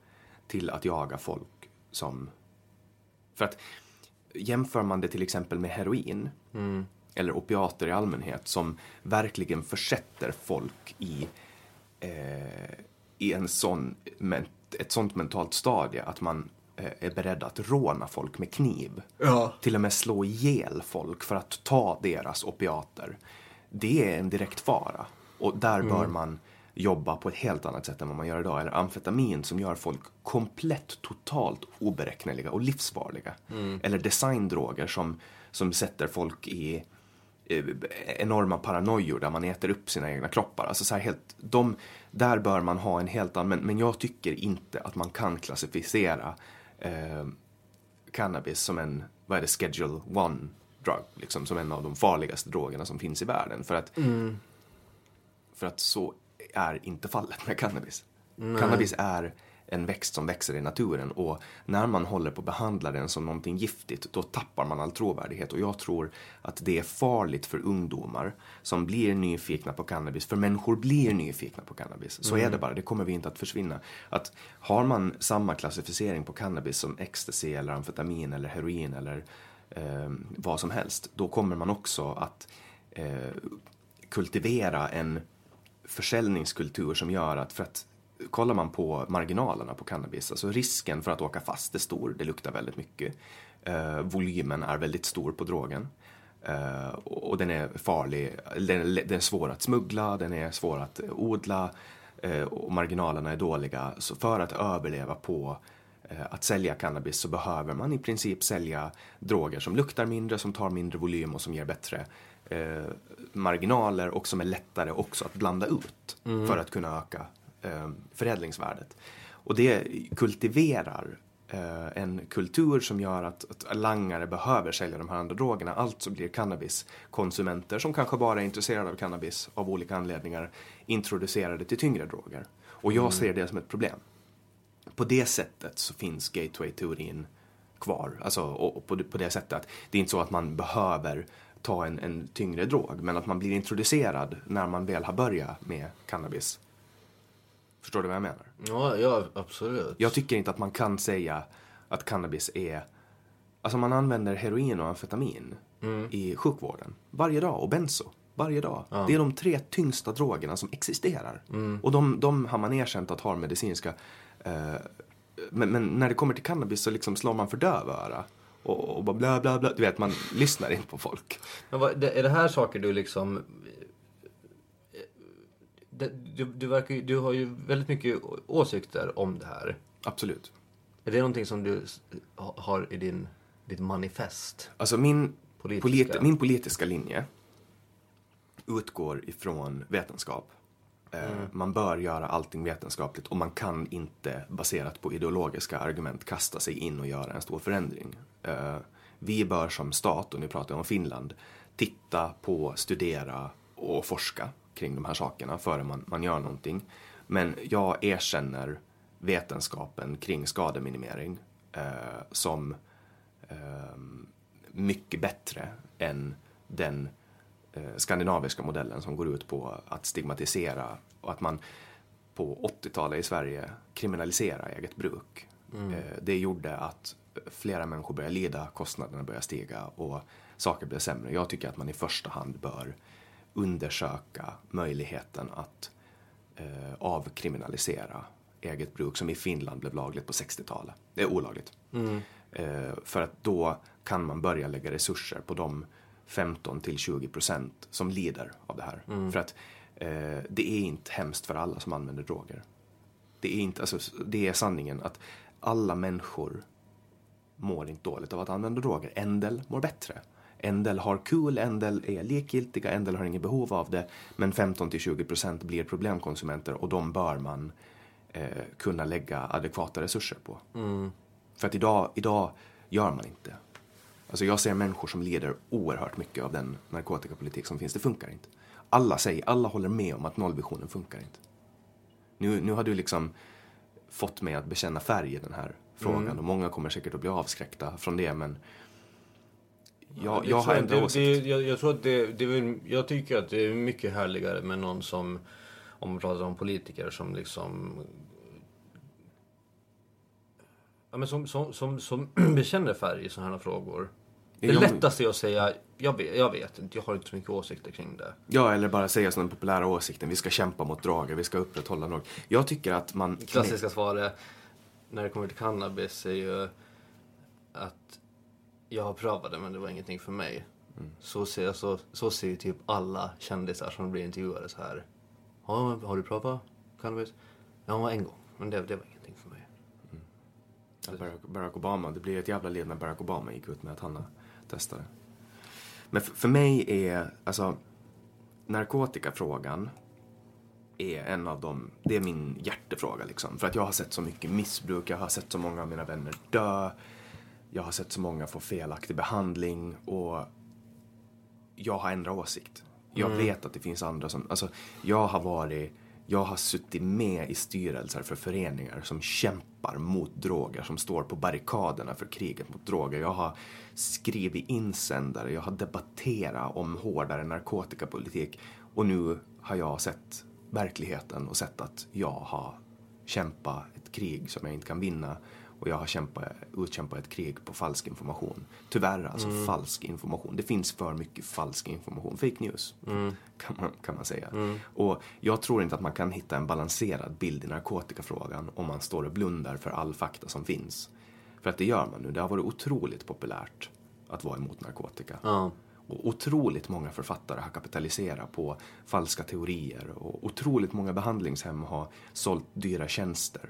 till att jaga folk som... För att jämför man det till exempel med heroin eller opiater i allmänhet som verkligen försätter folk i, eh, i en sån, ett sånt mentalt stadie att man eh, är beredd att råna folk med kniv. Till och med slå ihjäl folk för att ta deras opiater. Det är en direkt fara. Och där bör man jobba på ett helt annat sätt än vad man gör idag. Eller amfetamin som gör folk komplett, totalt oberäkneliga och livsfarliga. Eller designdroger som, som sätter folk i enorma paranoior där man äter upp sina egna kroppar. Alltså så helt, de, där bör man ha en helt annan, men, men jag tycker inte att man kan klassificera eh, cannabis som en, vad är det, schedule one drug, liksom som en av de farligaste drogerna som finns i världen. För att, för att så är inte fallet med cannabis. Cannabis är en växt som växer i naturen. Och när man håller på att behandla den som någonting giftigt då tappar man all trovärdighet. Och jag tror att det är farligt för ungdomar som blir nyfikna på cannabis, för människor blir nyfikna på cannabis. Så är det bara, det kommer vi inte att försvinna. Att har man samma klassificering på cannabis som ecstasy eller amfetamin eller heroin eller eh, vad som helst, då kommer man också att eh, kultivera en försäljningskultur som gör att, för att kollar man på marginalerna på cannabis, alltså risken för att åka fast är stor, det luktar väldigt mycket. Eh, volymen är väldigt stor på drogen. Eh, och, den är farlig, den är, den är svår att smuggla, den är svår att odla eh, och marginalerna är dåliga. Så för att överleva på eh, att sälja cannabis så behöver man i princip sälja droger som luktar mindre, som tar mindre volym och som ger bättre eh, marginaler och som är lättare också att blanda ut för att kunna öka eh, förädlingsvärdet. Och det kultiverar eh, en kultur som gör att, att langare behöver sälja de här andra drogerna. Alltså blir cannabiskonsumenter som kanske bara är intresserade av cannabis av olika anledningar introducerade till tyngre droger. Och jag ser det som ett problem. På det sättet så finns gateway-teorin kvar. Alltså, och, och på, det- på det sättet att det är inte så att man behöver ta en, en tyngre drog, men att man blir introducerad när man väl har börjat med cannabis. Förstår du vad jag menar? Ja, ja absolut. Jag tycker inte att man kan säga att cannabis är... Alltså man använder heroin och amfetamin i sjukvården varje dag och benzo varje dag. Det är de tre tyngsta drogerna som existerar. Och de, de har man erkänt att har medicinska... Eh, men, men när det kommer till cannabis så liksom slår man för dövöra. Och, och bara bla bla bla. Du vet, man lyssnar inte på folk. Vad, är det här saker du liksom... Du, du, verkar, du har ju väldigt mycket åsikter om det här. Absolut. Är det någonting som du har i din, ditt manifest? Alltså min Politiska. politi- min politiska linje utgår ifrån vetenskap. Eh, Man bör göra allting vetenskapligt och man kan inte baserat på ideologiska argument kasta sig in och göra en stor förändring. Eh, Vi bör som stat, och nu pratar jag om Finland, titta på, studera och forska kring de här sakerna före man, man gör någonting. Men jag erkänner vetenskapen kring skademinimering eh, som ehm, mycket bättre än den eh, skandinaviska modellen som går ut på att stigmatisera och att man på 80-talet i Sverige kriminalisera eget bruk. Eh, det gjorde att flera människor började lida, kostnaderna började stiga och saker blev sämre. Jag tycker att man i första hand bör undersöka möjligheten att eh, avkriminalisera eget bruk som i Finland blev lagligt på 60-talet. Det är olagligt. Eh, för att då kan man börja lägga resurser på de 15 till 20 procent som lider av det här. För att eh, det är inte hemskt för alla som använder droger. Det är, inte, alltså, det är sanningen att alla människor mår inte dåligt av att använda droger. En del mår bättre. En del har kul, en del är likgiltiga, en del har inget behov av det. Men 15 till 20 procent blir problemkonsumenter och de bör man eh, kunna lägga adekvata resurser på. För att idag, idag gör man inte. Alltså jag ser människor som lider oerhört mycket av den narkotikapolitik som finns. Det funkar inte. Alla säger, alla håller med om att nollvisionen funkar inte. Nu, nu har du liksom fått mig att bekänna färg i den här frågan och många kommer säkert att bli avskräckta från det men jag, jag har det, ändå det, åsikt. jag, jag tror att det, det är, jag tycker att det är mycket härligare med någon som, om man pratar om politiker som liksom Ja, men som, som, som, som bekänner färg i sådana här frågor. Det Jag- lättaste är att säga, jag vet, jag vet inte, jag har inte så mycket åsikter kring det. Ja, eller bara säga som den populära åsikten. Vi ska kämpa mot droger, vi ska upprätthålla droger. Jag tycker att man... Klassiska svaret när det kommer till cannabis är ju att jag har prövat det men det var ingenting för mig. Så, ser, så, så ser ju typ alla kändisar som blir intervjuade så här. Ja, har du prövat cannabis? Ja, en gång. Men det, det var ingenting för mig. Ja, Barack, Barack Obama, det blir ett jävla led när Barack Obama gick ut med att han det. Men för, för mig är, alltså, narkotikafrågan är en av dem, det är min hjärtefråga liksom. För att jag har sett så mycket missbruk, jag har sett så många av mina vänner dö, jag har sett så många få felaktig behandling och jag har ändrat åsikt. Jag vet att det finns andra som, alltså jag har varit, jag har suttit med i styrelser för föreningar som kämpar mot droger, som står på barrikaderna för kriget mot droger. Jag har skrivit insändare, jag har debatterat om hårdare narkotikapolitik och nu har jag sett verkligheten och sett att jag har kämpat ett krig som jag inte kan vinna och jag har kämpat, utkämpat ett krig på falsk information. Tyvärr alltså falsk information. Det finns för mycket falsk information. Fake news kan, man, kan man säga. Och jag tror inte att man kan hitta en balanserad bild i narkotikafrågan om man står och blundar för all fakta som finns. För att det gör man nu. Det har varit otroligt populärt att vara emot narkotika. Ja. Och otroligt många författare har kapitaliserat på falska teorier och otroligt många behandlingshem har sålt dyra tjänster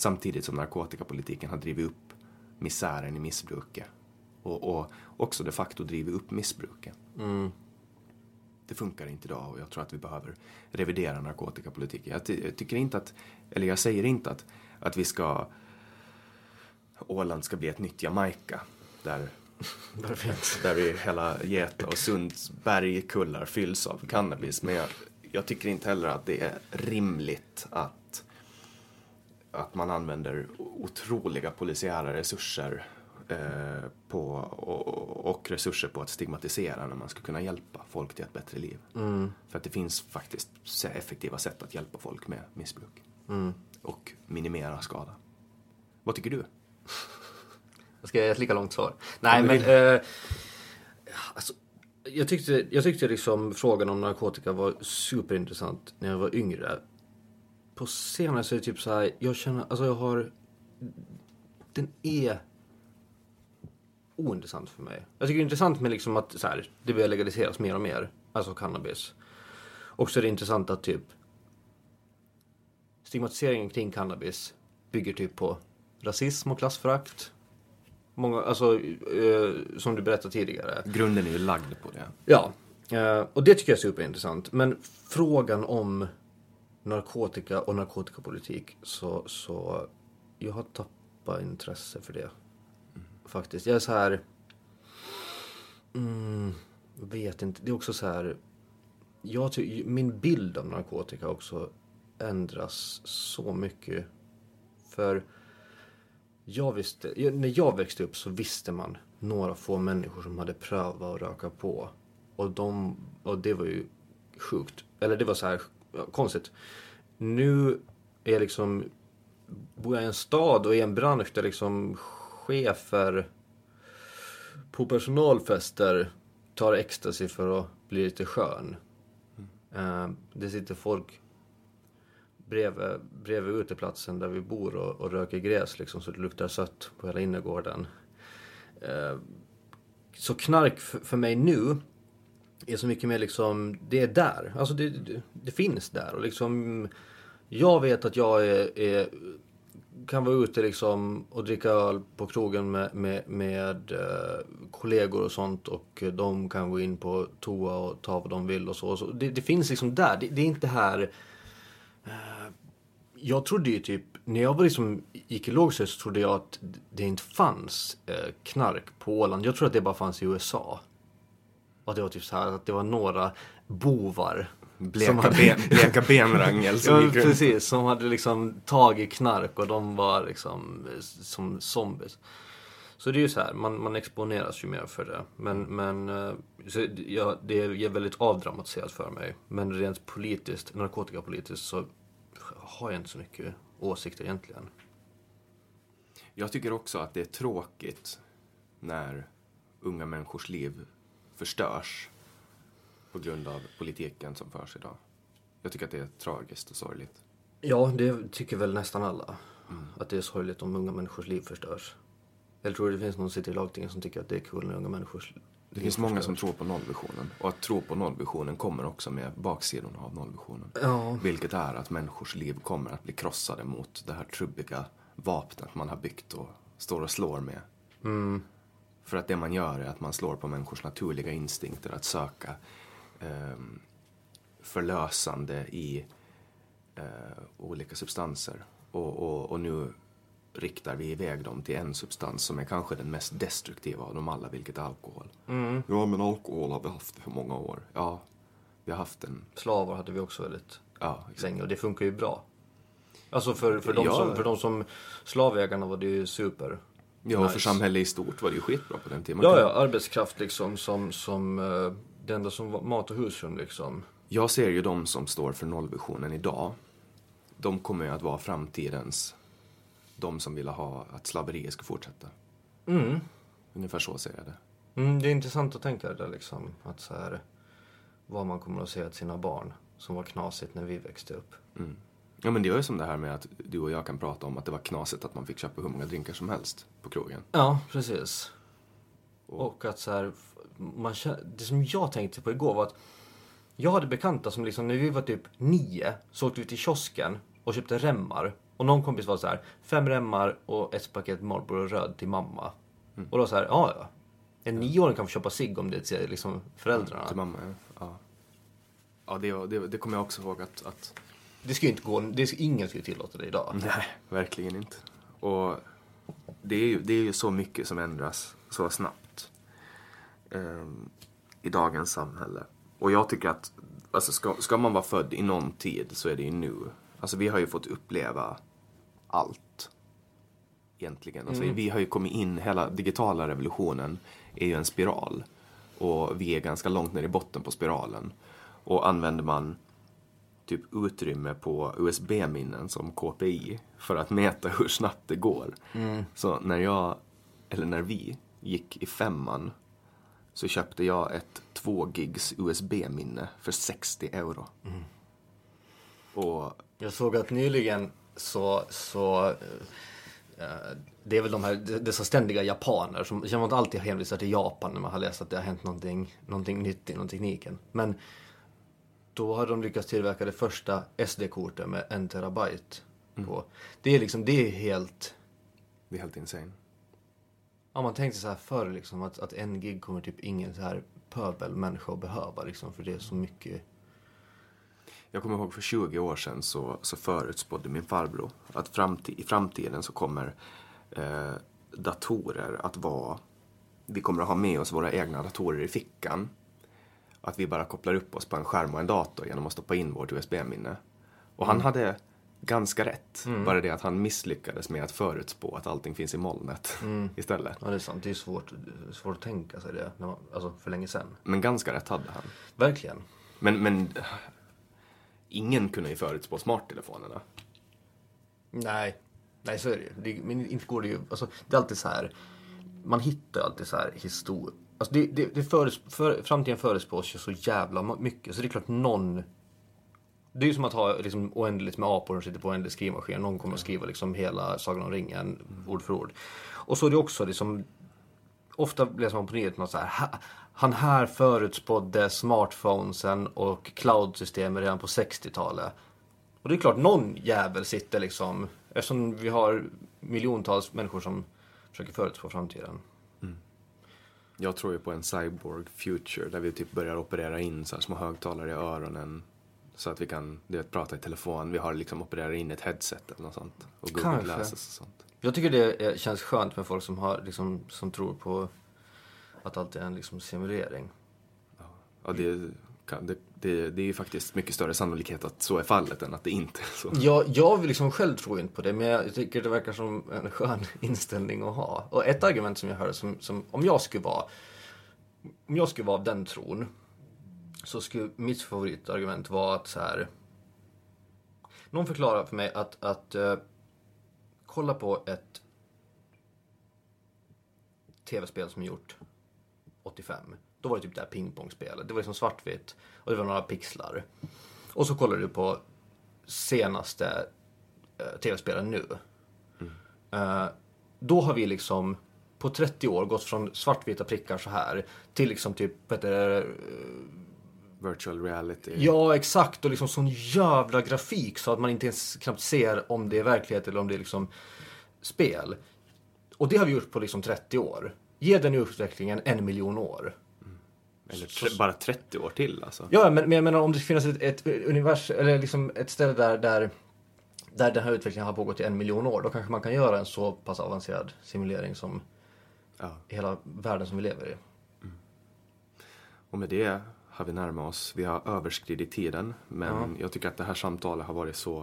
samtidigt som narkotikapolitiken har drivit upp misären i missbruket och, och också de facto drivit upp missbruket. Det funkar inte idag och jag tror att vi behöver revidera narkotikapolitiken. Jag, ty- jag tycker inte att, eller jag säger inte att, att vi ska Åland ska bli ett nytt Jamaica där Perfekt. där vi hela Geta och Sundsberg kullar fylls av cannabis. Men jag, jag tycker inte heller att det är rimligt att, att man använder otroliga polisiära resurser eh, på, och, och resurser på att stigmatisera när man ska kunna hjälpa folk till ett bättre liv. För att det finns faktiskt effektiva sätt att hjälpa folk med missbruk. Och minimera skada. Vad tycker du? Jag ska ge ett lika långt svar. Nej, men... Eh, alltså, jag tyckte, jag tyckte liksom frågan om narkotika var superintressant när jag var yngre. På senare så är det typ så här, jag känner, alltså jag har... Den är ointressant för mig. Jag tycker det är intressant med liksom att så här, det börjar legaliseras mer och mer. Alltså cannabis. Och så är det intressant att typ stigmatiseringen kring cannabis bygger typ på rasism och klassförakt. Många, alltså, eh, som du berättade tidigare. Grunden är ju lagd på det. Ja, eh, och det tycker jag är superintressant. Men frågan om narkotika och narkotikapolitik så, så jag har tappat intresse för det. Faktiskt. Jag är så här... Mm, vet inte. Det är också så här... Jag ty- min bild av narkotika också ändras så mycket. För jag visste, jag- när jag växte upp så visste man några få människor som hade prövat att röka på. och, de, och det var ju sjukt. Eller det var så här konstigt. Nu är jag liksom, bor jag i en stad och i en bransch där liksom chefer på personalfester tar ecstasy för att bli lite skön. Mm. det sitter folk bredvid, bredvid uteplatsen där vi bor och, och röker gräs liksom så det luktar sött på hela innergården. Eh, så knark för mig nu är så mycket mer liksom, det är där. Alltså det, det, det finns där och liksom jag vet att jag är, är, kan vara ute liksom och dricka öl på krogen med, med, med eh, kollegor och sånt och de kan gå in på toa och ta vad de vill och så. Och så. Det, det, finns liksom där. Det, det är inte här eh, jag trodde ju typ, när jag var liksom, gick i lågstadiet så trodde jag att det inte fanns eh, knark på Åland. Jag trodde att det bara fanns i USA. Och det var typ så här att det var några bovar. Bleka, som hade- ben, bleka benrangel som Ja, gick runt. precis. Som hade liksom tagit knark och de var liksom eh, som zombies. Så det är ju så här, man, man exponeras ju mer för det. Men, men eh, så ja, det är väldigt avdramatiserat för mig. Men rent politiskt, narkotikapolitiskt så har jag inte så mycket åsikter egentligen. Jag tycker också att det är tråkigt när unga människors liv förstörs på grund av politiken som förs idag. Jag tycker att det är tragiskt och sorgligt. Ja, det tycker väl nästan alla. Att det är sorgligt om unga människors liv förstörs. Eller tror du det finns någon som sitter i lagtinget som tycker att det är kul när unga människors Det finns många som tror på nollvisionen. Och att tro på nollvisionen kommer också med baksidorna av nollvisionen. Ja. Vilket är att människors liv kommer att bli krossade mot det här trubbiga vapnet man har byggt och står och slår med. För att det man gör är att man slår på människors naturliga instinkter att söka ehm, förlösande i eh, olika substanser. Och, och, och nu riktar vi iväg dem till en substans som är kanske den mest destruktiva av dem alla, vilket är alkohol. Ja, men alkohol har vi haft i för många år. Ja, vi har haft en... Slavar hade vi också väldigt Ja, exakt. länge och det funkar ju bra. Alltså för, för, de, Ja. som, för de som slavägarna var det ju super. Ja, och för Nice. samhället i stort var det ju skitbra på den tiden. Man Ja, kan- ja, arbetskraft liksom som, som eh, det enda som var mat och husrum liksom. Jag ser ju de som står för nollvisionen idag. De kommer ju att vara framtidens, de som vill ha att slaveriet ska fortsätta. Mm. Ungefär så ser jag det. Mm, det är intressant att tänka det där liksom. Att så här, vad man kommer att säga till sina barn som var knasigt när vi växte upp. Ja, men det var ju som det här med att du och jag kan prata om att det var knasigt att man fick köpa hur många drinkar som helst på krogen. Ja, precis. Och att så här, man det som jag tänkte på igår var att jag hade bekanta som liksom, när vi var typ nio så åkte vi till kiosken och köpte remmar. Och någon kompis var så här, fem remmar och ett paket Marlboro röd till mamma. Och då så här, ja ja. En nioåring kan få köpa cigg om det till liksom föräldrarna. Till mamma, ja. Ja, ja det, det, det kommer jag också ihåg att, att Det ska ju inte gå, det ska, ingen skulle tillåta det idag. Nej, verkligen inte. Och det är ju, det är ju så mycket som ändras så snabbt ehm, i dagens samhälle. Och jag tycker att alltså ska, ska man vara född i någon tid så är det ju nu. Alltså vi har ju fått uppleva allt. Egentligen. Alltså, Vi har ju kommit in, hela digitala revolutionen är ju en spiral. Och vi är ganska långt ner i botten på spiralen. Och använder man typ utrymme på USB-minnen som KPI för att mäta hur snabbt det går. Så när jag, eller när vi gick i femman så köpte jag ett 2 gigs USB-minne för 60 euro. Och Jag såg att nyligen så, så eh, det är väl de här, dessa ständiga japaner som, som man alltid hänvisar till Japan när man har läst att det har hänt någonting, någonting nytt inom tekniken. Men då har de lyckats tillverka det första SD-kortet med en terabyte på. Det är liksom, det är helt, det är helt insane. ja man tänkte så här förr liksom att, att en gig kommer typ ingen så här pöbel människa att behöva liksom för det är så mycket. Jag kommer ihåg för 20 år sedan så, så förutspådde min farbror att framti- i framtiden så kommer eh, datorer att vara... Vi kommer att ha med oss våra egna datorer i fickan. Att vi bara kopplar upp oss på en skärm och en dator genom att stoppa in vårt USB-minne. Och han hade ganska rätt. Mm. Bara det att han misslyckades med att förutspå att allting finns i molnet Mm. istället. Ja, det är sant. Det är svårt, svårt att tänka sig det, när man, alltså för länge sedan. Men ganska rätt hade han. Verkligen. Men, men ingen kunde ju förutspå smarttelefonerna. Nej, nej så är det ju. Men inte går det ju, alltså det är alltid så här, man hittar ju alltid så här historia. Alltså det, det, det föres, för, framtiden förespås ju så jävla mycket, så det är klart någon det är ju som att ha liksom, oändligt med apor som sitter på oändlig skrivmaskin. Någon kommer att skriva liksom hela Sagan om ringen, ord för ord. Och så är det också liksom, ofta läser man på nyheterna så här, han här förutspådde smartphonesen och cloud-systemet redan på 60-talet. Och det är klart, någon jävel sitter liksom, eftersom vi har miljontals människor som försöker förutspå framtiden. Jag tror ju på en cyborg future där vi typ börjar operera in så här små högtalare i öronen. Så att vi kan du vet, prata i telefon. Vi har liksom opererat in ett headset eller något sånt. Och Google Kanske. Glasses och sånt. Jag tycker det känns skönt med folk som, har, liksom, som tror på att allt är en liksom, simulering. Ja, det, kan, det, det, det är ju faktiskt mycket större sannolikhet att så är fallet än att det inte är så. Jag, jag liksom själv tror inte på det, men jag tycker det verkar som en skön inställning att ha. Och ett argument som jag hörde, som, som om jag skulle vara om jag skulle vara av den tron, så skulle mitt favoritargument vara att så här. Någon förklarar för mig att, att uh, kolla på ett tv-spel som är gjort 85. Då var det typ det här pingpongspelet. Det var liksom svartvitt och det var några pixlar. Och så kollar du på senaste eh, tv-spelen nu. Eh, då har vi liksom på 30 år gått från svartvita prickar så här till liksom typ, vad heter det, Virtual reality. Ja, exakt. Och liksom sån jävla grafik så att man inte ens knappt ser om det är verklighet eller om det är liksom spel. Och det har vi gjort på liksom 30 år. Ge den utvecklingen en miljon år. Eller tre, bara 30 år till alltså. Ja, men, men jag menar om det finns ett, ett univers, eller liksom ett ställe där, där, där den här utvecklingen har pågått i en miljon år, då kanske man kan göra en så pass avancerad simulering som Ja. hela världen som vi lever i. Och med det har vi närmat oss, vi har överskridit tiden. Men jag tycker att det här samtalet har varit så,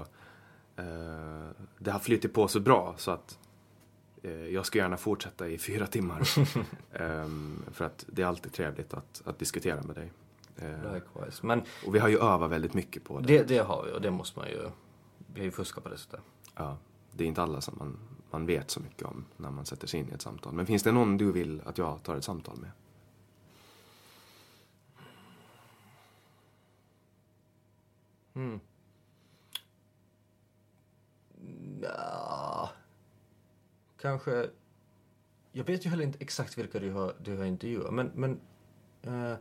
eh, det har flyttit på så bra så att jag ska gärna fortsätta i fyra timmar. Ehm, för att det är alltid trevligt att, att diskutera med dig. Eh, Likewise. Men och vi har ju övat väldigt mycket på det. det, det har vi och det måste man ju, vi har ju fuskat på det sättet. Ja, det är inte alla som man, man vet så mycket om när man sätter sig in i ett samtal. Men finns det någon du vill att jag tar ett samtal med? Ja, kanske... Jag vet ju heller inte exakt vilka du har, du har intervjuat, men... men uh,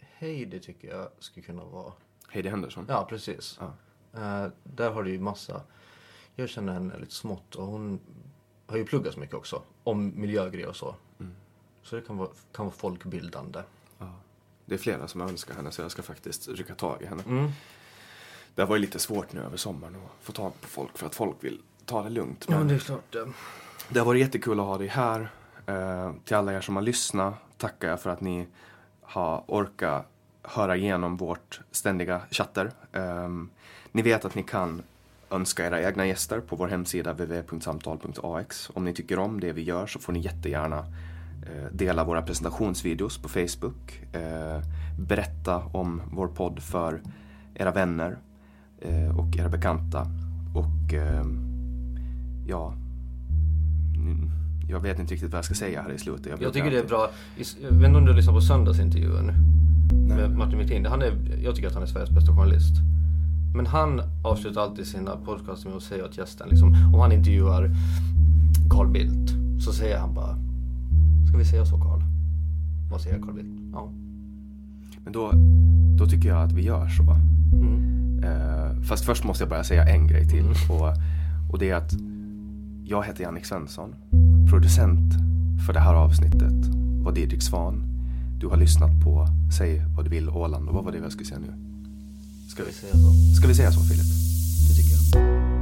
Heidi tycker jag skulle kunna vara... Heidi Henderson? Ja, precis. Ja. Eh, där har du ju massa... Jag känner henne lite smått och hon har ju pluggat så mycket också. Om miljögrejer och så. Så det kan vara, kan vara folkbildande. Det är flera som önskar henne så jag ska faktiskt rycka tag i henne. Mm. Det har varit lite svårt nu över sommaren att få tag på folk för att folk vill ta det lugnt. Ja, Men men det är klart. eh, det har varit jättekul att ha dig här. Eh, till alla er som har lyssnat tackar jag för att ni har orkat höra igenom vårt ständiga chatter. Eh, ni vet att ni kan önska era egna gäster på vår hemsida www.samtal.ax. Om ni tycker om det vi gör så får ni jättegärna eh, dela våra presentationsvideos på Facebook. Eh, berätta om vår podd för era vänner eh, och era bekanta. Och eh, ja, Mm, jag vet inte riktigt vad jag ska säga här i slutet. Jag brukar tycker det är alltid- bra. Jag vet inte om du lyssnar på söndagsintervjun med Martin. Han är, jag tycker att han är Sveriges bästa journalist. Men han avslutar alltid sina podcaster med att säga åt gästen, liksom, om han intervjuar Carl Bildt, så säger han bara Ska vi säga så Carl? Vad säger Carl Bildt? Ja. Men då, då tycker jag att vi gör så. Mm. Eh, fast först måste jag bara säga en grej till. Och, och det är att jag heter Jannik Svensson. Producent för det här avsnittet var Didrik Svan. Du har lyssnat på Säg vad du vill Åland. Och vad var det jag skulle säga nu? Ska vi, säga så? ska vi säga så Filip? Det tycker jag.